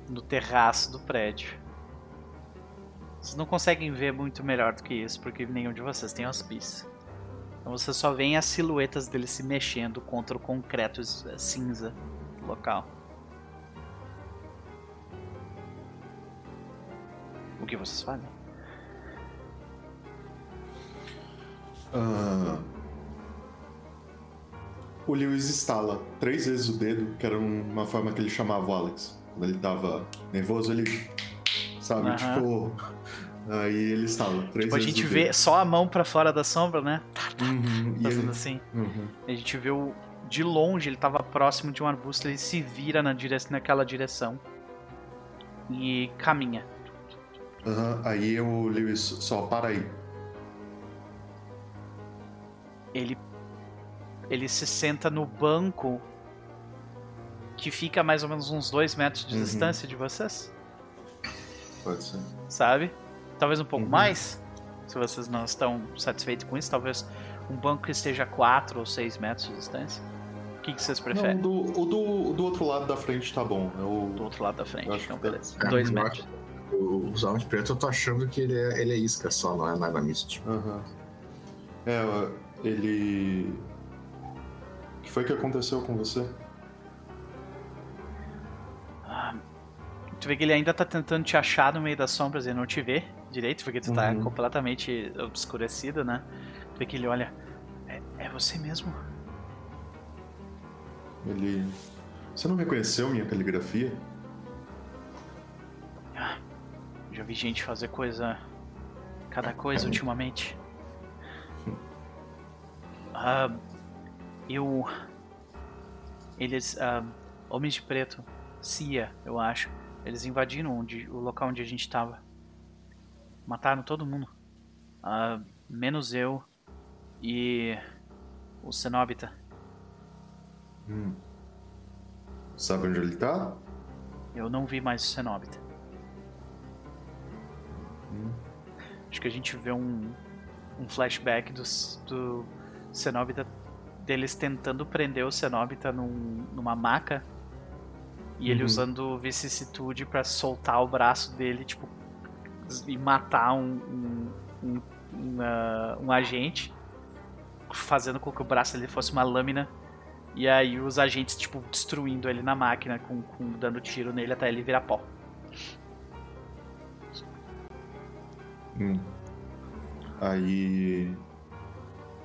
A: no terraço do prédio. Vocês não conseguem ver muito melhor do que isso, porque nenhum de vocês tem hospício. Então você só vê as silhuetas deles se mexendo contra o concreto eh, cinza local. O que vocês fazem?
C: Uh, o Lewis estala três vezes o dedo, que era uma forma que ele chamava o Alex. Quando ele tava nervoso, ele. Sabe? Uhum. Tipo. Aí ele estala. Três tipo,
A: a gente vê só a mão para fora da sombra, né?
C: Uhum,
A: Fazendo ele... assim. Uhum. A gente vê o. De longe, ele tava próximo de um arbusto, ele se vira na direção, naquela direção. E caminha.
C: Uhum. Aí o Lewis só para aí.
A: Ele. Ele se senta no banco que fica mais ou menos uns dois metros de uhum. distância de vocês?
C: Pode ser.
A: Sabe? Talvez um pouco uhum. mais. Se vocês não estão satisfeitos com isso, talvez um banco que esteja a 4 ou 6 metros de distância. O que, que vocês preferem?
C: Não, do, o do, do outro lado da frente tá bom. Eu...
A: Do outro lado da frente, então beleza. 2 é, metros.
E: Os homens pretos eu tô achando que ele é, ele é isca só, não é nada místico.
C: Uhum. É, ele. O que foi que aconteceu com você?
A: Tu vê que ele ainda tá tentando te achar no meio das sombras e não te vê direito, porque tu tá uhum. completamente obscurecido, né? Tu vê que ele olha. É, é você mesmo?
C: Ele. Você não reconheceu minha caligrafia?
A: Ah, já vi gente fazer coisa. Cada coisa ultimamente. Uh, eu. Eles. Uh, Homens de Preto. Cia, eu acho eles invadiram onde, o local onde a gente estava. Mataram todo mundo. Uh, menos eu e o Cenobita.
C: Hum. Sabe onde ele tá?
A: Eu não vi mais o Cenobita. Hum. Acho que a gente vê um, um flashback do, do Cenobita deles tentando prender o Cenobita num, numa maca e ele uhum. usando vicissitude para soltar o braço dele, tipo, e matar um, um, um, uma, um agente, fazendo com que o braço dele fosse uma lâmina. E aí os agentes, tipo, destruindo ele na máquina, com, com dando tiro nele até ele virar pó.
C: Hum. Aí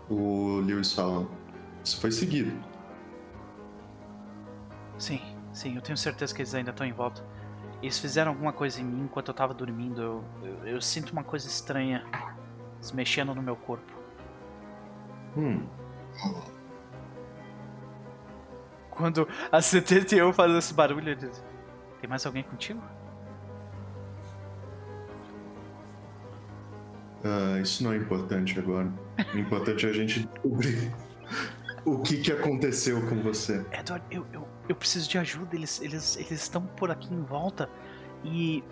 C: o Lewis fala, isso foi seguido.
A: Sim. Sim, eu tenho certeza que eles ainda estão em volta. Eles fizeram alguma coisa em mim enquanto eu tava dormindo. Eu, eu, eu sinto uma coisa estranha se mexendo no meu corpo.
C: Hum.
A: Quando a CTTU faz esse barulho, ele diz: Tem mais alguém contigo?
C: Uh, isso não é importante agora. O importante é a gente descobrir o que, que aconteceu com você.
A: Edward, eu, eu, eu preciso de ajuda, eles eles eles estão por aqui em volta e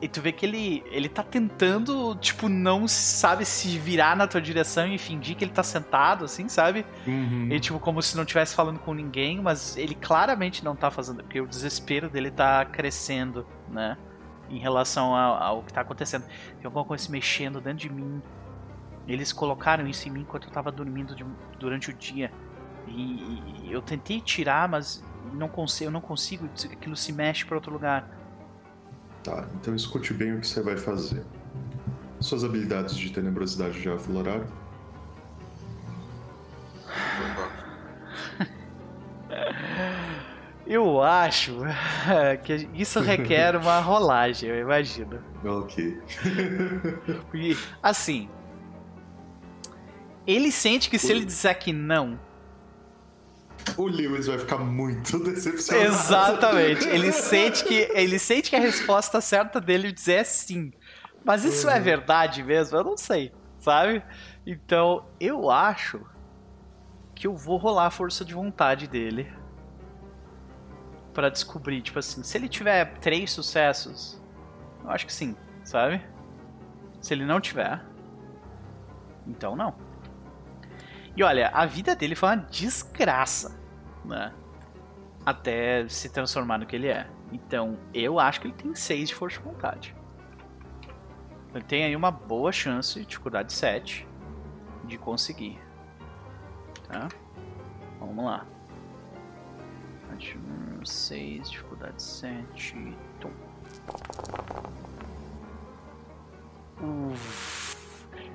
A: e tu vê que ele ele tá tentando, tipo, não sabe se virar na tua direção e fingir que ele tá sentado assim, sabe?
C: Uhum.
A: E tipo como se não estivesse falando com ninguém, mas ele claramente não tá fazendo, porque o desespero dele tá crescendo, né? em relação ao, ao que tá acontecendo. Tem alguma coisa se mexendo dentro de mim. Eles colocaram isso em mim enquanto eu tava dormindo de- durante o dia. E, e eu tentei tirar, mas não consigo, eu não consigo. Aquilo se mexe para outro lugar.
C: Tá, então escute bem o que você vai fazer. Suas habilidades de tenebrosidade já afloraram?
A: Eu acho que isso requer uma rolagem, eu imagino.
C: Ok.
A: Porque, assim. Ele sente que se ele disser que não.
C: O Lewis vai ficar muito decepcionado.
A: Exatamente. Ele sente que. Ele sente que a resposta certa dele dizer é sim. Mas isso é verdade mesmo? Eu não sei. Sabe? Então, eu acho que eu vou rolar a força de vontade dele. Pra descobrir, tipo assim, se ele tiver três sucessos, eu acho que sim, sabe? Se ele não tiver, então não. E olha, a vida dele foi uma desgraça, né? Até se transformar no que ele é. Então, eu acho que ele tem 6 de força de vontade. Ele tem aí uma boa chance, dificuldade 7, de conseguir. Tá? Vamos lá. 6, dificuldade 7. Tum. Uf.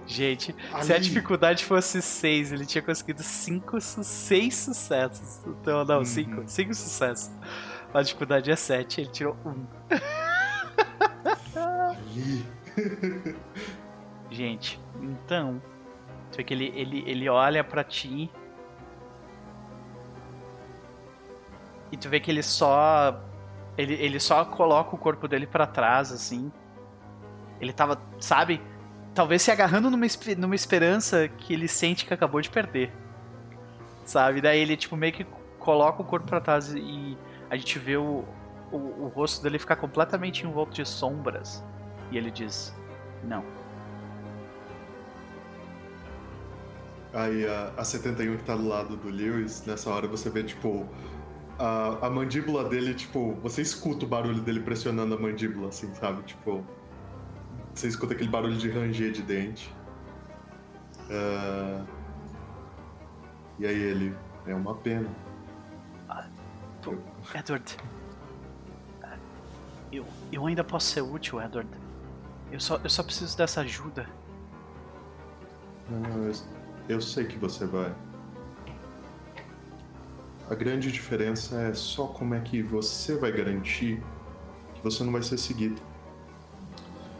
A: Gente, se a
C: Ali.
A: dificuldade fosse 6, ele tinha conseguido 5, 6 sucessos. Então, não,
C: Uhum.
A: 5. 5 sucessos. A dificuldade é 7, ele tirou 1.
C: Ali.
A: Gente, então. Tu vê que ele, ele, ele olha pra ti. E tu vê que ele só. Ele, ele só coloca o corpo dele pra trás, assim. Ele tava, sabe? Talvez se agarrando numa, numa esperança que ele sente que acabou de perder. Sabe? Daí ele, tipo, meio que coloca o corpo pra trás e a gente vê o, o, o rosto dele ficar completamente envolto de sombras. E ele diz: Não.
C: Aí a, a 71 que tá do lado do Lewis, nessa hora você vê, tipo, a, a mandíbula dele, tipo, você escuta o barulho dele pressionando a mandíbula, assim, sabe? Tipo, você escuta aquele barulho de ranger de dente. Ah, e aí ele, é uma pena.
A: Edward. Eu, eu ainda posso ser útil, Edward. Eu só, eu só preciso dessa ajuda.
C: Não, eu, eu sei que você vai. A grande diferença é só como é que você vai garantir que você não vai ser seguido.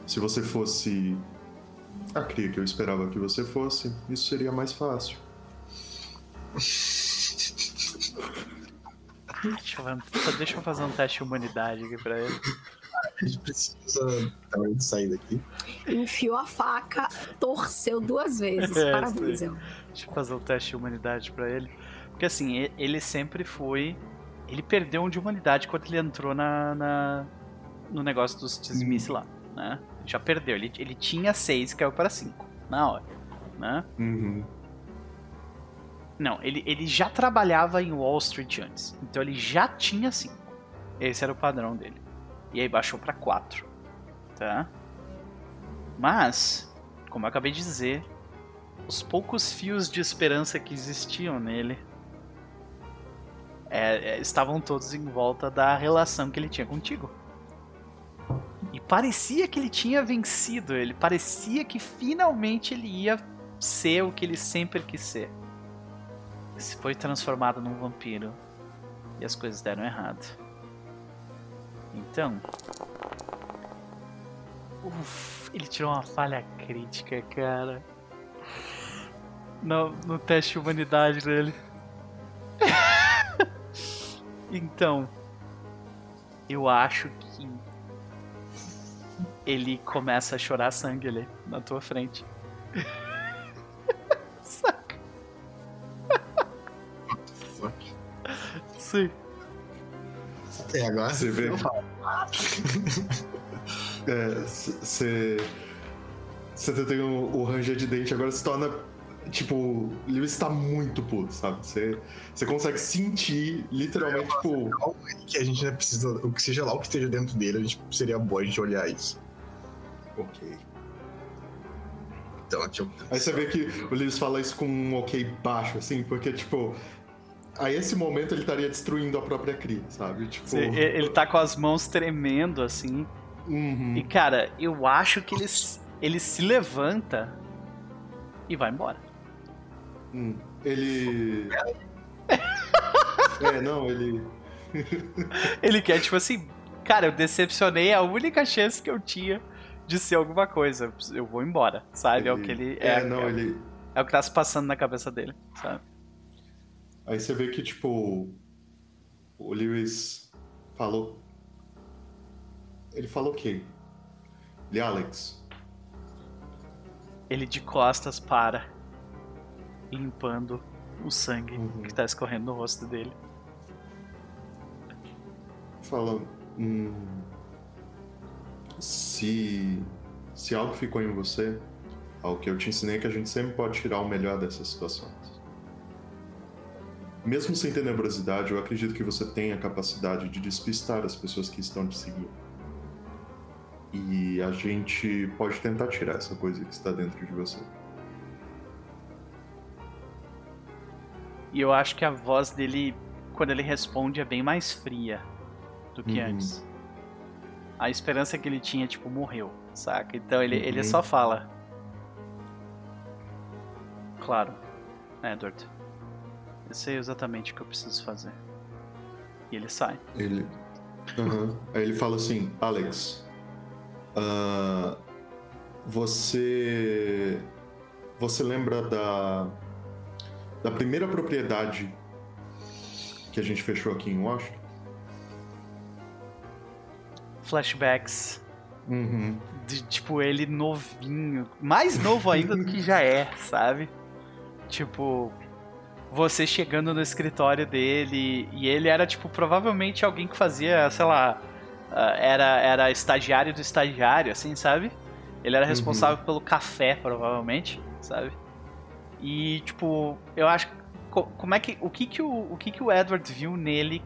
C: Se você fosse a cria que eu esperava que você fosse, isso seria mais fácil.
A: Deixa eu, deixa eu fazer um teste de humanidade aqui pra ele.
E: A gente precisa talvez sair daqui.
B: Enfiou a faca, torceu duas vezes.
A: É,
B: Parabéns.
A: Deixa eu fazer um teste de humanidade pra ele. Porque assim, ele sempre foi. Ele perdeu um de humanidade quando ele entrou na, na- no negócio dos dismiss lá, né? Já perdeu. Ele, ele tinha 6 caiu para 5 na hora, né?
C: Uhum.
A: Não, ele, ele já trabalhava em Wall Street antes. Então ele já tinha 5. Esse era o padrão dele. E aí baixou pra 4. Tá? Mas, como eu acabei de dizer, os poucos fios de esperança que existiam nele é, é, estavam todos em volta da relação que ele tinha contigo. Parecia que ele tinha vencido. Ele parecia que finalmente ele ia ser o que ele sempre quis ser se foi transformado num vampiro e as coisas deram errado. Então. Uf, ele tirou uma falha crítica, cara. No, no teste de humanidade dele. então. Eu acho que. Ele começa a chorar sangue ali na tua frente. Saca?
E: Fuck.
A: Sim.
E: E agora
C: Você vê. É, você. Você tem o, o ranger de dente, agora se torna Tipo, o Lewis tá muito puto, sabe? Você, você consegue sentir, literalmente, tipo.
E: Que a gente precisa, o que seja lá o que esteja dentro dele, a gente seria bom a gente olhar isso.
C: Ok.
E: Então, tipo.
C: Aí você vê que o Lewis fala isso com um ok baixo, assim, porque, tipo. A esse momento ele estaria destruindo a própria cria, sabe? Tipo.
A: Ele ele tá com as mãos tremendo, assim.
C: Uhum.
A: E, cara, eu acho que ele, ele se levanta e vai embora.
C: Hum, Ele. é, não, ele.
A: Ele quer, tipo assim, cara, eu decepcionei a única chance que eu tinha de ser alguma coisa. Eu vou embora, sabe? É o que ele.
C: É,
A: É,
C: não,
A: é,
C: ele.
A: é o que tá se passando na cabeça dele, sabe?
C: Aí você vê que, tipo. O Lewis falou. Ele falou o quê? Ele, Alex.
A: Ele de costas para, limpando o sangue
C: Uhum.
A: que tá escorrendo no rosto dele.
C: Fala. Hum, se. Se algo ficou em você, algo que eu te ensinei é que a gente sempre pode tirar o melhor dessas situações. Mesmo sem tenebrosidade, eu acredito que você tem a capacidade de despistar as pessoas que estão te seguindo. E a gente pode tentar tirar essa coisa que está dentro de você.
A: E eu acho que a voz dele, quando ele responde, é bem mais fria do que
C: Uhum.
A: antes. A esperança que ele tinha, tipo, morreu, saca? Então ele, ele
C: Uhum.
A: só fala. Claro, Edward. Eu sei exatamente o que eu preciso fazer. E ele sai.
C: Ele. Aham. Aí ele fala assim, Alex. ah, você. Você lembra da. Da primeira propriedade que a gente fechou aqui em Washington?
A: Flashbacks
C: Uhum.
A: de, tipo, ele novinho. Mais novo ainda do que já é, sabe? Tipo, você chegando no escritório dele e ele era, tipo, provavelmente alguém que fazia, sei lá, ah, era, era estagiário do estagiário, assim, sabe? Ele era responsável pelo café, provavelmente, sabe? E, tipo, eu acho. co- Como é que. O que que o, o, que que o Edward viu nele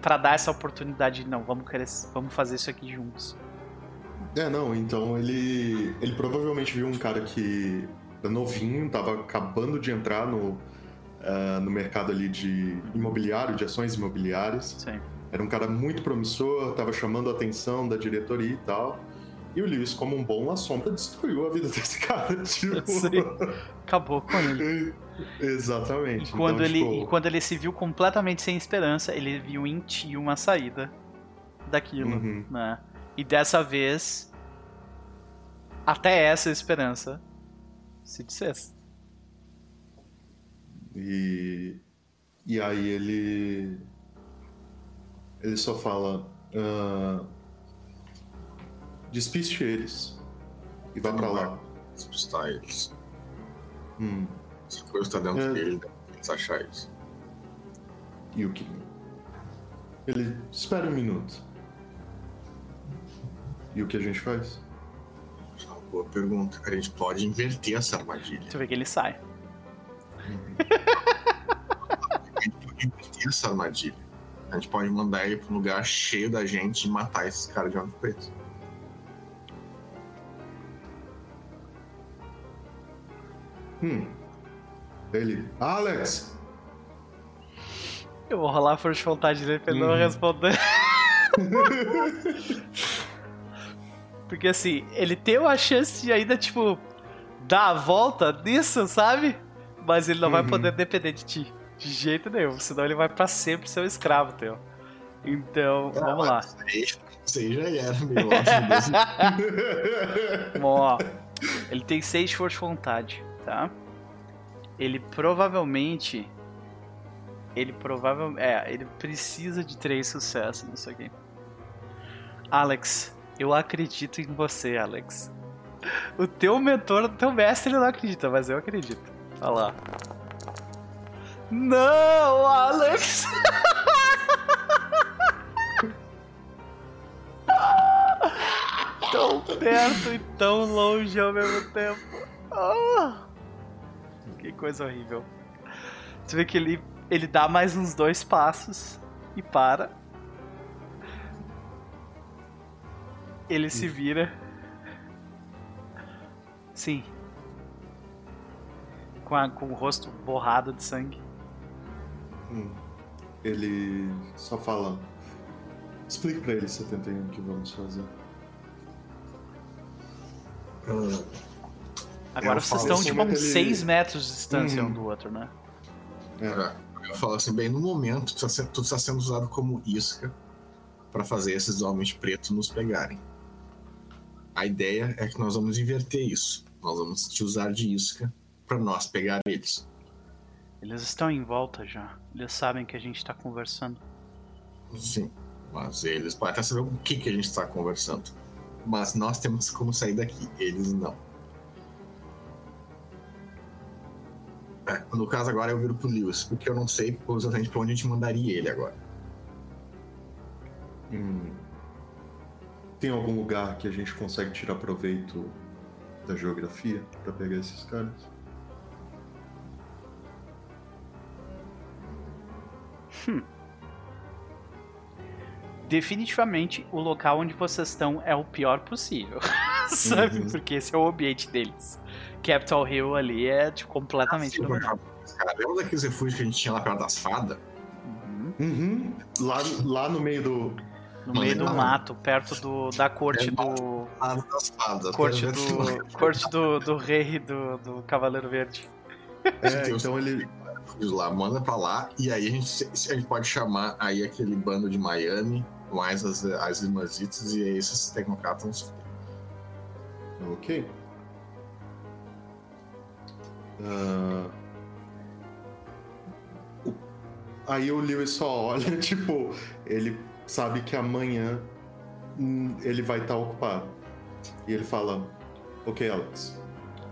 A: pra dar essa oportunidade de não, vamos, querer, vamos fazer isso aqui juntos?
C: É, não, então ele. Ele provavelmente viu um cara que era novinho, tava acabando de entrar no, ah, no mercado ali de imobiliário, de ações imobiliárias.
A: Sim.
C: Era um cara muito promissor, tava chamando a atenção da diretoria e tal. E o Lewis, como um bom La Sombra, destruiu a vida desse cara. Tipo...
A: Acabou com ele.
C: Exatamente.
A: E quando,
C: Então,
A: ele,
C: tipo,
A: quando ele se viu completamente sem esperança, ele viu em ti uma saída daquilo,
C: Uhum.
A: né? E dessa vez, até essa esperança se desfez.
C: E, e aí ele. Ele só fala. ah, despiste eles. E vá pra lá.
E: Despistar eles.
C: Hum,
E: Essa coisa tá dentro
C: É.
E: dele, eles achar isso.
C: e o que? Ele. Espera um minuto. E o que a gente faz?
E: É uma boa pergunta. A gente pode inverter essa armadilha.
A: Tu vê que ele sai.
E: A gente pode inverter essa armadilha. A gente pode mandar ele pra um lugar cheio da gente e matar esses caras de olho preto.
C: Hum. Ele. Alex!
A: Eu vou rolar a força de vontade dele pra ele não
C: Uhum.
A: responder. Porque assim, ele tem uma chance de ainda, tipo, dar a volta nisso, sabe? Mas ele não vai
C: Uhum.
A: poder depender de ti. De jeito nenhum. Senão ele vai pra sempre ser um escravo teu. Então, vamos lá.
E: Aí já era meio óbvio
A: ó. Ele tem 6 de força de vontade, tá? Ele provavelmente. Ele provavelmente. É, ele precisa de 3 sucessos nisso aqui. Alex, eu acredito em você, Alex. O teu mentor, o teu mestre, não acredita, mas eu acredito. Olha lá. Não, Alex! tão perto e tão longe ao mesmo tempo. Ah. Que coisa horrível. Você vê que ele, ele dá mais uns dois passos e para. Ele se vira. Sim. Com, a- com o rosto borrado de sangue.
C: Hum. Ele só fala. Explique pra ele 71 o que vamos fazer.
A: Agora
E: Eu
A: vocês estão
C: assim,
A: tipo a uns
C: ele-
A: 6 metros de distância
C: Uhum.
A: um do outro, né?
C: É.
E: Eu falo assim, bem, no momento, tu está sendo, tu está sendo usado como isca para fazer esses homens pretos nos pegarem. A ideia é que nós vamos inverter isso. Nós vamos te usar de isca para nós pegar eles.
A: Eles estão em volta já. Eles sabem que a gente tá conversando.
E: Sim, mas eles podem até saber o que, que a gente está conversando. Mas nós temos como sair daqui, eles não. No caso agora eu viro pro Lewis, porque eu não sei exatamente pra onde a gente mandaria ele agora.
C: Hum. Tem algum lugar que a gente consegue tirar proveito da geografia pra pegar esses caras?
A: Definitivamente, o local onde vocês estão é o pior possível. Sabe?
C: Uhum.
A: Porque esse é o ambiente deles. Capitol Hill ali é tipo, completamente
E: Sim,
A: dominado.
E: Cara, lembra daqueles refúgios que a gente tinha lá perto das fadas?
A: Uhum.
C: Uhum. Lá, lá no meio do.
A: No meio do mato, perto do, da corte
E: É,
A: do.
E: Das fadas.
A: Corte do. Corte do, do rei do, do Cavaleiro Verde.
C: É, então ele.
E: lá, manda pra lá, e aí a gente, a gente pode chamar aí aquele bando de Miami, mais as, as irmãzitas, e aí esses tecnocratas.
C: Ok. Ah, o- Aí o Lewis só olha, tipo, ele sabe que amanhã hum, ele vai estar ocupado. E ele fala: Ok, Alex,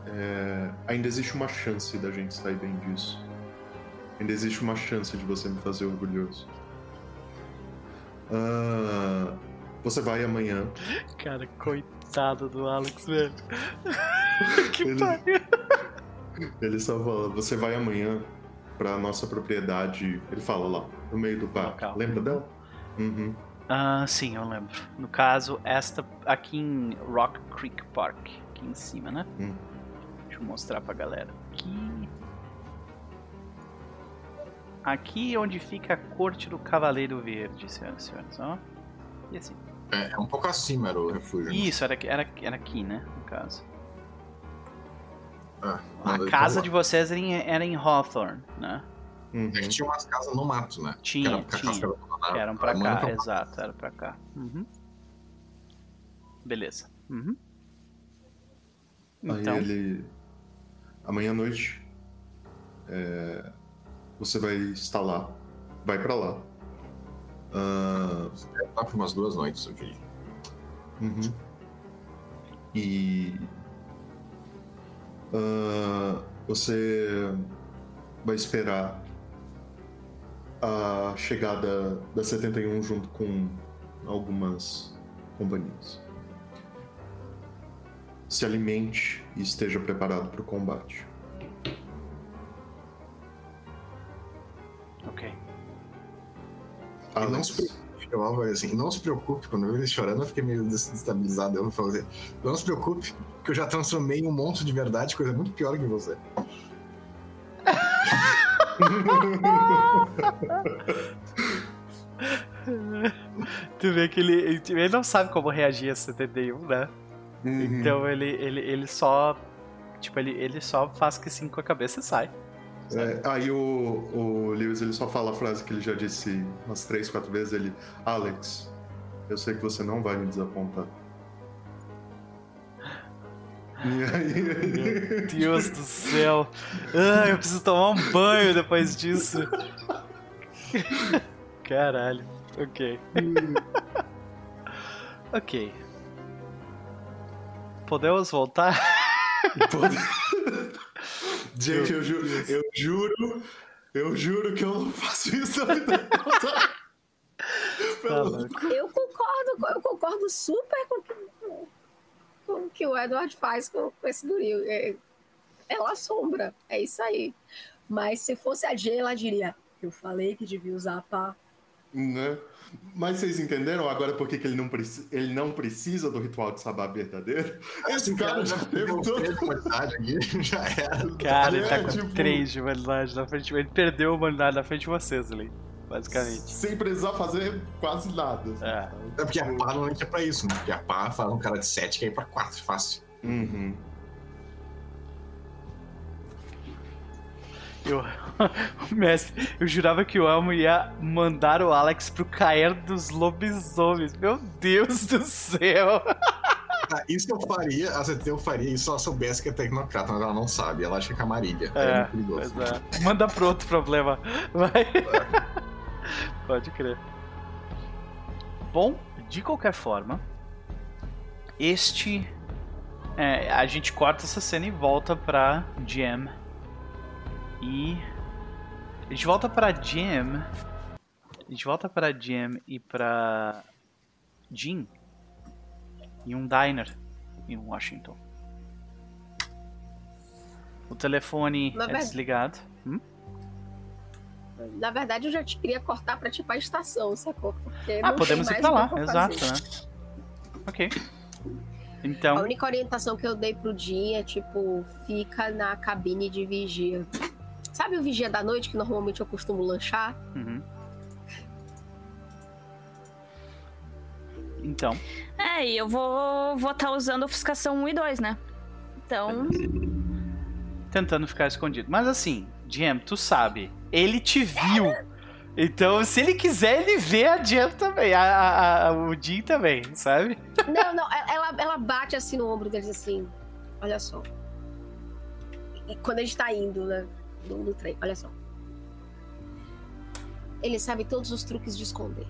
C: é, ainda existe uma chance da gente sair bem disso. Ainda existe uma chance de você me fazer orgulhoso. Ah, você vai amanhã
A: Cara, coitado do Alex, velho. que
C: Ele-
A: pariu.
C: Ele só fala, você vai amanhã pra nossa propriedade. Ele fala lá, no meio do parque.
A: Local.
C: Lembra dela? Uhum.
A: Ah, sim, eu lembro. No caso, esta aqui em Rock Creek Park, aqui em cima, né?
C: Hum.
A: Deixa eu mostrar pra galera. Aqui. Aqui é onde fica a corte do Cavaleiro Verde, senhoras e senhores. Ó. E assim.
E: É, é um pouco acima era o refúgio. né?
A: Isso, era, era, era aqui, né? No caso.
E: Ah,
A: A casa
E: pra
A: de vocês era em, era em Hawthorne, né?
C: Uhum.
E: É que tinha umas casas no mato, né?
A: Tinha,
E: que era, que a
A: tinha.
E: casa era
A: eram pra cá,
E: lá.
A: exato, era pra cá. Uhum. Beleza. Uhum. Então,
C: Aí ele. Amanhã à noite. é, Você vai estar lá. Vai pra lá. Ah,
E: Tá por umas duas noites, eu diria.
C: Uhum. E ah, você vai esperar a chegada da 71 junto com algumas companhias. Se alimente e esteja preparado para o combate.
A: ok.
E: E não
C: Alex,
E: se preocupe, eu falava assim, não se preocupe, quando eu vi ele chorando, eu fiquei meio desestabilizado. Eu falei assim, não se preocupe, que eu já transformei em um monstro de verdade, coisa muito pior que você.
A: tu vê que ele, ele não sabe como reagir a 71, né?
C: Uhum.
A: Então ele, ele, ele só. Tipo, ele, ele só faz que sim com a cabeça e sai.
C: É, aí o, o Lewis ele só fala a frase que ele já disse umas três, quatro vezes. Ele, Alex, eu sei que você não vai me desapontar. E aí,
A: Meu Deus do céu. Ah, eu preciso tomar um banho depois disso. Caralho. Ok. ok. Podemos voltar?
C: Gente, eu, ju eu juro, eu juro que eu não faço isso toda.
A: Tá.
B: Eu concordo, eu concordo super com, com- o que o Edward faz com, com esse guri. É, ela assombra. É isso aí. Mas se fosse a Jay, ela diria: Eu falei que devia usar a pá.
C: Né? Mas vocês entenderam agora por que, que ele, não ele não precisa do ritual de sabá verdadeiro? Esse cara já teve todo...
E: três já era.
A: Cara, ele tá
C: É,
A: com
C: tipo-
A: 3 de humanidade na frente. Ele perdeu a humanidade na frente de vocês ali, basicamente.
C: Sem precisar fazer quase nada.
A: É.
E: É porque a pá normalmente é pra isso, né? Porque a pá faz um cara de 7 cair pra 4, fácil.
C: Uhum.
A: Eu, mestre, eu jurava que o Elmo ia mandar o Alex pro cair dos lobisomens. Meu Deus do céu!
E: Ah, isso eu faria, a CT eu faria isso se ela soubesse que é tecnocrata, mas ela não sabe. Ela acha que é camarilha. É,
A: É, é. Manda pro outro problema. Vai. Pode crer. Bom, de qualquer forma, este. é, a gente corta essa cena e volta pra Jam. E. A gente volta pra Jam. A gente volta pra Jam e pra. Jean. Em um diner em Washington. O telefone
B: Na
A: é
B: ver-
A: desligado. Hum?
B: Na verdade, eu já te queria cortar pra tipo a estação, sacou? Porque
A: Ah, podemos ir pra lá, exato,
B: fazer.
A: né? Ok.
B: A
A: Então,
B: única orientação que eu dei pro Jim é tipo, fica na cabine de vigia. Sabe o vigia da noite que normalmente eu costumo lanchar?
A: uhum. então,
D: É, e eu vou vou estar usando ofuscação 1 e 2, né? Então,
A: tentando ficar escondido. Mas assim, Jam, tu sabe, ele te viu. Então, se ele quiser, ele vê a Jam também, a, a- a- o Jim também, sabe?
B: Não, não, ela, ela bate assim no ombro deles assim. Olha só. E quando a gente tá indo, né? No, no trem, olha só. Ele sabe todos os truques de esconder.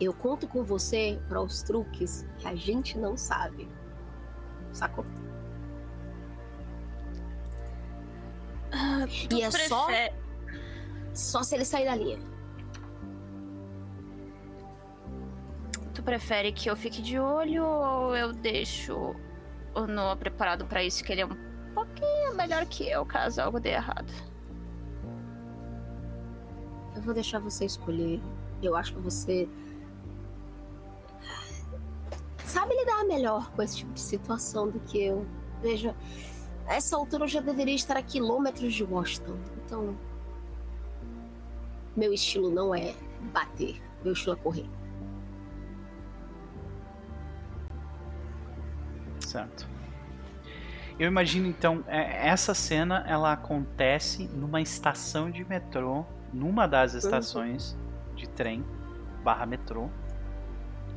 B: Eu conto com você para os truques que a gente não sabe. Sacou? E é só,
D: prefe-
B: só se ele sair da linha.
D: tu prefere que eu fique de olho ou eu deixo o Noah preparado pra isso, que ele é um pouquinho melhor que eu, caso algo dê errado.
B: Eu vou deixar você escolher. Eu acho que você sabe lidar melhor com esse tipo de situação do que eu. Veja, a essa altura eu já deveria estar a quilômetros de Washington. Então, meu estilo não é bater, meu estilo é correr.
A: Certo. Eu imagino então, é, essa cena ela acontece numa estação de metrô, numa das estações de trem barra metrô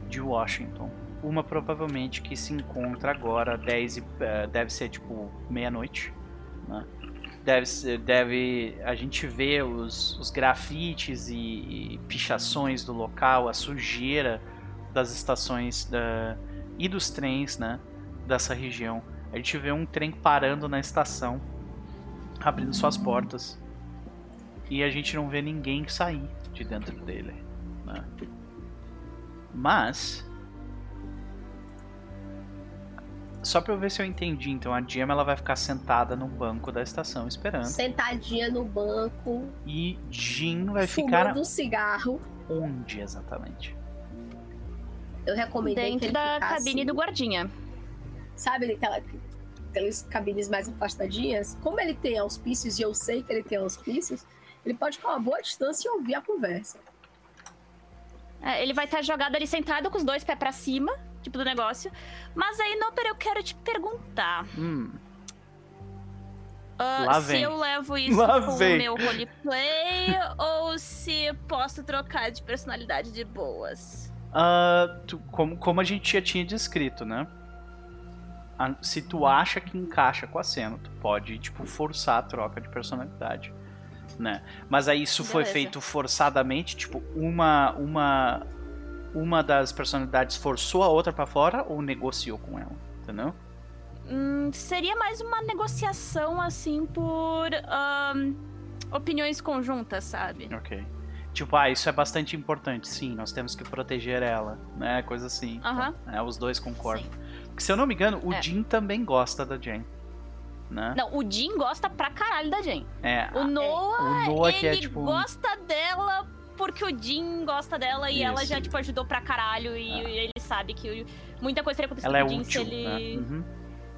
A: de Washington. Uma provavelmente que se encontra agora 10 e, eh, deve ser tipo meia-noite, né? Deve, deve a gente vê os, os grafites e, e pichações do local, a sujeira das estações da, e dos trens, né? dessa região. A gente vê um trem parando na estação, abrindo suas portas. E a gente não vê ninguém sair de dentro dele. né? Mas. Só pra eu ver se eu entendi, então a Gemma ela vai ficar sentada num banco da estação esperando.
B: Sentadinha no banco,
A: E Jin vai
B: fumando
A: ficar
B: um cigarro.
A: onde exatamente?
B: Eu recomendei que
D: Dentro
B: ele
D: da cabine do guardinha.
B: Sabe aquela, aquelas cabines mais afastadinhas? Como ele tem auspícios e eu sei que ele tem auspícios, ele pode ficar uma boa distância e ouvir a conversa.
D: É, ele vai estar jogado ali sentado com os dois pés pra cima, tipo do negócio. Mas aí, Noper, eu quero te perguntar.
A: Hum, Lá
D: se eu levo isso
A: Lá
D: com
A: vem.
D: o meu roleplay ou se posso trocar de personalidade de boas.
A: Ah, tu- como, como a gente já tinha descrito, né? A- se tu acha que encaixa com a cena, tu pode, tipo, forçar a troca de personalidade, né? Mas aí isso foi
D: Beleza.
A: feito forçadamente, tipo, uma uma uma das personalidades forçou a outra pra fora ou negociou com ela, entendeu?
D: Hum, seria mais uma negociação, assim, por ahn, opiniões conjuntas, sabe?
A: Ok. Tipo, ah, isso é bastante importante, sim, nós temos que proteger ela, né? Coisa assim.
D: Aham.
A: É, os dois concordam. Se eu não me engano, o
D: É.
A: Jin também gosta da Jen. Né?
D: Não, o Jin gosta pra caralho da Jen.
A: É,
D: O
A: a-
D: Noah,
A: o Noah que
D: ele
A: é tipo.
D: gosta dela porque o Jin gosta dela e ela
A: Isso.
D: já, tipo, ajudou pra caralho. E
A: Ah.
D: ele sabe que muita coisa teria acontecido
A: Ela é
D: com o Jin
A: útil,
D: se ele.
A: né? Uhum.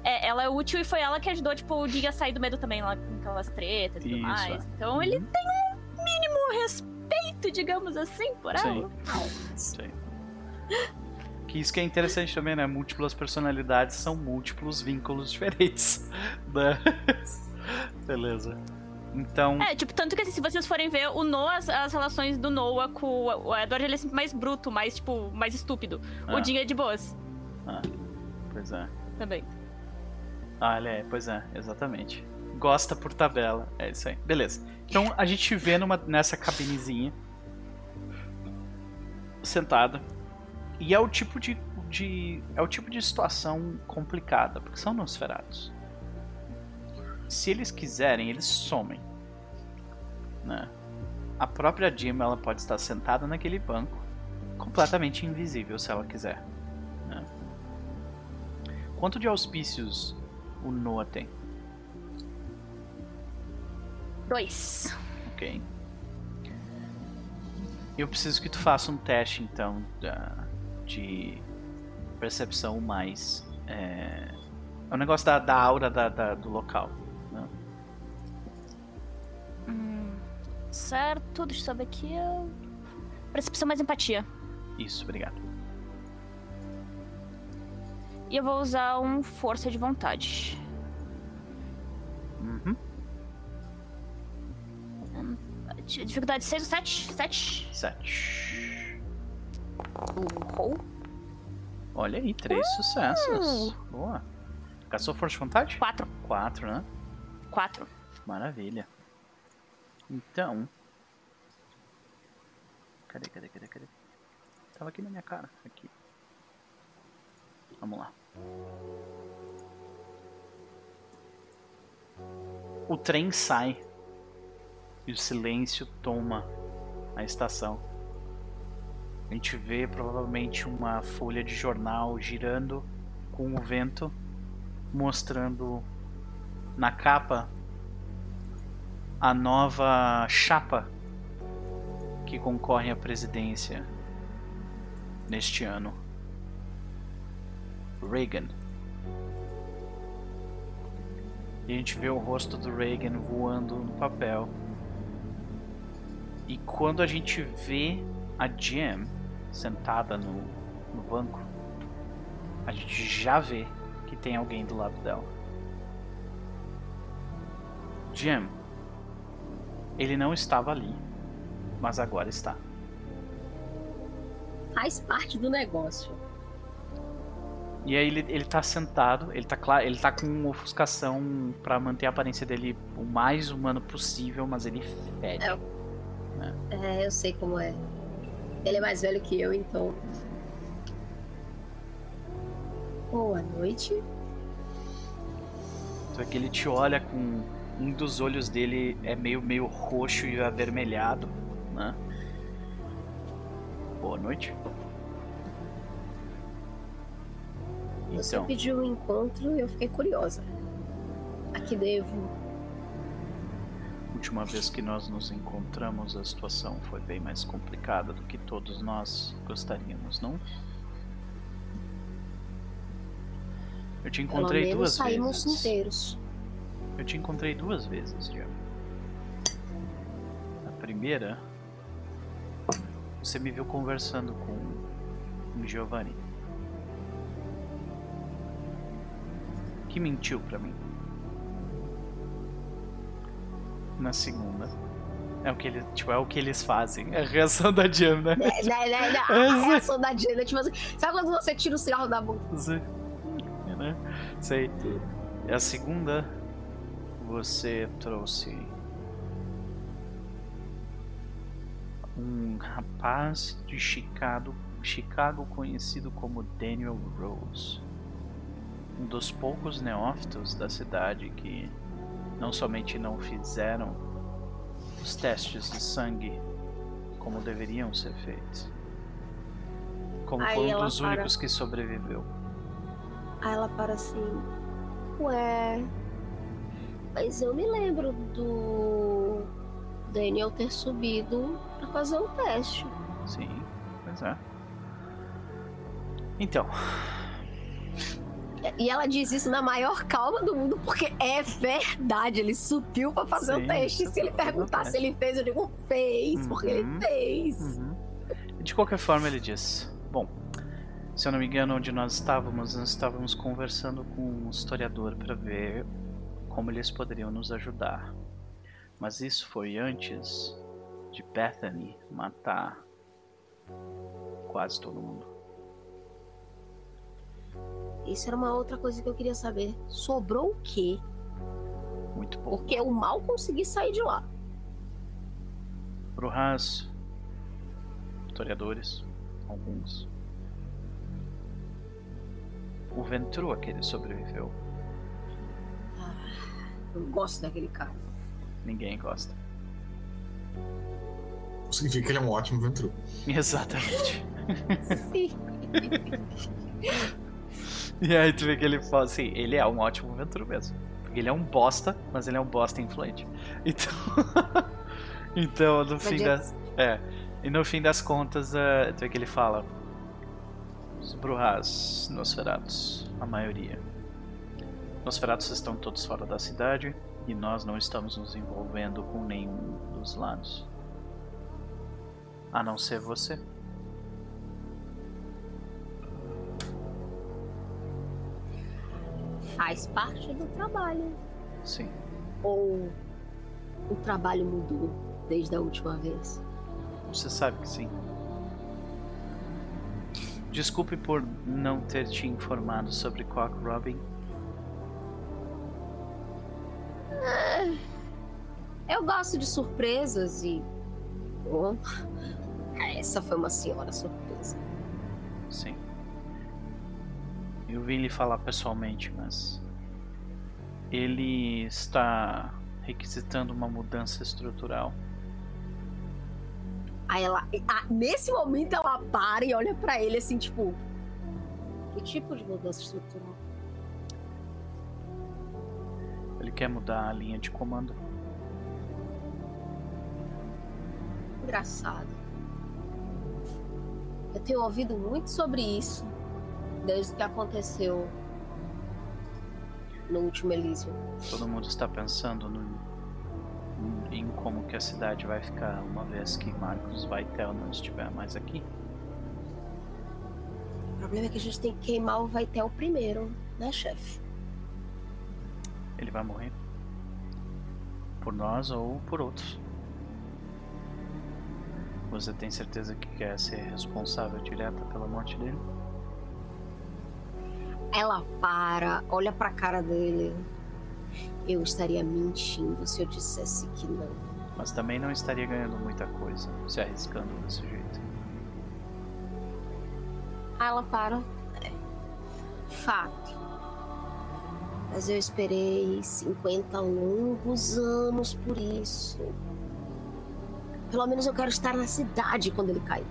D: É, ela é útil e foi ela que ajudou, tipo, o Jin a sair do medo também, lá com aquelas tretas e tudo
A: Isso,
D: mais.
A: é.
D: Então ele
A: Uhum.
D: tem um mínimo respeito, digamos assim, por ela.
A: Sim. Que isso que é interessante também, né? Múltiplas personalidades são múltiplos vínculos diferentes. Né? Beleza. Então.
D: É, tipo, tanto que assim, se vocês forem ver, o Noah, as, as relações do Noah com o Edward, ele é sempre mais bruto, mais, tipo, mais estúpido.
A: Ah.
D: O Jin é de boas
A: Pois é.
D: também.
A: Ah, ele é, pois é, exatamente. Gosta por tabela. É isso aí. Beleza. Então a gente vê numa, nessa cabinezinha. Sentada. E é o tipo de, de. É o tipo de situação complicada, porque são Nosferatos. Se eles quiserem, eles somem. Né? A própria Jim ela pode estar sentada naquele banco, completamente invisível se ela quiser. né? Quanto de auspícios o Noah tem?
D: Dois.
A: Ok. Eu preciso que tu faça um teste então da- de percepção mais. É, é o negócio da, da aura da- da- do local. né?
D: Hum, certo, deixa eu saber aqui. Percepção mais empatia.
A: Isso, obrigado.
D: E eu vou usar um força de vontade.
A: Uhum.
D: Di- Dificuldade 6 ou 7? 7. Roll.
A: Olha aí, três sucessos. Boa. Gastou força de vontade?
D: 4.
A: Quatro, né?
D: 4.
A: Maravilha. Então. Cadê, cadê, cadê, cadê? Tava aqui na minha cara. Aqui. Vamos lá. O trem sai. E o silêncio toma a estação. A gente vê provavelmente uma folha de jornal girando com o vento, mostrando na capa a nova chapa que concorre à presidência neste ano. Reagan. E a gente vê o rosto do Reagan voando no papel. E quando a gente vê a Jim sentada no, no banco, a gente já vê que tem alguém do lado dela. Jim, ele não estava ali, mas agora está.
B: Faz parte do negócio.
A: E aí ele, ele tá sentado, ele tá claro, ele tá com ofuscação pra manter a aparência dele o mais humano possível, mas ele fede.
B: É. É, eu sei como é. Ele é mais velho que eu, então. Boa noite.
A: Só que ele te olha com um dos olhos dele é meio meio roxo e avermelhado, né? Boa noite.
B: Você
A: Então,
B: pediu um encontro e eu fiquei curiosa. A que devo?
A: Última vez que nós nos encontramos, a situação foi bem mais complicada do que todos nós gostaríamos, não? Eu te
B: Pelo
A: encontrei
B: menos
A: duas
B: saímos
A: vezes.
B: inteiros.
A: Eu te encontrei duas vezes, Diego. A primeira, você me viu conversando com o Giovanni. Que mentiu pra mim. Na segunda, é o que eles, tipo, é o que eles fazem. É a reação da né?
B: É, né, né, né, a reação da Diana, tipo assim, sabe quando você tira o cigarro da boca?
A: Você- é, né? Sei. A segunda, você trouxe um rapaz de Chicago, Chicago conhecido como Daniel Rose. Um dos poucos neófitos da cidade que não somente não fizeram os testes de sangue como deveriam ser feitos, como
B: Aí
A: foi um dos
B: para.
A: únicos que sobreviveu.
B: Aí ela para assim. Ué. Mas eu me lembro do Daniel ter subido pra fazer um teste.
A: Sim, pois é. Então,
B: E ela diz isso na maior calma do mundo, porque é verdade. Ele subiu pra fazer
A: Sim,
B: o teste. Se ele
A: o
B: perguntar se ele fez, eu digo fez, porque ele
A: Uhum.
B: fez.
A: Uhum. De qualquer forma, ele diz: Bom, se eu não me engano, onde nós estávamos, nós estávamos conversando com um historiador para ver como eles poderiam nos ajudar. Mas isso foi antes de Bethany matar quase todo mundo.
B: Isso era uma outra coisa que eu queria saber. Sobrou o quê?
A: Muito pouco.
B: Porque eu mal consegui sair de lá.
A: Brujas, historiadores, alguns. O Ventru, aquele sobreviveu.
B: Eu gosto daquele cara.
A: Ninguém gosta.
E: Significa que ele é um ótimo Ventru.
A: Exatamente.
B: Sim.
A: E aí tu vê que ele fala assim, ele é um ótimo Ventru mesmo. Porque ele é um bosta, mas ele é um bosta influente. Então. então, no fim das. É. E no fim das contas, eh, tu vê que ele fala. Os Brujas, Nosferatos, a maioria. Nosferatos estão todos fora da cidade e nós não estamos nos envolvendo com nenhum dos lados. A não ser você.
B: Faz parte do trabalho.
A: Sim.
B: Ou o trabalho mudou desde a última vez?
A: Você sabe que sim. Desculpe por não ter te informado sobre Cock Robin.
B: Eu gosto de surpresas e. Bom, essa foi uma senhora surpresa.
A: Sim. Eu vi ele falar pessoalmente, mas. Ele está requisitando uma mudança estrutural.
B: Aí ela. ah, nesse momento ela para e olha pra ele assim, tipo. Que tipo de mudança estrutural?
A: Ele quer mudar a linha de comando.
B: Engraçado. Eu tenho ouvido muito sobre isso desde que aconteceu no último Elysium.
A: Todo mundo está pensando no- em como que a cidade vai ficar uma vez que Marcos Vaitel não estiver mais aqui.
B: O problema é que a gente tem que queimar o Vaitel primeiro, né, chefe?
A: Ele vai morrer. Por nós ou por outros. Você tem certeza que quer ser responsável direta pela morte dele?
B: Ela para, olha pra cara dele. Eu estaria mentindo se eu dissesse que não.
A: Mas também não estaria ganhando muita coisa se arriscando desse jeito.
B: Ela para. É. Fato. Mas eu esperei 50 longos anos por isso. Pelo menos eu quero estar na cidade quando ele cair.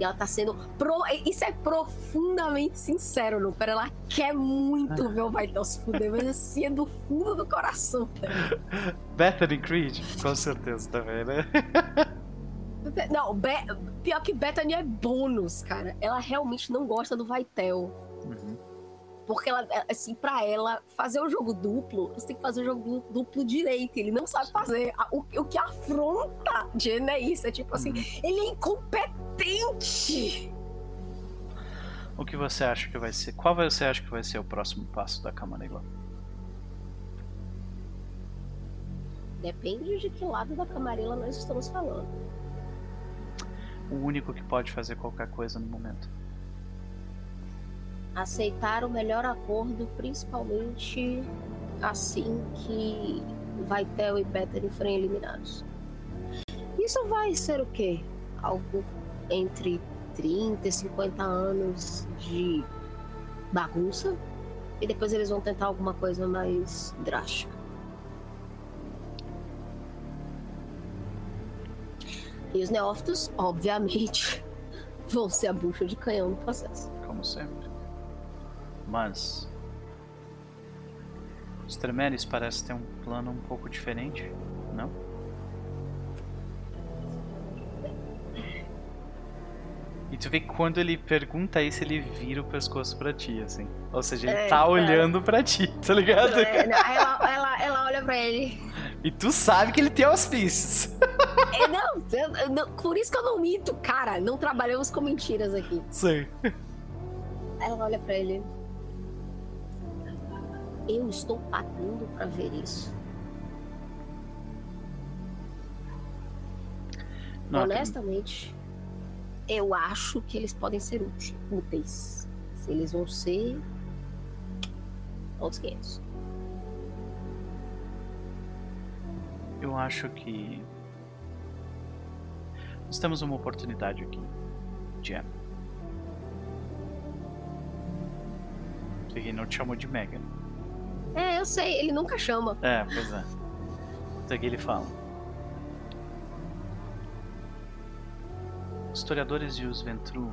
B: E ela tá sendo. Pro... Isso é profundamente sincero, não? Pera, ela quer muito ver o Vaitel se fuder, mas assim é do fundo do coração.
A: Bethany Creed? Com certeza também, né?
B: Não, Be- pior que Bethany é bônus, cara. Ela realmente não gosta do Vaitel.
A: Uhum.
B: Porque ela, assim, pra ela fazer o jogo duplo, você tem que fazer o jogo du- duplo direito. Ele não sabe fazer. O, o que afronta Jen é isso. É tipo assim,
A: Uhum.
B: ele é incompetente.
A: O que você acha que vai ser? Qual você acha que vai ser o próximo passo da Camarilla?
B: Depende de que lado da camarela nós estamos falando.
A: O único que pode fazer qualquer coisa no momento.
B: Aceitar o melhor acordo, principalmente assim que Vaitel e Bethany forem eliminados. Isso vai ser o quê? Algo entre 30 e 50 anos de bagunça? E depois eles vão tentar alguma coisa mais drástica. E os neófitos, obviamente, vão ser a bucha de canhão no processo.
A: como sempre. Mas Os Tremeres parecem ter um plano um pouco diferente, não? E tu vê que quando ele pergunta isso, ele vira o pescoço pra ti, assim. Ou seja, ele
B: É,
A: tá olhando pra ti, tá ligado?
B: É, não, ela, ela, ela olha pra ele.
A: E tu sabe que ele tem auspícios.
B: É, não, eu- eu não, por isso que eu não minto, cara. Não trabalhamos com mentiras aqui.
A: Sim.
B: Ela olha pra ele. Eu estou pagando pra ver isso.
A: Não,
B: Honestamente, eu acho que eles podem ser úteis. Se eles vão ser. Outros 500.
A: Eu acho que. Nós temos uma oportunidade aqui, Jam. Ele não te chamou de Megan.
B: É, eu sei, ele nunca chama.
A: É, pois é. Então aqui ele fala. Os historiadores e os Ventru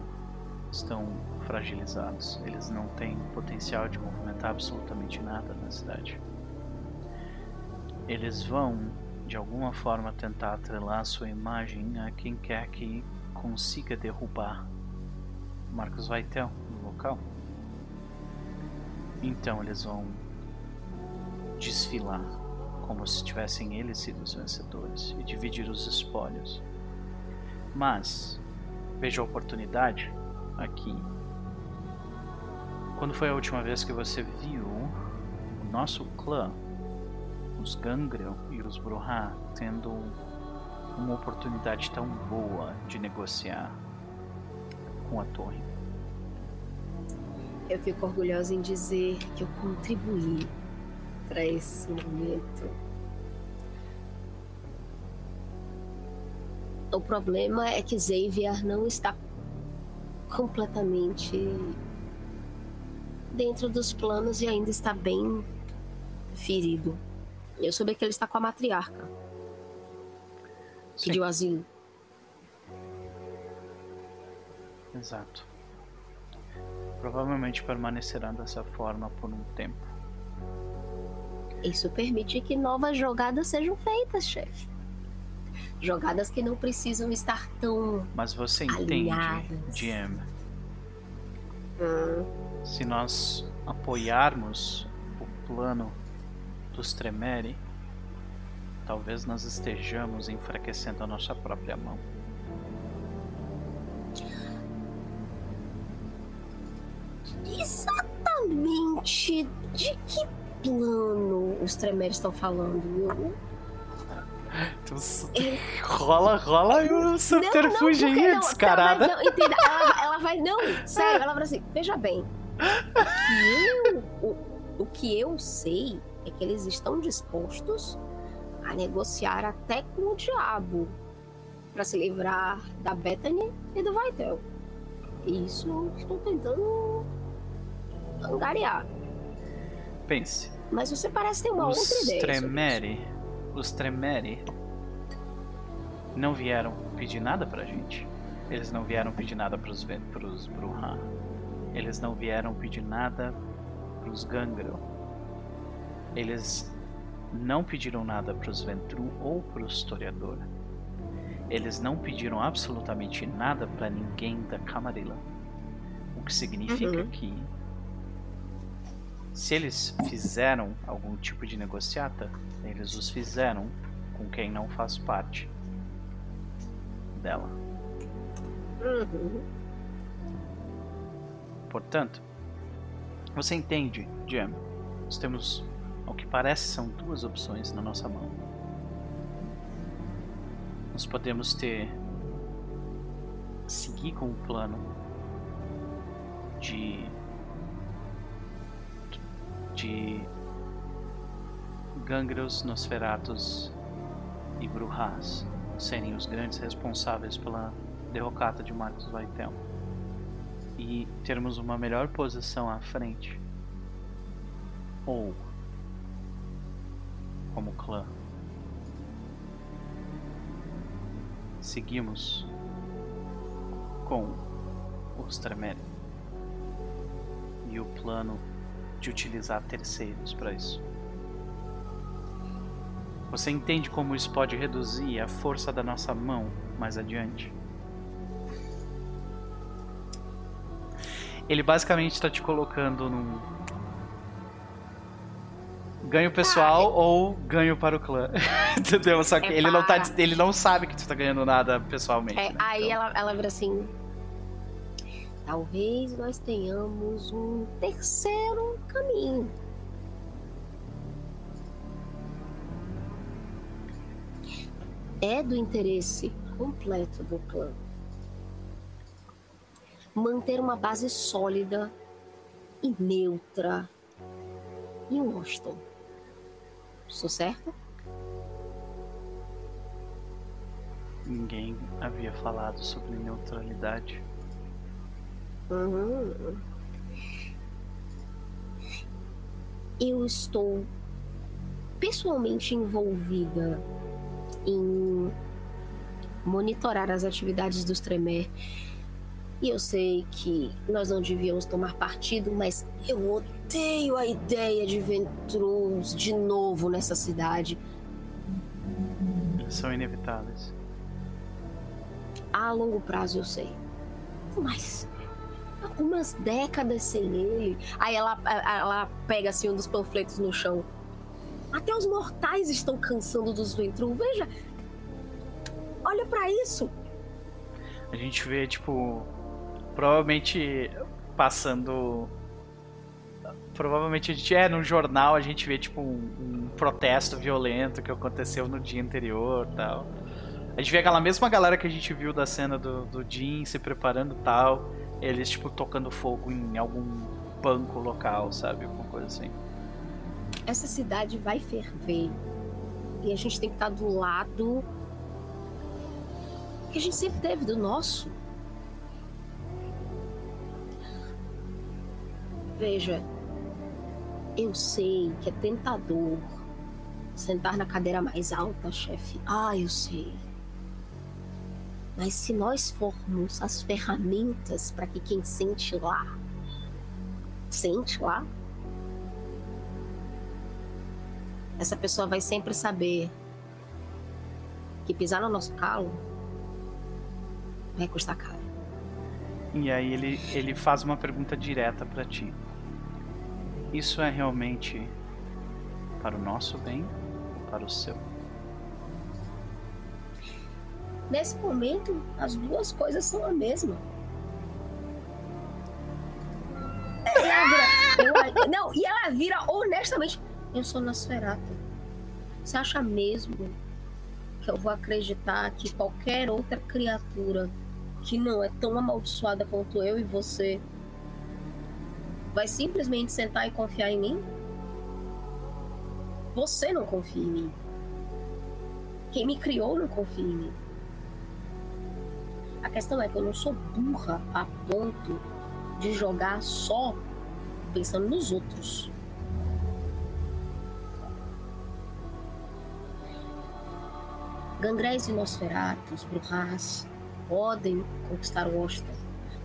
A: estão fragilizados. Eles não têm potencial de movimentar absolutamente nada na cidade. Eles vão, de alguma forma, tentar atrelar sua imagem a quem quer que consiga derrubar Marcos Vaitel no local. Então eles vão desfilar como se tivessem eles sido os vencedores e dividir os espólios. Mas veja a oportunidade aqui. Quando foi a última vez que você viu o nosso clã, os Gangrel e os Bruhá, tendo uma oportunidade tão boa de negociar com a torre?
B: Eu fico orgulhosa em dizer que eu contribuí para esse momento. O problema é que Xavier não está completamente dentro dos planos e ainda está bem ferido. Eu soube que ele está com a matriarca.
A: Sim,
B: Pediu asilo.
A: exato. Provavelmente permanecerá dessa forma por um tempo.
B: Isso permite que novas jogadas sejam feitas, chefe. Jogadas que não precisam estar tão.
A: Mas você entende,
B: Alinhadas.
A: GM,
B: Hum,
A: se nós apoiarmos o plano dos Tremere, talvez nós estejamos enfraquecendo a nossa própria mão.
B: exatamente de que plano os Tremeres estão falando?
A: Então, rola, rola e o subterfúgio aí,
B: não,
A: descarada.
B: Não, não, entenda, ela, ela vai. Não, sério, ela vai assim: veja bem. O que, eu, o, o que eu sei é que eles estão dispostos a negociar até com o diabo para se livrar da Bethany e do Vaitel. Isso eu estou tentando angariar.
A: Pense,
B: Mas você parece ter uma
A: os
B: outra ideia.
A: Tremere, os Tremere não vieram pedir nada pra gente. Eles não vieram pedir nada pros, pros Bruhá. Eles não vieram pedir nada pros Gangrel. Eles não pediram nada pros Ventru ou pros Historiador. Eles não pediram absolutamente nada pra ninguém da Camarilla. O que significa
B: Uhum.
A: que se eles fizeram algum tipo de negociata, eles os fizeram com quem não faz parte dela.
B: Uhum.
A: Portanto, você entende, Jam? Nós temos, ao que parece, são duas opções na nossa mão. Nós podemos ter seguir com o plano de de Gangreus, Nosferatus e Bruhas serem os grandes responsáveis pela derrocata de Marcos Vaitel e termos uma melhor posição à frente. Ou, como clã, seguimos com os Tremere e o plano de utilizar terceiros para isso. Você entende como isso pode reduzir a força da nossa mão mais adiante? Ele basicamente está te colocando num ganho pessoal ou ganho para o clã. Entendeu? Só que
B: É
A: ele não tá, ele não sabe que tu tá ganhando nada pessoalmente.
B: É,
A: né?
B: aí
A: Então,
B: ela, ela vira assim. Talvez nós tenhamos um terceiro caminho. É do interesse completo do clã manter uma base sólida e neutra em Washington. Estou certo?
A: Ninguém havia falado sobre neutralidade.
B: Uhum. Eu estou pessoalmente envolvida em monitorar as atividades dos Tremor. E eu sei que nós não devíamos tomar partido, mas eu odeio a ideia de Ventrus de novo nessa cidade.
A: São inevitáveis.
B: A longo prazo eu sei. Mas algumas décadas sem ele. Aí ela, ela pega assim um dos panfletos no chão. Até os mortais estão cansando dos Ventru. Veja. Olha pra isso.
A: A gente vê, tipo, provavelmente passando. Provavelmente a gente é num jornal, a gente vê tipo um, um protesto violento que aconteceu no dia anterior tal. A gente vê aquela mesma galera que a gente viu da cena do, do Jim se preparando tal. Eles, tipo, tocando fogo em algum banco local, sabe? Alguma coisa assim.
B: Essa cidade vai ferver. E a gente tem que estar do lado que a gente sempre teve, do nosso. Veja, eu sei que é tentador sentar na cadeira mais alta, chefe. Ah, eu sei. Mas se nós formos as ferramentas para que quem sente lá, sente lá, essa pessoa vai sempre saber que pisar no nosso calo vai custar caro.
A: E aí ele, ele faz uma pergunta direta pra ti. Isso é realmente para o nosso bem ou para o seu?
B: Nesse momento, as duas coisas são a mesma. Ela vira, eu- não, e ela vira honestamente. Eu sou Nosferatu. Você acha mesmo que eu vou acreditar que qualquer outra criatura que não é tão amaldiçoada quanto eu e você vai simplesmente sentar e confiar em mim? Você não confia em mim. Quem me criou não confia em mim. A questão é que eu não sou burra a ponto de jogar só pensando nos outros. Gangrés e Nosferatus, Brujas, podem conquistar Washington.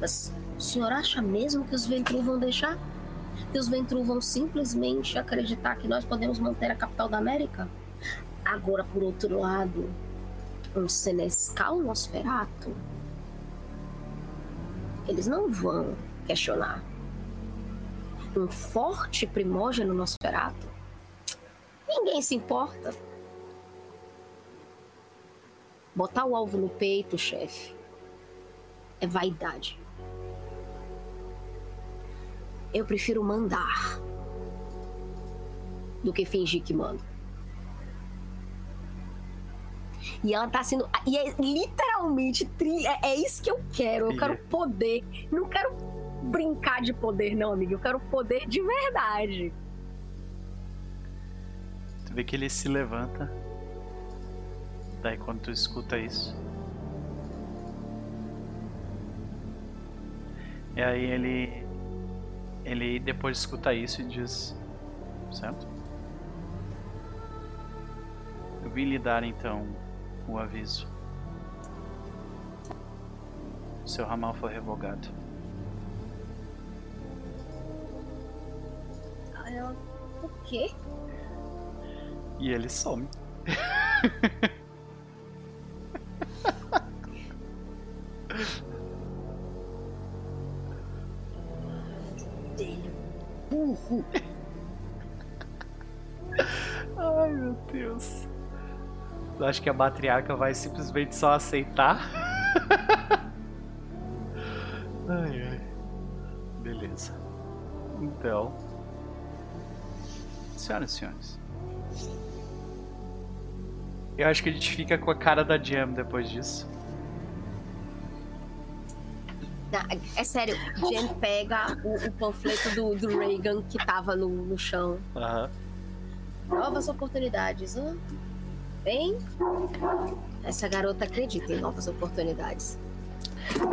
B: Mas o senhor acha mesmo que os Ventru vão deixar? Que os Ventru vão simplesmente acreditar que nós podemos manter a capital da América? Agora, por outro lado, um Senescal Nosferato, eles não vão questionar. Um forte primógeno Nosferato, ninguém se importa. Botar o alvo no peito, chefe, é vaidade. Eu prefiro mandar do que fingir que mando. E ela tá sendo. E é literalmente. Tri... É, é isso que eu quero. Eu quero poder. Não quero brincar de poder, não, amigo. Eu quero poder de verdade.
A: Tu vê que ele se levanta. Daí quando tu escuta isso. E aí ele. Ele depois escuta isso e diz. Certo? Eu vim lhe dar então o aviso. Seu ramal foi revogado.
B: Ela, O quê?
A: E ele some.
B: Burro.
A: Eu acho que a matriarca vai simplesmente só aceitar. ai, ai. Beleza. Então. Senhoras e senhores. Eu acho que a gente fica com a cara da Jam depois disso.
B: Não, é sério, Jen pega o, o panfleto do, do Reagan que tava no, no chão.
A: Aham.
B: Novas oportunidades. hã? Bem, essa garota acredita em novas oportunidades.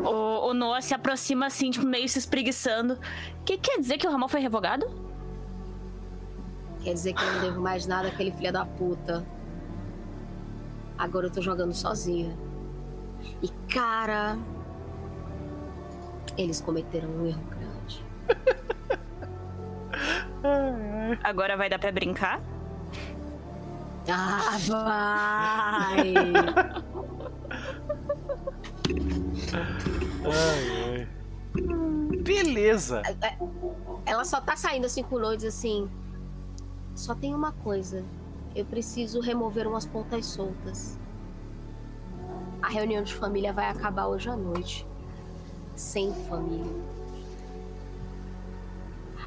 D: O, o Noah se aproxima assim, tipo, meio se espreguiçando. Que quer dizer que o Ramon foi revogado?
B: Quer dizer que eu não devo mais nada àquele filho da puta. Agora eu tô jogando sozinha. E cara. Eles cometeram um erro grande.
D: Agora vai dar pra brincar?
B: Ah, vai!
A: Ai, ai. Beleza.
B: Ela só tá saindo assim com o diz assim: Só tem uma coisa. Eu preciso remover umas pontas soltas. A reunião de família vai acabar hoje à noite. Sem família.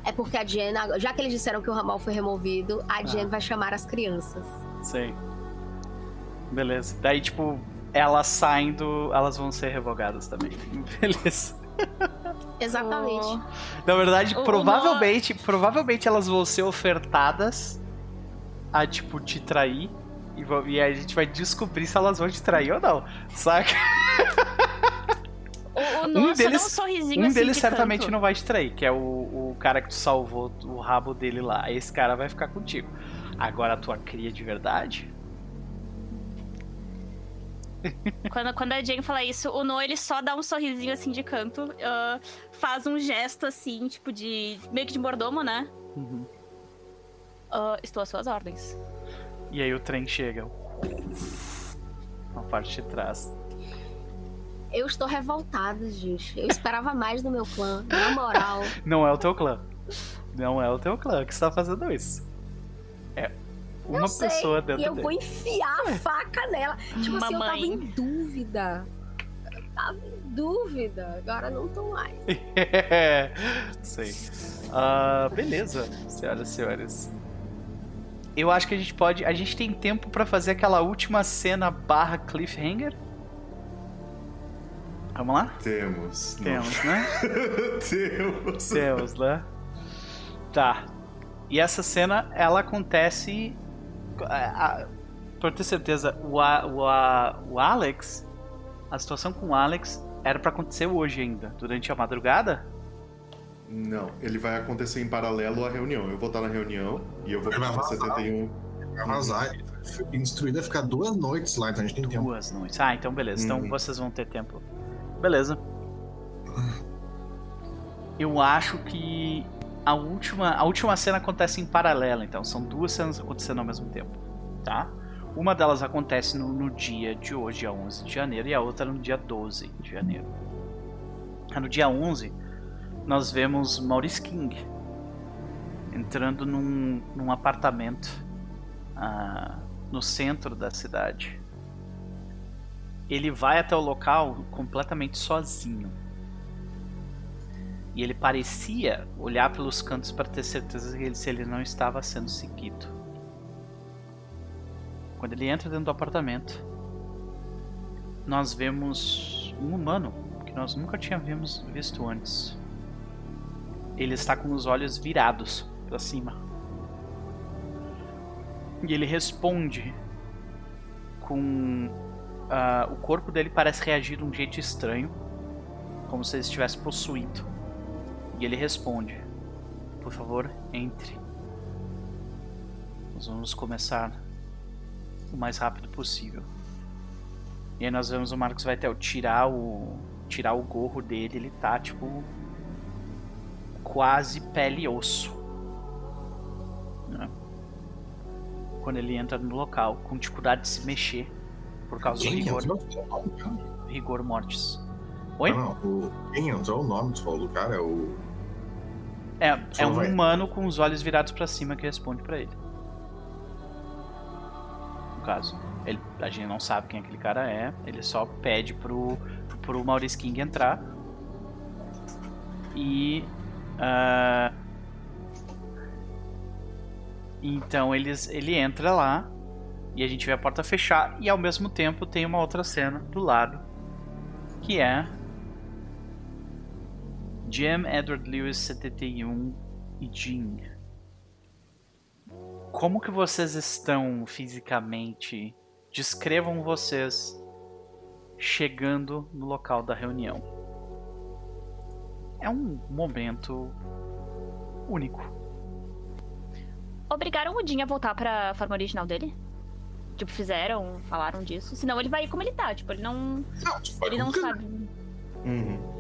B: É porque a Jen, já que eles disseram que o ramal foi removido, a Jen vai chamar as crianças.
A: Sei. Beleza. Daí, tipo, elas saindo, elas vão ser revogadas também. Beleza.
B: Exatamente.
A: Na verdade,
D: O- o
A: provavelmente, provavelmente elas vão ser ofertadas a, tipo, te trair. E, vão- e a gente vai descobrir se elas vão te trair ou não. Saca?
D: O, o só
A: deles-
D: um sorrisinho
A: Um
D: assim
A: deles
D: de
A: certamente
D: canto.
A: não vai te trair, que é o, o cara que tu salvou o rabo dele lá. Esse cara vai ficar contigo. Agora a tua cria de verdade?
D: Quando, quando a Jane fala isso, o Noah ele só dá um sorrisinho assim de canto, ah, faz um gesto assim, tipo de. meio que de mordomo, né?
A: Uhum.
D: Ah, estou às suas ordens.
A: E aí o trem chega. Na parte de trás.
B: Eu estou revoltada, gente. Eu esperava mais do meu clã. Na moral.
A: Não é o teu clã. Não é o teu clã que está fazendo isso. É uma
B: sei,
A: pessoa dentro
B: E eu
A: dele.
B: vou enfiar a faca nela. Tipo assim, eu tava
D: Mamãe.
B: em dúvida. Eu tava em dúvida. Agora não tô mais.
A: Sei. Ah, beleza, senhoras e senhores. Eu acho que a gente pode. A gente tem tempo pra fazer aquela última cena barra cliffhanger? Vamos lá?
C: Temos. não.
A: Temos, né?
C: Temos.
A: Temos, né? Tá. E essa cena, ela acontece. A- a- Pra ter certeza, o, A- o, A- o Alex. A situação com o Alex era pra acontecer hoje ainda, durante a madrugada?
C: Não, ele vai acontecer em paralelo à reunião. Eu vou estar na reunião e eu vou ficar
E: vazar.
C: 71.
E: Vai vazar. Instruído a ficar duas noites lá, então a gente tem tempo.
A: Duas noites. Ah, então beleza. Então
C: Uhum.
A: vocês vão ter tempo. Beleza. Eu acho que a última, a última cena acontece em paralelo, então são duas cenas acontecendo ao mesmo tempo, tá? Uma delas acontece no, no dia de hoje, dia 11 de janeiro, e a outra no dia 12 de janeiro. No dia 11, nós vemos Maurice King entrando num, num apartamento ah, no centro da cidade ele vai até o local completamente sozinho. E ele parecia olhar pelos cantos para ter certeza que ele, se ele não estava sendo seguido. Quando ele entra dentro do apartamento, nós vemos um humano que nós nunca tínhamos visto antes. Ele está com os olhos virados para cima. E ele responde com ah, o corpo dele parece reagir de um jeito estranho, como se ele estivesse possuído. E ele responde: Por favor, entre. Nós vamos começar o mais rápido possível. E aí nós vemos o Marcos Vaitel tirar o tirar o gorro dele, ele tá tipo quase pele e osso. né? quando ele entra no local, com dificuldade de se mexer por causa
E: Quem
A: do rigor,
E: entrou?
A: rigor mortis. Oi?
E: Não, não, o... Quem entrou, o nome tu falou do cara é o.
A: É, é um humano com os olhos virados pra cima que responde pra ele. No caso, ele, a gente não sabe quem aquele cara é, ele só pede pro, pro Maurice King entrar. E. ah, então eles, ele entra lá e a gente vê a porta fechar e ao mesmo tempo tem uma outra cena do lado que é Jim Edward Lewis 71 e Jean. Como que vocês estão fisicamente? Descrevam vocês chegando no local da reunião. É um momento único.
D: Obrigaram o Jin a voltar pra forma original dele? Tipo, fizeram, falaram disso. Senão ele vai como ele tá. Tipo, ele não.
E: Não, vai
D: Ele não sabe.
C: Uhum.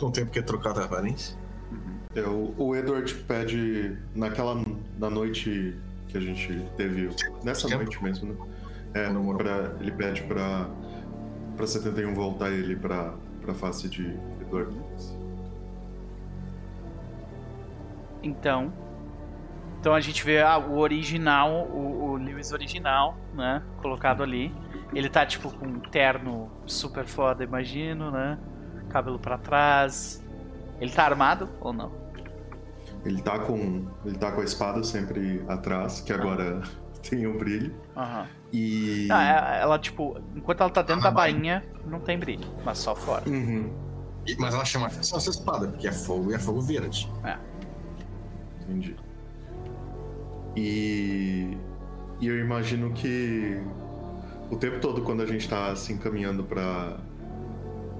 E: Não tem porque trocar a aparência.
C: É, o, o Edward pede naquela na noite que a gente teve nessa
E: Tempo.
C: noite mesmo, né? É, pra, ele pede pra para 71 voltar ele pra para face de Edward.
A: Então, então a gente vê ah, o original, o, o Lewis original, né, colocado ali. Ele tá tipo com um terno super foda, imagino, né? Cabelo pra trás. Ele tá armado ou não?
C: Ele tá com ele tá com a espada sempre atrás, que agora tem o brilho.
A: Aham.
C: E
A: Ah, é- ela tipo, enquanto ela tá dentro da bainha, não tem brilho, mas só fora.
C: Uhum.
E: E- Mas ela chama atenção essa espada, porque é fogo e é fogo verde.
C: Entendi. E, e eu imagino que o tempo todo, quando a gente tá se encaminhando pra,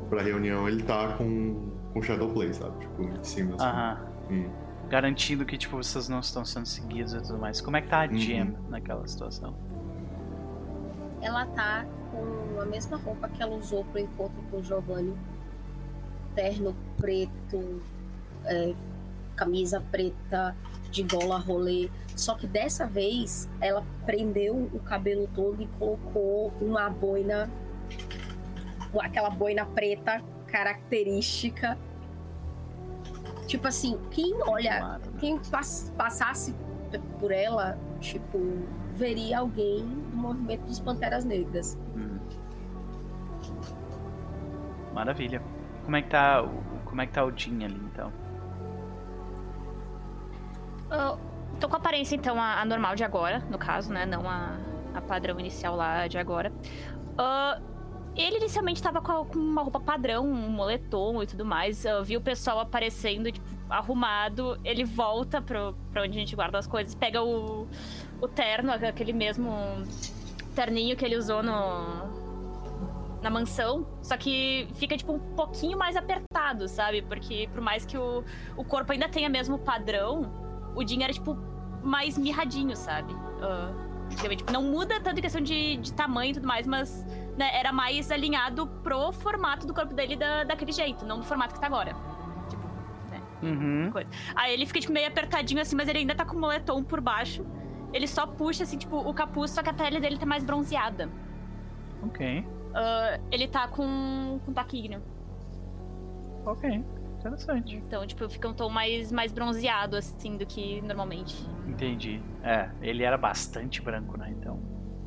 C: pra reunião, ele tá com, com Shadowplay, sabe? Tipo, em cima. Assim.
A: Aham.
C: E-
A: Garantindo que tipo vocês não estão sendo seguidos e tudo mais. Como é que tá a
C: Uhum.
A: Jim naquela situação?
B: Ela tá com a mesma roupa que ela usou pro encontro com o Giovanni. Terno preto, é, camisa preta, de gola rolê. Só que dessa vez ela prendeu o cabelo todo e colocou uma boina, aquela boina preta característica. Tipo assim, quem olha
A: né?
B: quem pass- passasse por ela, tipo, veria alguém do movimento dos Panteras Negras.
A: Hum. Maravilha. Como é que tá o, como é que tá o Jin ali então?
D: Eu tô com a aparência, então, a, a normal de agora, no caso, né? Não a, a padrão inicial lá de agora. Ah, ele inicialmente tava com, uma roupa padrão, um moletom e tudo mais. Eu vi o pessoal aparecendo, tipo, arrumado. Ele volta pro, pra onde a gente guarda as coisas, pega o, o terno, aquele mesmo terninho que ele usou no, na mansão, só que fica tipo um pouquinho mais apertado, sabe? Porque por mais que o, o corpo ainda tenha mesmo padrão, o Jin era tipo mais mirradinho, sabe? Entendeu? tipo, não muda tanto em questão de, de tamanho e tudo mais, mas né, era mais alinhado pro formato do corpo dele da, daquele jeito, não do formato que tá agora.
A: Uhum.
D: Aí ele fica tipo, meio apertadinho assim, mas ele ainda tá com o moletom por baixo. Ele só puxa assim, tipo, o capuz, só que a pele dele tá mais bronzeada.
A: Ok.
D: Ah, ele tá com, com taquinho.
A: Ok. Interessante.
D: Então, tipo, fica um tom mais, mais bronzeado, assim, do que normalmente.
A: Entendi. É, ele era bastante branco, né? Então,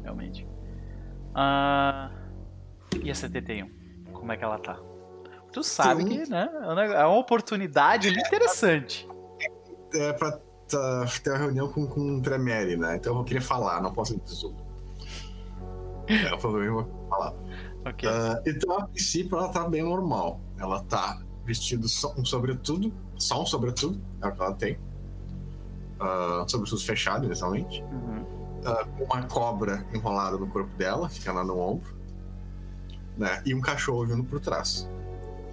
A: realmente. Ah, e a 71? Como é que ela tá? Tu sabe
E: Tem
A: que, né? É uma- é uma oportunidade interessante.
E: É pra tá, ter uma reunião com, com um Tremere, né? Então eu queria falar, não posso dizer. É o eu vou falar.
A: Ok.
E: Ah, então, a princípio, ela tá bem normal. Ela tá vestido só um sobretudo, só um sobretudo, é o que ela tem. Ah, sobretudo fechado, inicialmente.
A: Uhum.
E: Com uma cobra enrolada no corpo dela, fica lá no ombro. Né? E um cachorro vindo por trás.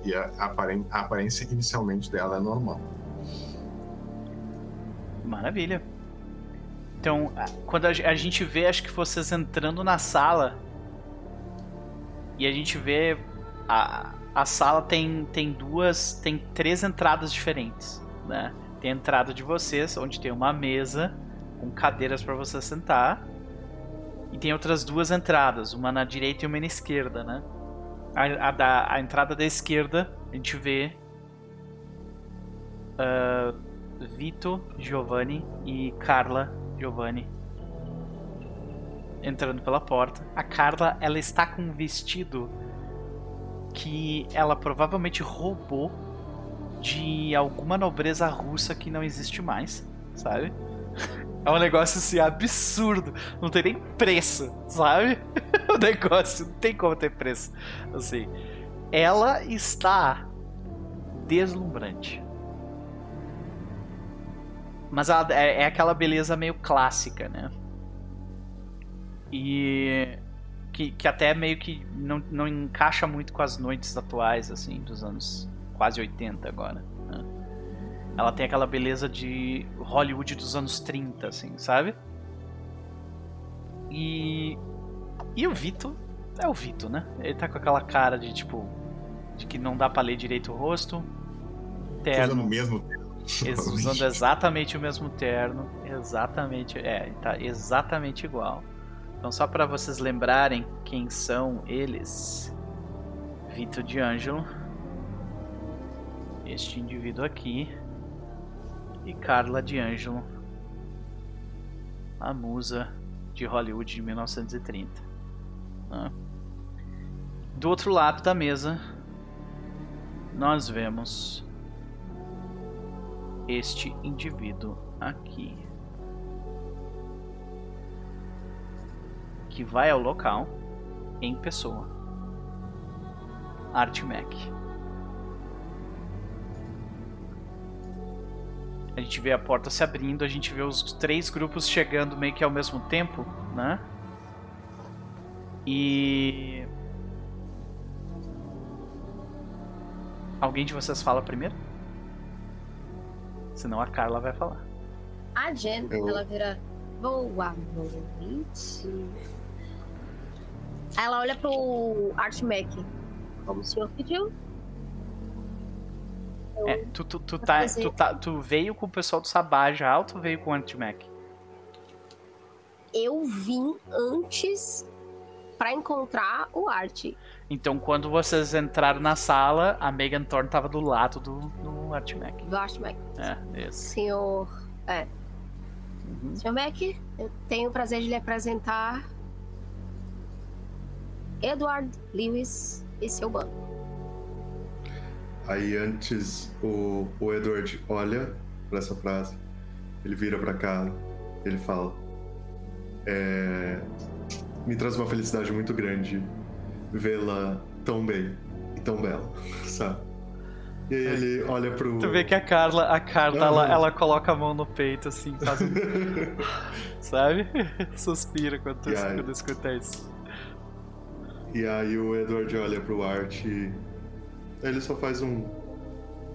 E: E a, a aparência inicialmente dela é normal.
A: Maravilha. Então, quando a gente vê, acho que vocês entrando na sala. E a gente vê. A, a sala tem, tem duas. Tem três entradas diferentes. Né? Tem a entrada de vocês, onde tem uma mesa com cadeiras para você sentar. E tem outras duas entradas, uma na direita e uma na esquerda, né? A, a da, a entrada da esquerda, a gente vê uh, Vito Giovanni e Carla Giovanni entrando pela porta. A Carla, ela está com um vestido que ela provavelmente roubou de alguma nobreza russa que não existe mais, sabe? É um negócio assim absurdo, não tem nem preço, sabe? o negócio não tem como ter preço. Assim, ela está deslumbrante. Mas ela, é, é aquela beleza meio clássica, né? E que, que até meio que não, não encaixa muito com as noites atuais, assim, dos anos quase 80 agora. Ela tem aquela beleza de Hollywood dos anos 30, assim, sabe? E. E o Vito é o Vito, né? Ele tá com aquela cara de tipo. de que não dá pra ler direito o rosto.
E: Terno. Usando o mesmo
A: Usando exatamente o mesmo terno. Exatamente. É, tá exatamente igual. Então, só para vocês lembrarem quem são eles: Vito de Angelo, este indivíduo aqui, e Carla de Angelo, a musa de Hollywood de 1930. Né? Do outro lado da mesa, nós vemos este indivíduo aqui. que vai ao local em pessoa. Artmec. A gente vê a porta se abrindo, a gente vê os três grupos chegando meio que ao mesmo tempo, né? E. Alguém de vocês fala primeiro? Senão a Carla vai falar.
B: A Jen, Eu... ela vira. Boa noite. Aí ela olha pro Art Mac. Como o senhor pediu.
A: É, tu, tu, tu, tá, tu, tá, tu veio com o pessoal do Sabá já ou tu veio com o Art Mac?
B: Eu vim antes para encontrar o Art.
A: Então, quando vocês entraram na sala, a Megan Thorne tava do lado do, do Art Mac.
B: Do Art Mac.
A: É, isso.
B: Senhor. É. Uhum. Senhor Mac, eu tenho o prazer de lhe apresentar Edward Lewis e seu bando.
C: Aí antes o, o Edward olha para essa frase, ele vira para cá, ele fala: é, Me traz uma felicidade muito grande vê-la tão bem e tão bela, sabe? E aí ele olha pro.
A: Tu vê que a Carla, a Carla, ela, ela coloca a mão no peito, assim, faz um... Sabe? Suspira quando, tu, quando escuta isso.
C: E aí o Edward olha pro Art e ele só faz um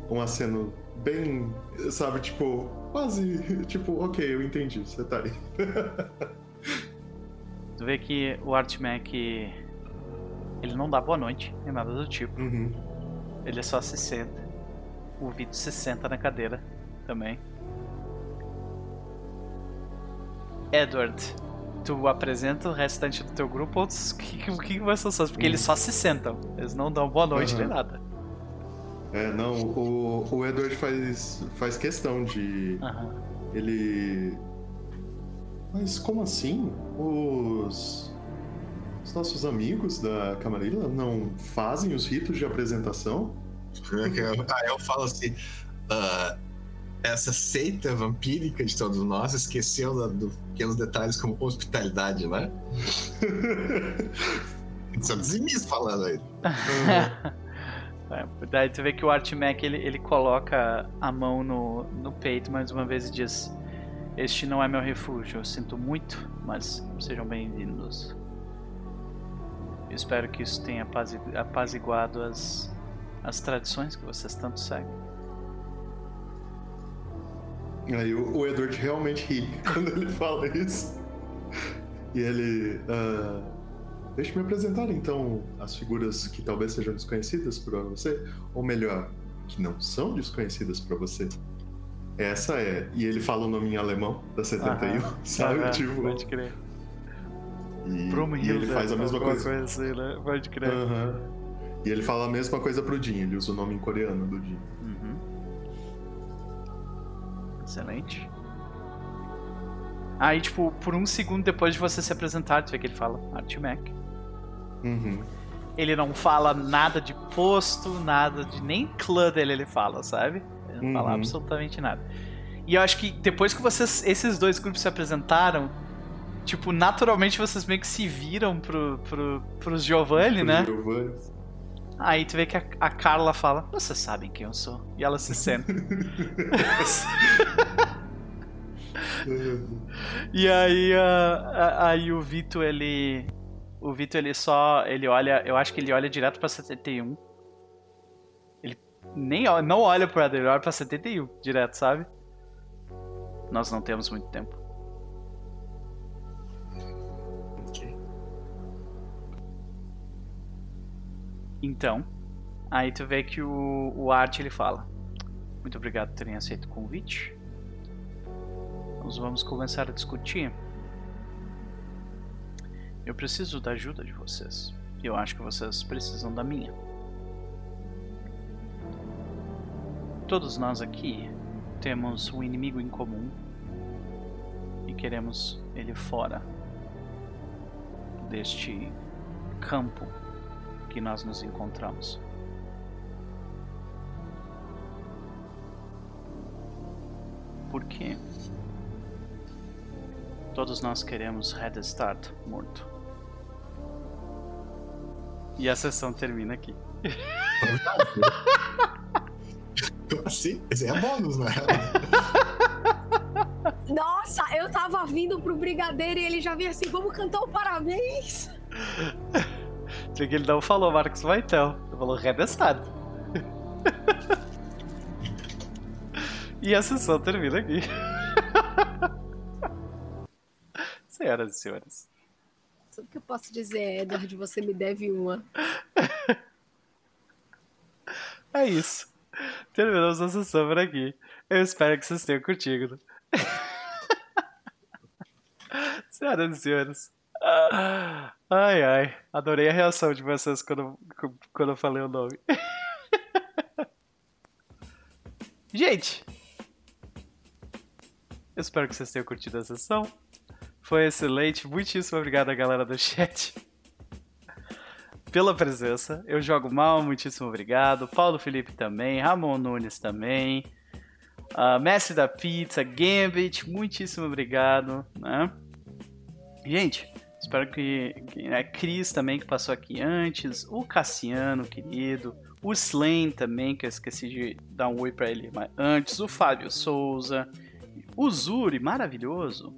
C: um aceno bem, sabe, tipo, quase, tipo, ok, eu entendi, você tá aí.
A: tu vê que o Art Mac ele não dá boa noite, nem nada do tipo.
C: Uhum.
A: Ele só se senta. O Vito se senta na cadeira também. Edward, tu apresenta o restante do teu grupo ou o que, que, que vai ser Porque eles só se sentam. Eles não dão boa noite uhum. nem nada.
C: É, não, o, o Edward faz, faz questão de.
A: Uhum.
C: Ele. Mas como assim? Os. Os nossos amigos da Camarilla não fazem os ritos de apresentação?
E: Aí eu falo assim. Uh, essa seita vampírica de todos nós esqueceu da, do pequenos detalhes como hospitalidade, né? São dizimista falando aí.
A: é, daí tu vê que o Art Mac ele, ele coloca a mão no, no peito mais uma vez e diz: Este não é meu refúgio, eu sinto muito, mas sejam bem-vindos. espero que isso tenha apaziguado as, as tradições que vocês tanto seguem.
C: Aí o, o Edward realmente ri quando ele fala isso. E ele. Uh, Deixa-me apresentar então as figuras que talvez sejam desconhecidas para você, ou melhor, que não são desconhecidas para você. Essa é. E ele fala o nome em alemão da 71, sabe?
A: Ah,
C: tipo.
A: Pode crer.
C: E,
A: Brumhilda.
C: e ele faz a mesma
A: alguma
C: coisa.
A: assim, né? Pode crer.
C: Aham. E ele fala a mesma coisa pro Jin, ele usa o nome em coreano do Jin.
A: Uhum. Excelente. Aí, tipo, por um segundo depois de você se apresentar, tu vê que ele fala Artimac.
C: Uhum.
A: Ele não fala nada de posto, nada de. Nem clã dele ele fala, sabe? Ele não fala
C: Uhum.
A: absolutamente nada. E eu acho que depois que vocês, esses dois grupos se apresentaram, tipo, naturalmente vocês meio que se viram pro, pro, pros Giovanni,
C: Pro
A: né?
C: Giovanni.
A: Aí tu vê que a, a Carla fala, vocês sabem quem eu sou. E ela se senta. E aí, a- a- aí o Vito, ele. O Vito, ele só. Ele olha. Eu acho que ele olha direto pra 71. Ele nem não olha pro Eder, ele olha pra 71 direto, sabe? Nós não temos muito tempo. Então, aí tu vê que o, o Art ele fala: Muito obrigado por terem aceito o convite. Nós vamos começar a discutir. Eu preciso da ajuda de vocês. E eu acho que vocês precisam da minha. Todos nós aqui temos um inimigo em comum e queremos ele fora deste campo que nós nos encontramos. Por quê? Todos nós queremos Red Start morto. E a sessão termina aqui.
E: Como assim? Esse é bônus, né?
B: Nossa, eu tava vindo pro brigadeiro e ele já vinha assim, vamos cantar o parabéns.
A: Só que ele não falou Marcos Vaitel, ele falou Red Start. e a sessão termina aqui. Senhoras e senhores.
B: Tudo que eu posso dizer, Edward, você me deve uma.
A: É isso. Terminamos a sessão por aqui. Eu espero que vocês tenham curtido. Senhoras e senhores. Ai, ai. Adorei a reação de vocês quando, quando eu falei o nome. Gente, eu espero que vocês tenham curtido a sessão. Foi excelente. Muitíssimo obrigado a galera do chat pela presença. Eu jogo mal, muitíssimo obrigado. Paulo Felipe também, Ramon Nunes também. Uh, Mestre da Pizza, Gambit, muitíssimo obrigado. Né? Gente, espero que, que né, Cris também, que passou aqui antes. O Cassiano, querido. O Slain também, que eu esqueci de dar um oi pra ele antes. O Fábio Souza. O Zuri, maravilhoso.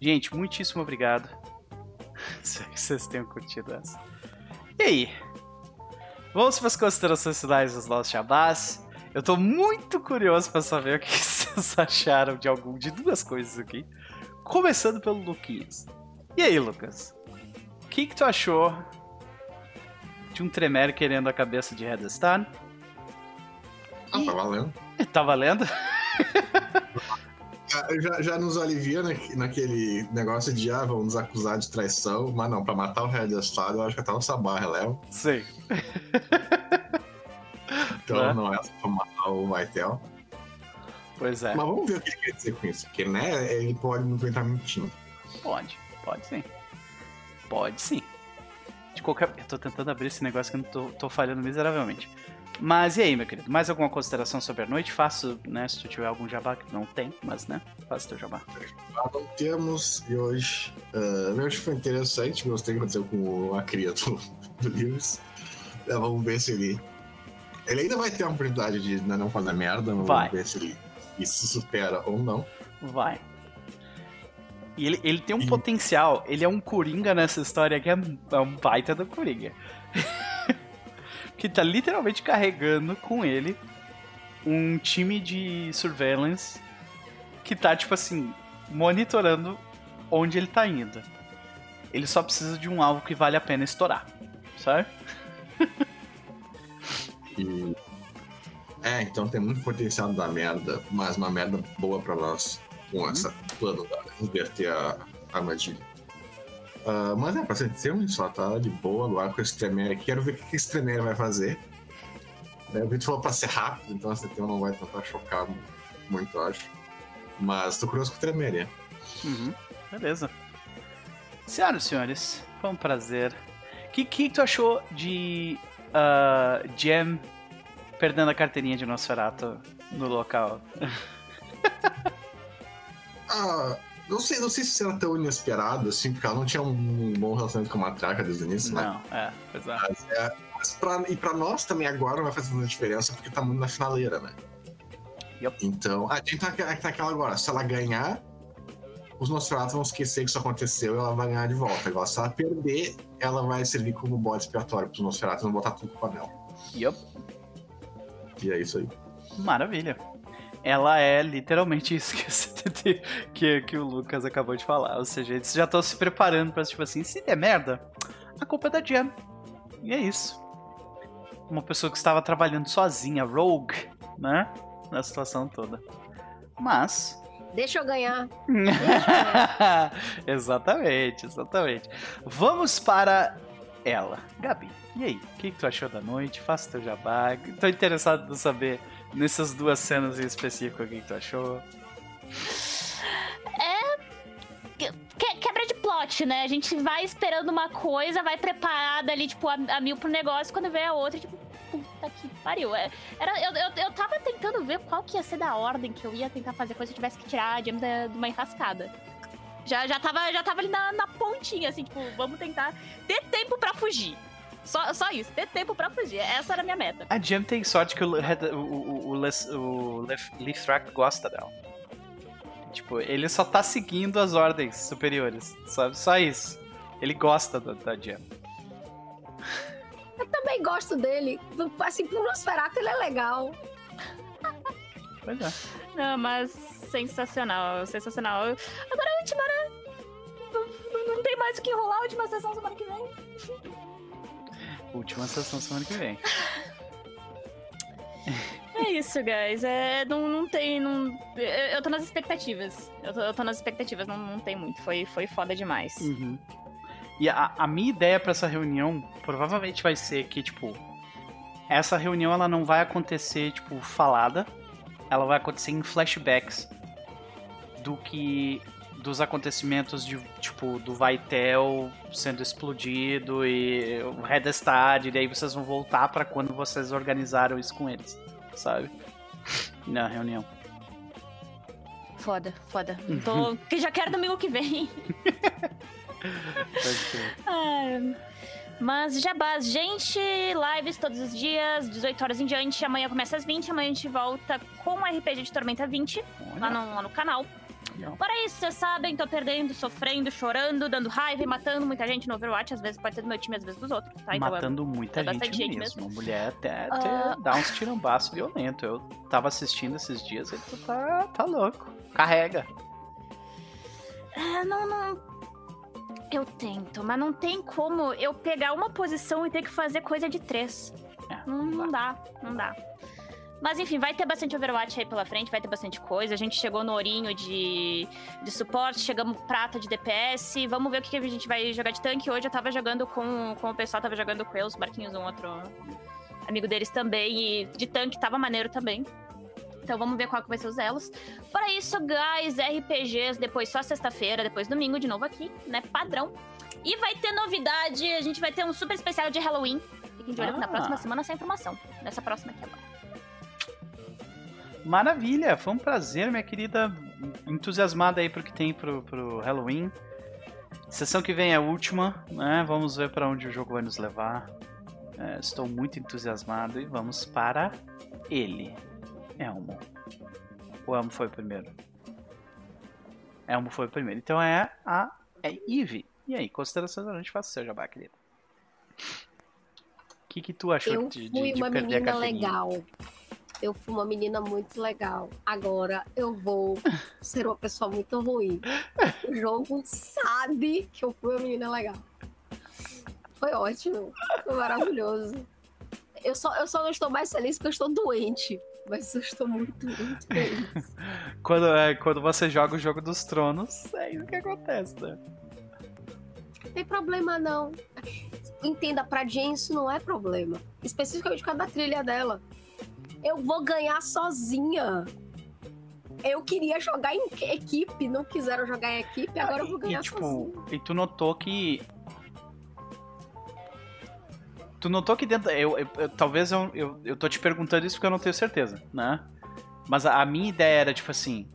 A: Gente, muitíssimo obrigado. Espero que vocês tenham curtido essa. E aí? Vamos para as considerações finais dos nossos jabás. Eu tô muito curioso para saber o que vocês acharam de algum de duas coisas aqui. Começando pelo Luquinhas. E aí, Lucas? O que, que tu achou de um Tremere querendo a cabeça de Red Star?
E: Ah, tá valendo.
A: Tá valendo?
E: Já, já nos alivia na- naquele negócio de, ah, vamos nos acusar de traição, mas não, pra matar o Red Estado, eu acho que até nossa barra leva.
A: Sim.
E: Então
A: É.
E: não é só pra matar o Vaitel.
A: Pois é.
E: Mas vamos ver o que ele quer dizer com isso, porque, né, ele pode não estar mentindo.
A: Pode, pode sim. Pode sim. De qualquer. Eu tô tentando abrir esse negócio que eu não tô, tô falhando miseravelmente. Mas e aí, meu querido? Mais alguma consideração sobre a noite? Faço, né? Se tu tiver algum jabá que não tem, mas né? Faça teu jabá.
E: Nós não temos, e hoje, ah, eu acho que foi interessante, gostei do que aconteceu com a cria do, do Lewis. Ah, vamos ver se ele. Ele ainda vai ter a oportunidade de né, não fazer merda, mas
A: Vai.
E: vamos ver se ele isso se supera ou não.
A: Vai. E ele, ele tem um
E: E-
A: potencial. Ele é um coringa nessa história que é, é um baita do coringa. que tá literalmente carregando com ele um time de surveillance que tá, tipo assim, monitorando onde ele tá indo. Ele só precisa de um alvo que vale a pena estourar, sabe?
E: E... É, então tem muito potencial da merda, mas uma merda boa pra nós com essa plano da inverter a armadilha. Ah, mas é, pra ser filme, só tá de boa agora com esse Tremere aqui. Quero ver o que que esse Tremere vai fazer. Né, O Vitor falou pra ser rápido, então esse tema não vai tentar chocar muito, acho. Mas tô curioso com o Tremere. é.
A: Uhum, beleza. Senhoras e senhores, foi um prazer. O que, que tu achou de ah, Jam perdendo a carteirinha de Nosferatu no local?
E: Ah, não sei, não sei se era tão inesperado, assim, porque ela não tinha um bom relacionamento com a matraca desde o início, né?
A: Não, é, é.
E: Mas, é, mas pra, e pra nós também agora não vai fazer tanta diferença porque tá muito na finaleira, né?
A: Yup.
E: Então, a gente tá, tá aquela agora. Se ela ganhar, os Nosferatu vão esquecer que isso aconteceu e ela vai ganhar de volta. Agora, se ela perder, ela vai servir como bode expiatório pros Nosferatu vão botar tudo com anel.
A: Yup.
E: E é isso aí.
A: Maravilha. Ela é literalmente isso que, que, que o Lucas acabou de falar. Ou seja, eles já estão se preparando pra, tipo assim, se der merda, a culpa é da Jam. E é isso. Uma pessoa que estava trabalhando sozinha, rogue, né? Na situação toda. Mas.
B: Deixa eu ganhar.
A: exatamente, exatamente. Vamos para ela. Gabi, e aí? O que, que tu achou da noite? Faça teu jabá. Tô interessado em saber, nessas duas cenas em específico, o que, tu achou.
D: Que- quebra de plot, né? A gente vai esperando uma coisa, vai preparada ali, tipo, a, a mil pro negócio, quando vem a outra, tipo, puta que pariu. É, Era, eu, eu, eu tava tentando ver qual que ia ser da ordem que eu ia tentar fazer coisa se eu tivesse que tirar a Jam da- de uma enrascada. Já, já, tava, já tava ali na, na pontinha, assim, tipo, vamos tentar ter tempo pra fugir. Só, só isso, ter tempo pra fugir. Essa era a minha meta.
A: A Jam tem sorte que o, o, o, o, Les- o Leafrack gosta dela. Tipo, ele só tá seguindo as ordens superiores, sabe? Só isso. Ele gosta da, da Jam.
B: Também gosto dele. Assim, pro Nosferatu ele é legal.
A: Pois é.
D: Não, mas sensacional, sensacional. Agora a última, né? Não, não tem mais o que enrolar, a última sessão semana que vem.
A: Última sessão semana que vem.
D: É isso, guys. É, não, não tem. Não, eu, tô nas expectativas. Eu tô, eu tô nas expectativas, não, não tem muito. Foi, foi foda demais.
A: Uhum. E a, a minha ideia pra essa reunião provavelmente vai ser que, tipo, essa reunião ela não vai acontecer, tipo, falada. Ela vai acontecer em flashbacks do que. Dos acontecimentos de, tipo, do Vaitel sendo explodido e o Redestad, e daí vocês vão voltar pra quando vocês organizaram isso com eles, sabe? Na reunião.
D: Foda, foda. Tô, que já quero domingo que vem. Ai, Mas jabás, gente, lives todos os dias, 18 horas em diante. Amanhã começa às 20. Amanhã a gente volta com o RPG de Tormenta 20 lá no, lá no canal. Fora isso, vocês sabem, tô perdendo, sofrendo, chorando, dando raiva e matando muita gente no Overwatch. Às vezes pode ser do meu time, às vezes dos outros, tá? Então,
A: Matando muita
D: é
A: gente,
D: gente
A: mesmo. A mulher até, até
D: Ah.
A: dá uns tirambaços violentos. Eu tava assistindo esses dias e tu tá, tá louco. Carrega.
D: É, não, não. Eu tento, mas não tem como eu pegar uma posição e ter que fazer coisa de três.
A: É,
D: Não,
A: não
D: não dá, não dá. Mas enfim, vai ter bastante Overwatch aí pela frente, vai ter bastante coisa. A gente chegou no ourinho de, de suporte, chegamos prata de DPS. Vamos ver o que a gente vai jogar de tanque. Hoje eu tava jogando com, com o pessoal, tava jogando com eu, os Barquinhos, um outro amigo deles também. E de tanque tava maneiro também. Então vamos ver qual que vai ser os elos. Fora isso, guys, RPGs, depois só sexta-feira, depois domingo de novo aqui, né? Padrão. E vai ter novidade, a gente vai ter um super especial de Halloween. Fiquem de olho que na
A: Ah.
D: próxima semana essa informação. Nessa próxima aqui agora.
A: Maravilha, foi um prazer, minha querida. Entusiasmada aí pro que tem pro, pro Halloween. Sessão que vem é a última, né? Vamos ver pra onde o jogo vai nos levar. É, estou muito entusiasmado e vamos para ele. Elmo. O Elmo foi o primeiro. Elmo foi o primeiro. Então é a é Eve. E aí, considerações noite, faça o seu jabá, querida. O que, que tu achou
B: Eu
A: de, de,
B: fui
A: de
B: uma
A: perder a
B: menina
A: carteirinha?
B: legal. Eu fui uma menina muito legal. Agora eu vou ser uma pessoa muito ruim. O jogo sabe que eu fui uma menina legal. Foi ótimo. Foi maravilhoso. Eu só, eu só não estou mais feliz porque eu estou doente. Mas eu estou muito, muito feliz.
A: Quando, é, quando você joga o jogo dos tronos, é isso que acontece, né?
B: tem problema não. Entenda, pra Jen isso não é problema. Especificamente com a da trilha dela. Eu vou ganhar sozinha. Eu queria jogar em equipe, não quiseram jogar em equipe, agora eu vou ganhar
A: e, tipo,
B: sozinha.
A: E tu notou que. Tu notou que dentro. Eu, eu- eu- talvez eu, eu, eu tô te perguntando isso porque eu não tenho certeza, né? Mas a, a minha ideia era, tipo assim.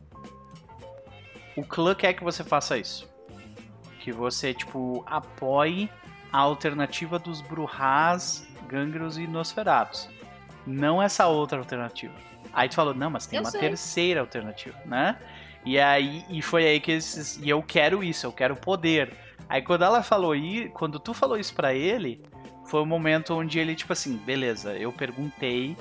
A: O clã quer que você faça isso. Que você, tipo, apoie a alternativa dos Bruhás, Gangros e Nosferatus. Não essa outra alternativa. Aí tu falou, não, mas tem
B: Eu
A: uma
B: sei.
A: terceira alternativa, né? E aí, e foi aí que esses, e eu quero isso, eu quero poder. Aí quando ela falou isso, quando tu falou isso pra ele, foi o momento onde ele tipo assim, beleza, eu perguntei,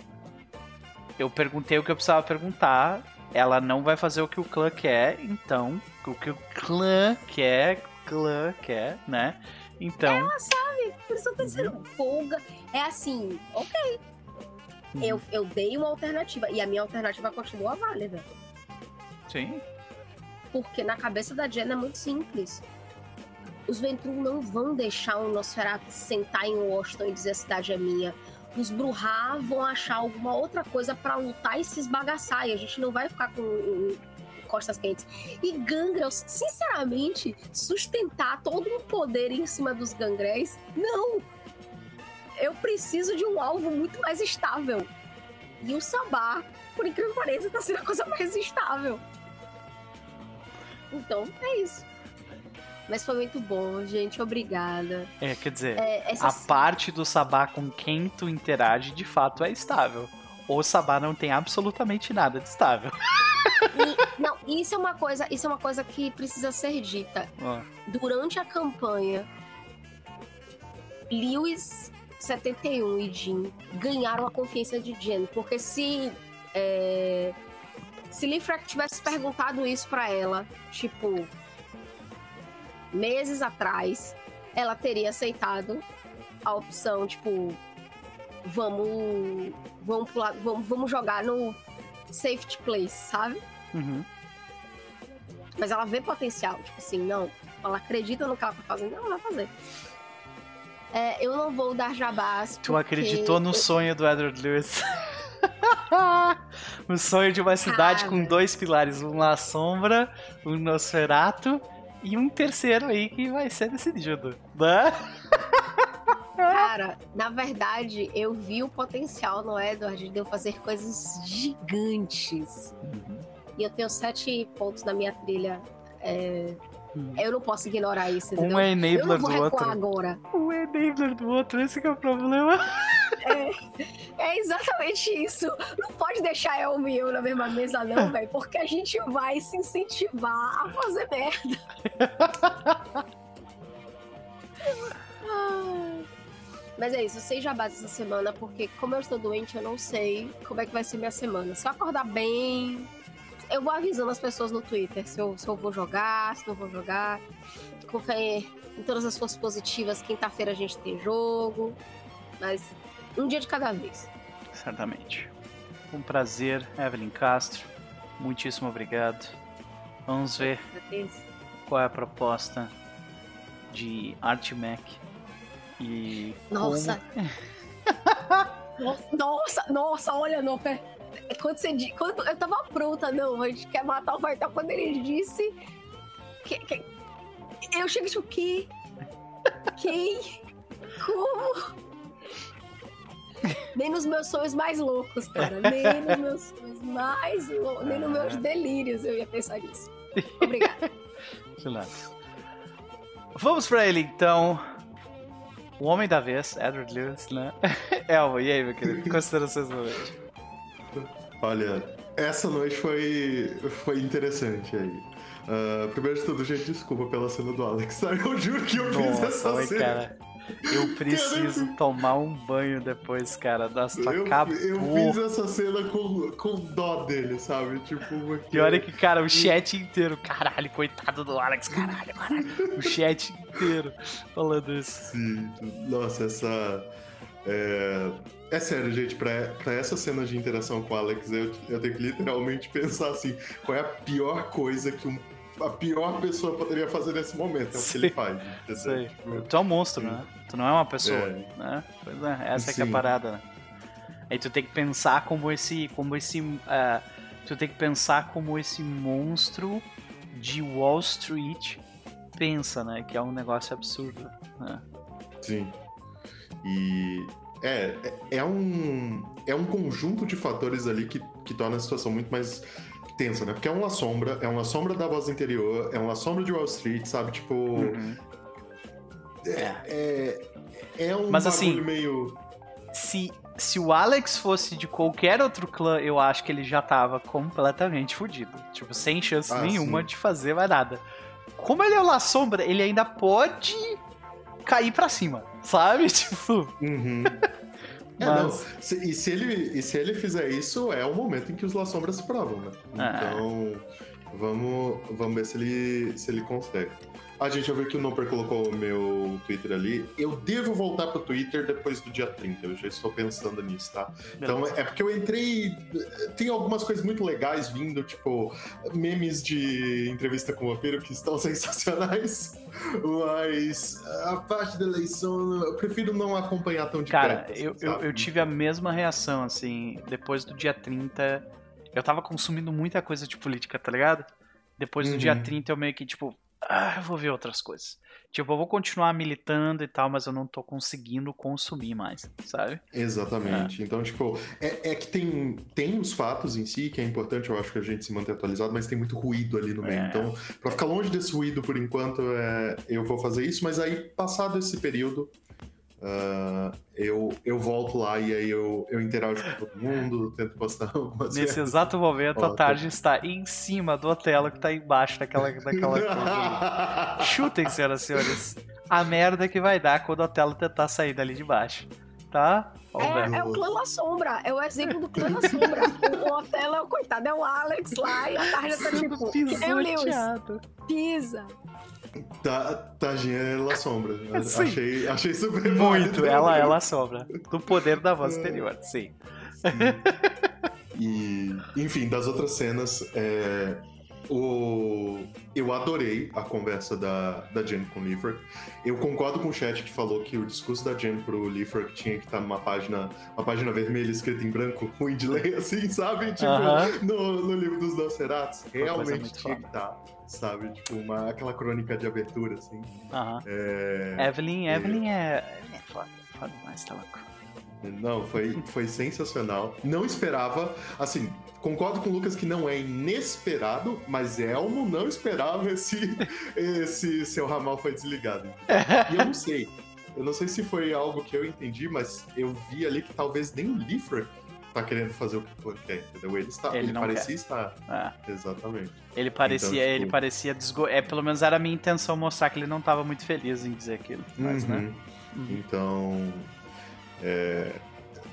A: eu perguntei o que eu precisava perguntar, ela não vai fazer o que o clã quer, então o que o clã quer, clã quer, né? Então,
B: Por isso eu tô dizendo, folga. É assim, ok. Eu, eu dei uma alternativa. E a minha alternativa continua válida.
A: sim,
B: Porque na cabeça da Jen é muito simples. Os Ventru não vão deixar o Nosferatu sentar em Washington e dizer a cidade é minha. Os Bruhá vão achar alguma outra coisa pra lutar e se esbagaçar. E a gente não vai ficar com costas quentes. E Gangrels, sinceramente, sustentar todo um poder em cima dos Gangréis, não! Eu preciso de um alvo muito mais estável. E o Sabá, por incrível que pareça, tá sendo a coisa mais estável. Então, é isso. Mas foi muito bom, gente. Obrigada.
A: é, quer dizer,
B: É,
A: a parte do Sabá com quem tu interage de fato é estável. O Sabá não tem absolutamente nada de estável.
B: E- não, isso é uma coisa, isso é uma coisa que precisa ser dita.
A: Ó,
B: Durante a campanha, Lewis 71 e Jean ganharam a confiança de Jen, porque se é, se Lifrak tivesse perguntado isso pra ela, tipo meses atrás, ela teria aceitado a opção, tipo, vamos vamos pular, vamos, vamos jogar no safety place, sabe?
A: uhum.
B: Mas ela vê potencial, tipo assim, não. Ela acredita no que ela tá fazendo, não, ela vai fazer. É, eu não vou dar jabás.
A: Tu
B: porque
A: acreditou no
B: eu-
A: sonho do Edward Lewis. o sonho de uma cidade com
B: Cara.
A: dois pilares, um La Sombra, um Nosferatu e um terceiro aí que vai ser decidido. Né?
B: Cara, na verdade, eu vi o potencial no Edward de eu fazer coisas gigantes. E eu tenho sete pontos na minha trilha. é,
A: Uhum.
B: Eu não posso ignorar isso,
A: Um
B: entendeu?
A: é
B: eu não
A: enabler do outro.
B: agora.
A: Um é enabler do outro, esse que é o problema.
B: É exatamente isso. Não pode deixar Elmo e eu na mesma mesa, não, velho. Porque a gente vai se incentivar a fazer merda. Mas é isso, eu sei jabás essa semana, porque como eu estou doente, eu não sei como é que vai ser minha semana. Se eu acordar bem, eu vou avisando as pessoas no Twitter se eu, se eu vou jogar, se não vou jogar. Com fé em todas as forças positivas, quinta-feira a gente tem jogo. Mas um dia de cada vez.
A: Certamente. Um prazer, Evelyn Castro. Muitíssimo obrigado. Vamos ver qual é a proposta de Artmac. E
B: Nossa. Nossa, nossa, olha, não, pera. Quando você quando eu tava pronta, não, a gente quer matar o Vartal quando ele disse que, que- eu cheguei tipo, que? Quem? Como? Nem nos meus sonhos mais loucos, cara. Nem nos meus sonhos mais loucos. Nem nos meus delírios eu ia pensar nisso. Obrigada.
A: Excelente. Vamos pra ele então. O homem da vez, Edward Lewis, né? Elmo, e aí, meu querido? Considerações do noite.
C: Olha, essa noite foi, foi interessante aí. Ah, primeiro de tudo, gente, desculpa pela cena do Alex. tá? Eu juro que eu fiz
A: Nossa,
C: essa
A: oi,
C: cena.
A: cara. Eu preciso tomar um banho depois, cara. Nossa, tu
C: Eu,
A: acabou.
C: eu fiz essa cena com, com dó dele, sabe? Tipo, porque...
A: Pior é que, cara, o chat inteiro, caralho, coitado do Alex, caralho, caralho. O chat inteiro falando isso.
C: Sim, nossa, essa. É, é sério, gente, pra, pra essa cena de interação com o Alex, eu, eu tenho que literalmente pensar assim: qual é a pior coisa que um a pior pessoa poderia fazer nesse momento. É o que ele faz.
A: Sei.
C: Tipo,
A: Tu é um monstro, né? Tu não é uma pessoa,
C: É.
A: né? Pois é, essa é que é a parada, né? Aí tu tem que pensar como esse, como esse, ah, tu tem que pensar como esse monstro de Wall Street pensa, né? Que é um negócio absurdo. Né?
C: Sim. E é, é- é um é um conjunto de fatores ali que, que torna a situação muito mais tensa, né? Porque é uma sombra, é uma sombra da voz interior, é uma sombra de Wall Street, sabe? Tipo,
A: Uhum.
C: é, é um
A: Mas, assim,
C: meio
A: Se, se o Alex fosse de qualquer outro clã, eu acho que ele já tava completamente fudido. Tipo, sem chance
C: Ah,
A: nenhuma
C: sim.
A: de fazer mais nada. Como ele é o La Sombra, ele ainda pode cair pra cima, sabe? Tipo,
C: Uhum. É,
A: Mas-
C: não. Se- e, se ele, e se ele fizer isso, é o momento em que os La Sombra se provam, né?
A: Ah.
C: Então, vamos, vamos ver se ele, se ele consegue. Ah, gente, eu vi que o Noper colocou o meu Twitter ali. Eu devo voltar pro Twitter depois do dia 30. Eu já estou pensando nisso, tá? Então, é porque eu entrei. Tem algumas coisas muito legais vindo, tipo, memes de entrevista com o vampiro que estão sensacionais. Mas a parte da eleição, eu prefiro não acompanhar tão de
A: Cara,
C: perto. assim,
A: eu, eu,
C: sabe?
A: eu tive a mesma reação, assim, depois do dia 30. Eu tava consumindo muita coisa de política, tá ligado? Depois do
C: Uhum.
A: dia 30 eu meio que, tipo, ah, eu vou ver outras coisas. Tipo, eu vou continuar militando e tal, mas eu não tô conseguindo consumir mais, sabe?
C: Exatamente. Então, tipo, é, é que tem, tem os fatos em si, que é importante, eu acho que a gente se manter atualizado, mas tem muito ruído ali no meio.
A: É.
C: Então, pra ficar longe desse ruído por enquanto, é, eu vou fazer isso, mas aí, passado esse período, ah, eu, eu volto lá e aí eu, eu interajo com todo mundo, tento postar algumas
A: Nesse
C: coisas.
A: exato momento,
C: Ó,
A: a tarde está em cima do Otelo que tá embaixo daquela, daquela coisa. Chutem, senhoras e senhores. A merda que vai dar quando o Otelo tentar sair dali de baixo. Tá?
B: É, é o clã La Sombra, é o exemplo do clã La Sombra. o Otelo é o coitado, é o Alex lá e a Tarja tá tipo, que nem o Lewis, pisa.
C: Tá, Tadinha é La Sombra.
A: Sim.
C: Achei, achei super
A: Muito, ela, ela sobra. Do poder da voz interior, sim.
C: E, enfim, das outras cenas, é, o, eu adorei a conversa da, da Jen com o Liefert. Eu concordo com o chat que falou que o discurso da Jen pro Liefert tinha que estar numa página, uma página vermelha escrita em branco, ruim de ler, assim, sabe? Tipo,
A: Aham.
C: no, no livro dos Nosferatu. Realmente tinha que estar, sabe? Tipo, uma, aquela crônica de abertura, assim.
A: Aham.
C: É,
A: Evelyn, Evelyn é. Evelyn é foda, foda demais, tá louco.
C: Não, foi, foi sensacional. Não esperava. Assim, concordo com o Lucas que não é inesperado, mas Elmo não esperava esse, esse seu ramal foi desligado. E eu não sei. Eu não sei se foi algo que eu entendi, mas eu vi ali que talvez nem o Liefert tá querendo fazer o que quer, entendeu? Ele, está,
A: Ele
C: ele,
A: não
C: parecia estar.
A: É.
C: Exatamente.
A: Ele parecia,
C: Então, tipo-
A: ele parecia desgo... É, pelo menos era a minha intenção mostrar que ele não tava muito feliz em dizer aquilo. Mas, né?
C: Uhum. Então, é,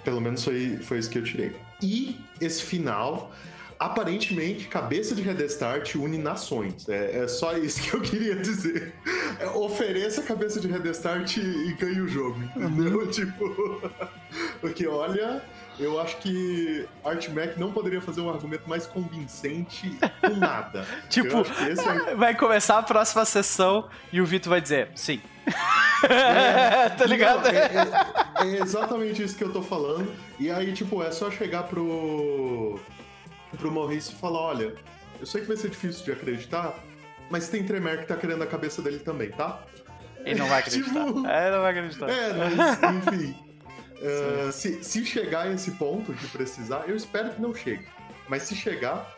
C: pelo menos foi, foi isso que eu tirei. E esse final, aparentemente, cabeça de Redestart une nações. É, é só isso que eu queria dizer. É, ofereça a cabeça de Redestart e, e ganhe o jogo, entendeu? Tipo, porque olha. Eu acho que Art Mac não poderia fazer um argumento mais convincente com nada.
A: Tipo,
C: é
A: vai começar a próxima sessão e o Vitor vai dizer sim. tá ligado?
C: Não, é, é- é exatamente isso que eu tô falando. E aí, tipo, é só chegar pro. Pro Maurício e falar: olha, eu sei que vai ser difícil de acreditar, mas tem Tremer que tá querendo a cabeça dele também, tá?
A: Ele não vai acreditar.
C: Tipo-
A: É, ele não vai acreditar.
C: É, mas, enfim. Uh, se, se chegar a esse ponto de precisar, eu espero que não chegue. Mas se chegar,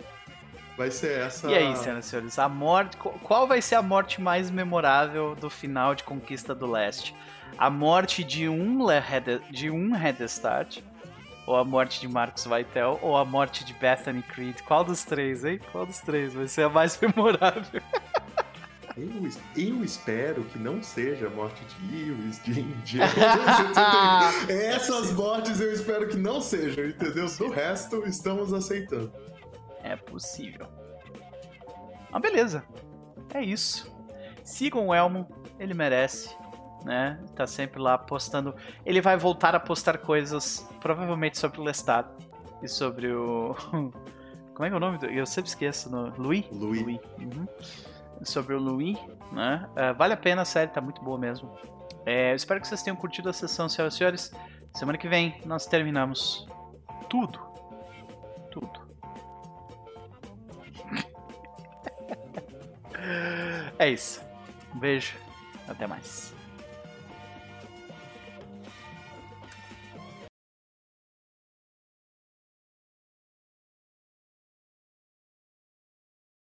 C: vai ser essa.
A: E aí, senhoras e senhores, a morte. qu- Qual vai ser a morte mais memorável do final de Conquista do Leste? A morte de um, de um Redestart? Ou a morte de Marcos Vaitel? Ou a morte de Bethany Creed? Qual dos três, hein? Qual dos três vai ser a mais memorável?
C: Eu, eu espero que não seja a morte de Lewis, de Indiana. Essas mortes eu espero que não sejam, entendeu? Do resto, estamos aceitando.
A: É possível. Mas beleza. É isso. Sigam o Elmo, ele merece. Né? Tá sempre lá postando. Ele vai voltar a postar coisas, provavelmente sobre o Lestat e sobre o. Como é que é o nome? do- Eu sempre esqueço. No... Louis?
C: Louis.
A: Uhum. sobre o Louis, né? É, vale a pena, a série tá muito boa mesmo. É, espero que vocês tenham curtido a sessão, senhoras e senhores. Semana que vem nós terminamos tudo. Tudo. é isso. Um beijo. Até mais.